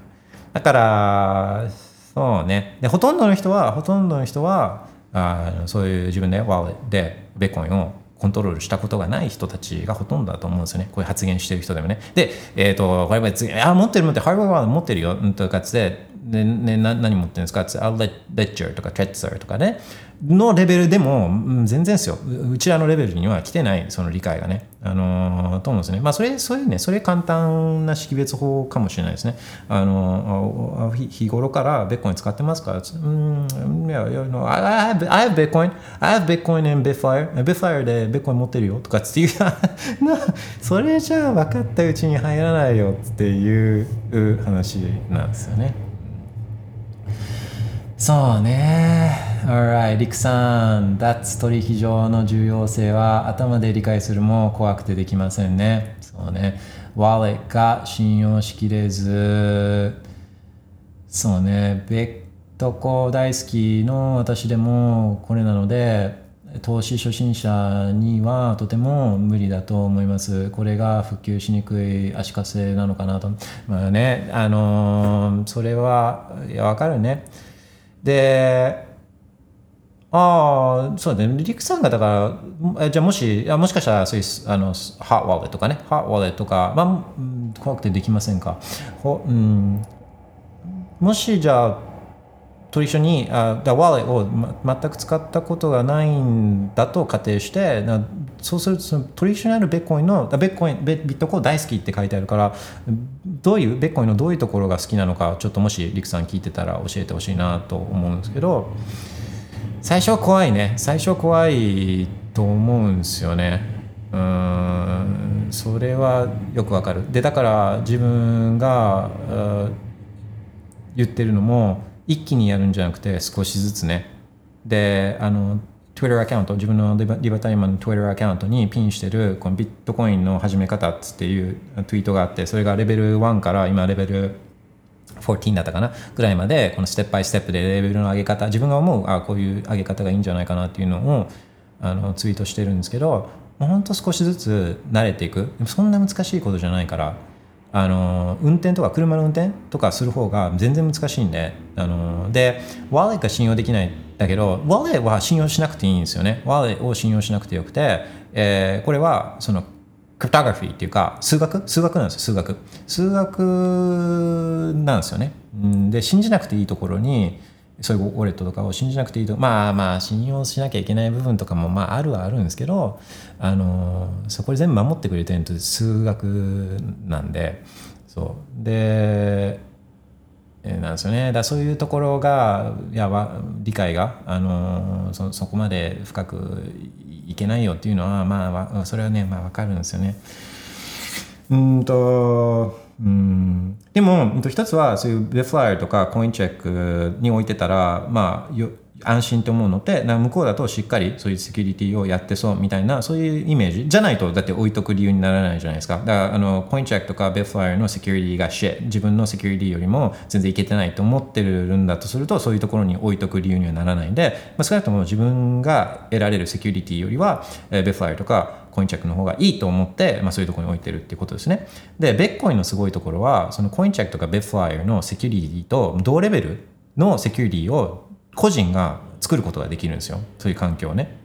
だからそうねでほとんどの人はほとんどの人はあそういう自分でワーレットでベコンをコントロールしたことがない人たちがほとんどだと思うんですよね。こういう発言してる人でもね。で、えっ、と、これは次、あ、持ってる持ってる、ハードウェアは持ってるよ、とかつって、で、ね、な何持ってるんですかつって、あ、レッジャーとか、テッツァーとかね、のレベルでも、うん全然ですよ。うちらのレベルには来てない、その理解がね。あのーと思うんですね。まあ、それ、そういうね、それ簡単な識別法かもしれないですね。あのー日頃からベッコイン使ってますか？つうん、いや、いや、no, I, I have, I have Bitcoin. I have Bitcoin and Bitfire. Bitfire でベッコイン持ってるよとかって言う な、それじゃあ分かったうちに入らないよっていう話なんですよね。そうね。Alright, リクさん、脱取引所の重要性は頭で理解するも怖くてできませんね。そうね。ワレが信用しきれず、そうね。ベットコ大好きの私でもこれなので、投資初心者にはとても無理だと思います。これが普及しにくい足かせなのかなと。まあね、あのーそれは、いや、わかるね。で、ああ、そうだね。リクさんがだから、えじゃあもし、あもしかしたらそういう、あの、ハートワレットとかね、ハートワレットとか、まあ、怖くてできませんか。ほうん、もしじゃあ、取引所にあだワレを、ま、全く使ったことがないんだと仮定してなそうするとその取引所にあるベッコインのベッコインベビットコイン大好きって書いてあるからどういうベッコインのどういうところが好きなのかちょっともしリクさん聞いてたら教えてほしいなと思うんですけど最初は怖いね。最初は怖いと思うんですよね。うんそれはよくわかる。でだから自分が言ってるのも一気にやるんじゃなくて少しずつね。であの Twitter アカウント自分のリバタイマンの Twitter アカウントにピンしてるこのビットコインの始め方っていうツイートがあってそれがレベル1から今レベル14だったかな？ぐらいまでこのステップバイステップでレベルの上げ方自分が思うあこういう上げ方がいいんじゃないかなっていうのをあのツイートしてるんですけどほんと少しずつ慣れていく。そんな難しいことじゃないからあの運転とか車の運転とかする方が全然難しいんであのでワレが信用できないんだけどワーレは信用しなくていいんですよね。ワーレを信用しなくてよくて、えーこれはそのクリプトグラフィーっていうか数学？数学なんですよ数学。数学なんですよね。で信じなくていいところにそういうウォレットとかを信じなくていいとまあまあ信用しなきゃいけない部分とかもまああるはあるんですけどあのそこで全部守ってくれてるのって数学なんでそう。でえなんですよね。だそういうところがいや理解があのそそこまで深くいけないよっていうのはまあそれはねまあわかるんですよね。うんとうん。でも一つはそういうベフライとかコインチェックに置いてたらまあよ安心と思うのって向こうだとしっかりそういうセキュリティをやってそうみたいなそういうイメージじゃないとだって置いとく理由にならないじゃないですかだからあのコインチェックとかベフライのセキュリティがシェ自分のセキュリティよりも全然いけてないと思ってるんだとするとそういうところに置いとく理由にはならないんで、まあ、少なくとも自分が得られるセキュリティよりは、えーベフライとかコインチェックの方がいいと思って、まあ、そういうところに置いてるっていうことですね。で、ビットコインのすごいところは、そのコインチェックとか bitFlyer のセキュリティと同レベルのセキュリティを個人が作ることができるんですよ。そういう環境をね。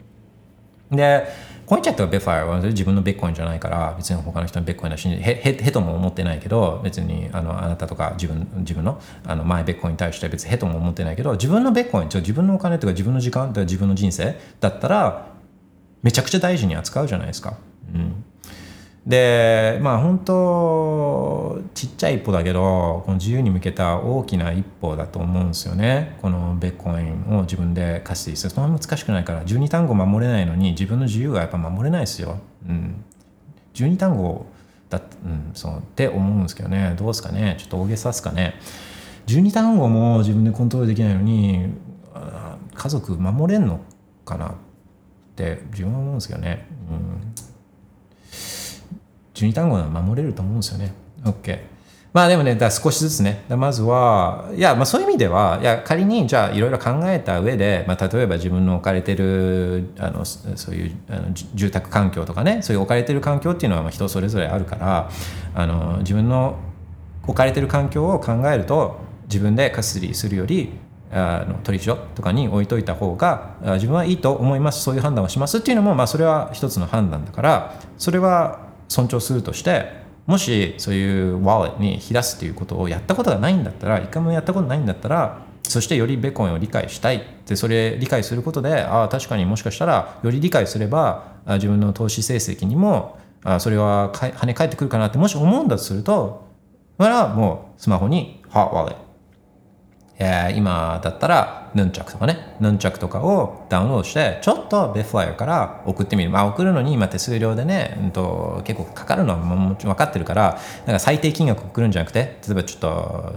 で、コインチェックとか bitFlyer は自分のビットコインじゃないから、別に他の人のビットコインは信じへへとも思ってないけど、別にあのあなたとか自分自分のあの my Bitcoin に対しては別にへとも思ってないけど、自分のビットコイン、自分のお金とか自分の時間とか自分の人生だったら、めちゃくちゃ大事に扱うじゃないですか。うん、でまあ本当ちっちゃい一歩だけどこの自由に向けた大きな一歩だと思うんですよね。このベッコインを自分でカスティすそんな難しくないから12単語守れないのに自分の自由がやっぱ守れないですよ。うん、12単語だって、うん、そうって思うんですけどね。どうですかね。ちょっと大げさですかね。12単語も自分でコントロールできないのに家族守れんのかなって自分は思うんですけどね、うん、12単語なら守れると思うんですよね。OK まあでもね、だ少しずつね、まずは、いや、まあそういう意味では、いや、仮にじゃあいろいろ考えた上で、まあ例えば自分の置かれてる、あの、そういうあの住宅環境とかね、そういう置かれてる環境っていうのはまあ人それぞれあるから、あの、自分の置かれてる環境を考えると、自分でカスリするより、あの取引所とかに置いといた方が自分はいいと思います。そういう判断をしますっていうのも、まあ、それは一つの判断だからそれは尊重するとしてもしそういうワーレットに引き出すっていうことをやったことがないんだったら一回もやったことないんだったらそしてよりベコンを理解したい。でそれ理解することでああ確かにもしかしたらより理解すれば自分の投資成績にもあそれは跳ね返ってくるかなってもし思うんだとするとならもうスマホに「Hot Wallet」えー今だったらヌンチャクとかねヌンチャクとかをダウンロードしてちょっと bitFlyer から送ってみるまあ送るのに今手数料でね、うん、と結構かかるのはもちろん分かってるからなんか最低金額送るんじゃなくて例えばちょっと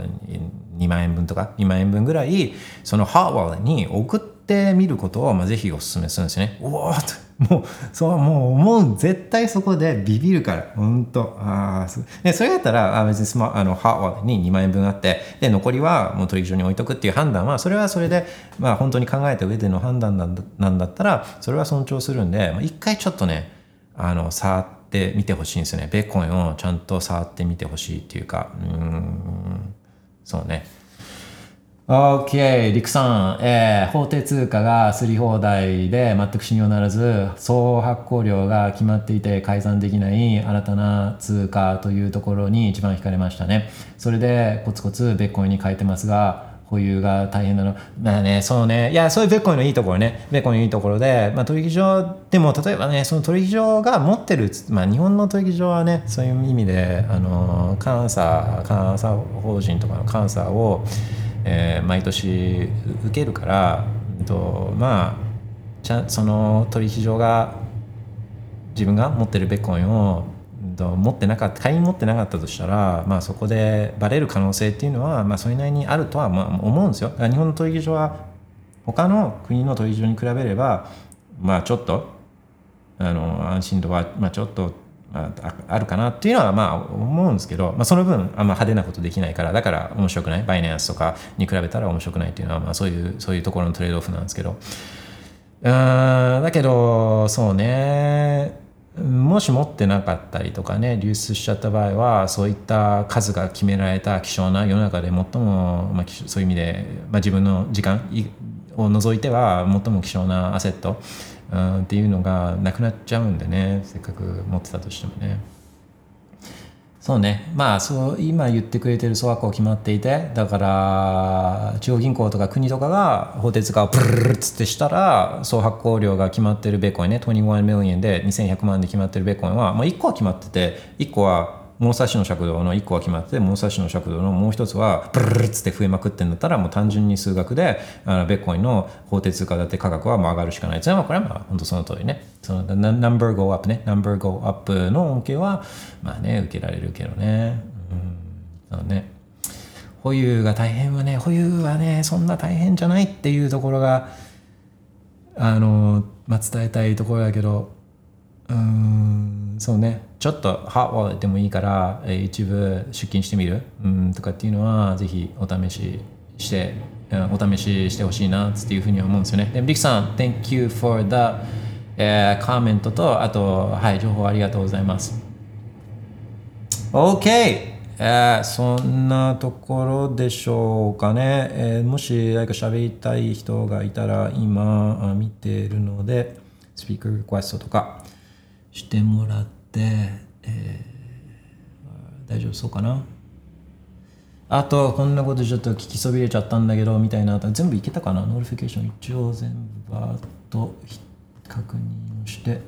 2万円分とか2万円分ぐらいそのハーワーに送ってみることを、まあ、ぜひお勧めするんですよね。うわーっともうそうもう思う絶対そこでビビるから。本当。ああそうでそれだったらあ別にスマあのハワーに2万円分あってで残りはもう取引所に置いとくっていう判断はそれはそれでまあ本当に考えた上での判断なんだなんだったらそれは尊重するんで、まあ、一回ちょっとねあの触ってみてほしいんですよね。ベーコンをちゃんと触ってみてほしいっていうか。うん。そうね。OK、リクさん、えー法定通貨がすり放題で全く信用ならず、総発行量が決まっていて改ざんできない新たな通貨というところに一番惹かれましたね。それでコツコツベッコインに変えてますが、保有が大変なの。まあねそうね。いやそういうベッコインのいいところね。ベッコインのいいところで、まあ、取引所でも例えばねその取引所が持ってる、まあ、日本の取引所はねそういう意味であの監査監査法人とかの監査を、えー毎年受けるから、うんとまあちゃその取引所が自分が持ってるベッコンを持ってなかった仮に持ってなかったとしたら、まあ、そこでバレる可能性っていうのは、まあ、それなりにあるとはまあ思うんですよ。日本の取引所は他の国の取引所に比べればまあちょっとあの安心度は、まあ、ちょっと、あ、るかなっていうのはまあ思うんですけど、まあ、その分あんま派手なことできないからだから面白くない？バイナンスとかに比べたら面白くないっていうのは、まあ、そういうそういうところのトレードオフなんですけど。うんだけどそうね。もし持ってなかったりとかね流出しちゃった場合はそういった数が決められた希少な世の中で最も、まあ、そういう意味で、まあ、自分の時間を除いては最も希少なアセット。っていうのがなくなっちゃうんでねせっかく持ってたとしてもね。そうねまあそう今言ってくれてる総額を決まっていてだから中央銀行とか国とかが法定通貨をプルルルっつってしたら総発行量が決まってるベーコンね21 million で2100万で決まってるベーコンは、まあ、1個は決まってて1個は物差しの尺度の1個は決まってて物差しの尺度のもう一つはプルルルっつって増えまくってんだったらもう単純に数学であのビットコインの法定通貨だって価格はもう上がるしかない。それはまあこれはまあ本当その通りね。そのナナンバーゴーアップね。ナンバーゴーアップの恩恵はまあね受けられるけどね。うん。そうね。保有が大変はね保有はねそんな大変じゃないっていうところがあの、まあ、伝えたいところだけどうんそうね。ちょっと Hot Wallet でもいいからえー一部出金してみる？うんとかっていうのはぜひお試ししてうんお試ししてほしいなっていうふうに思うんですよね。でもリクさん Thank you for the、えー、コメントとあとはい情報ありがとうございます。OK! えーそんなところでしょうかね。えーもし誰か喋りたい人がいたら今見てるので、スピーカーリクエストとか。してもらって、えー大丈夫そうかな？あと、こんなことちょっと聞きそびれちゃったんだけど、みたいな、全部いけたかな？ notification 一応全部バーッと確認をして。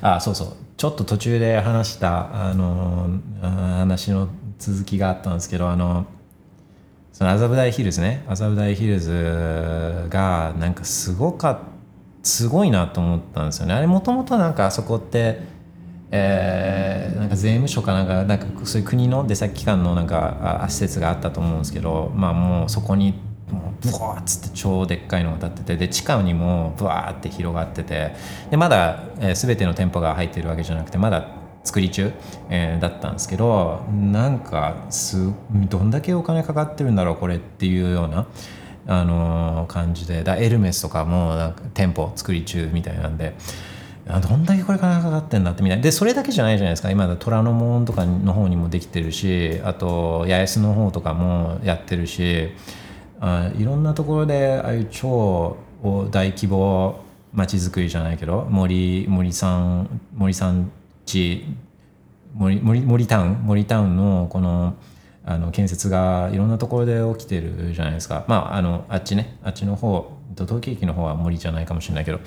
あそうそうちょっと途中で話したあのあ話の続きがあったんですけどあのその麻布台ヒルズね麻布台ヒルズがなんかすごかすごいなと思ったんですよね。あれもともとなんかあそこってえーなんか税務署かなんかなんかそういう国の出先機関のなんか施設があったと思うんですけどまあもうそこにもうブワーッつって超でっかいのが建っててで地下にもブワーって広がっててでまだ、えー、全ての店舗が入ってるわけじゃなくてまだ作り中、えーだったんですけどなんかすどんだけお金かかってるんだろうこれっていうような、あのー感じでだエルメスとかもなんか店舗作り中みたいなんで。どんだけこれ金かかってんだってみたいでそれだけじゃないじゃないですか今だ虎ノ門とかの方にもできてるしあと八重洲の方とかもやってるしあいろんなところでああいう超大規模街づくりじゃないけど森森さん森さん地森森森タウン森タウンのこのあの建設がいろんなところで起きてるじゃないですか。まああのあっちね。あっちの方東京駅の方は森じゃないかもしれないけど。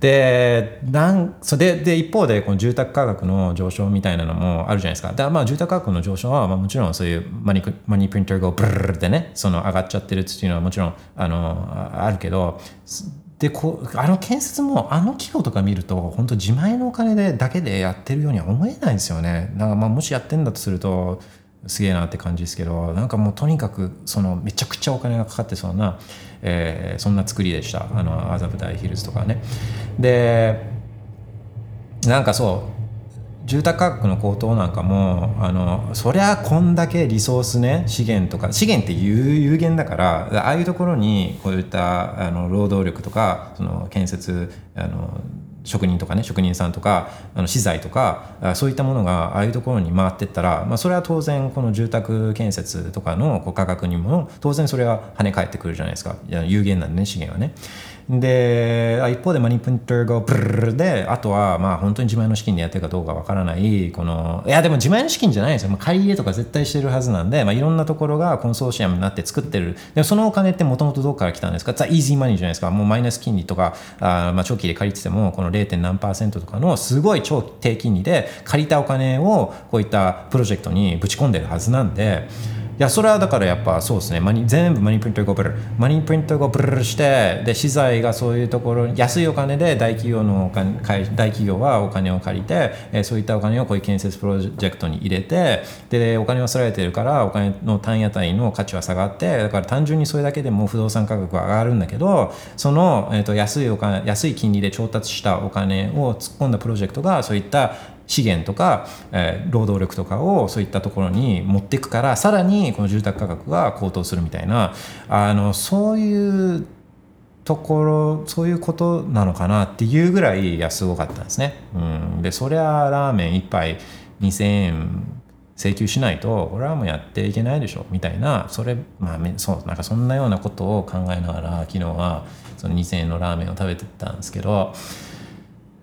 でなんそれで一方でこの住宅価格の上昇みたいなのもあるじゃないですか。だからまあ住宅価格の上昇はまあもちろんそういうマニクマニープリンターがブルルルってねその上がっちゃってるっていうのはもちろんあのあるけどでこうあの建設もあの規模とか見ると本当自前のお金でだけでやってるようには思えないんですよね。だからまあもしやってんだとするとすげえなって感じですけどなんかもうとにかくそのめちゃくちゃお金がかかってそうな、えーそんな作りでした。あの麻布台ヒルズとかね。でなんかそう住宅価格の高騰なんかもあのそりゃこんだけリソースね資源とか資源って有有限だからああいうところにこういったあの労働力とかその建設あの職人とかね職人さんとかあの資材とかそういったものがああいうところに回ってったら、まあ、それは当然この住宅建設とかのこう価格にも当然それは跳ね返ってくるじゃないですか有限なんでね資源はね。で一方でマニプリンターがプルルであとはまあ本当に自前の資金でやってるかどうかわからないこのいやでも自前の資金じゃないですよ、まあ、借り入れとか絶対してるはずなんで、まあ、いろんなところがコンソーシアムになって作ってるでもそのお金ってもともとどこから来たんですかザ・イージーマニーじゃないですかもうマイナス金利とかあまあ長期で借りててもこの 0. 何パーセントとかのすごい超低金利で借りたお金をこういったプロジェクトにぶち込んでるはずなんで。いやそれはだからやっぱそうですね。マニ全部マニプリンターがブルマニプリンターがブルしてで資材がそういうところに安いお金で大企業のお金大企業はお金を借りて、えーそういったお金をこういう建設プロジェクトに入れてでお金を取られてるからお金の単位当たりの価値は下がってだから単純にそれだけでも不動産価格は上がるんだけどその、えー、と安いお金安い金利で調達したお金を突っ込んだプロジェクトがそういった資源とか、えー労働力とかをそういったところに持っていくからさらにこの住宅価格が高騰するみたいなあのそういうところそういうことなのかなっていうぐらいいやすごかったんですね。うん、でそりゃラーメン1杯2000円請求しないと俺はもうやっていけないでしょみたいなそれまあそうなんかそんなようなことを考えながら昨日はその2000円のラーメンを食べてたんですけど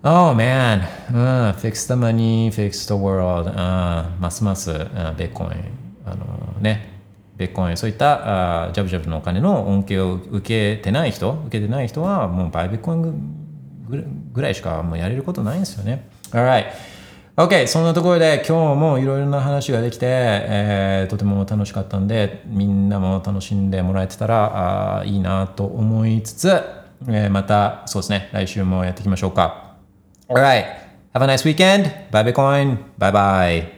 Oh man, うん fix the money, fix the world、うんますます、うん、ベッコインあのねベッコインそういったあジャブジャブのお金の恩恵を受けてない人受けてない人はもうバイベッコインぐぐらいしかもうやれることないんですよね。Alright. OK そんなところで今日もいろいろな話ができて、えーとても楽しかったんでみんなも楽しんでもらえてたらあいいなと思いつつ、えーまたそうですね来週もやっていきましょうか。Alright have a nice weekend. Bye Bitcoin. Bye bye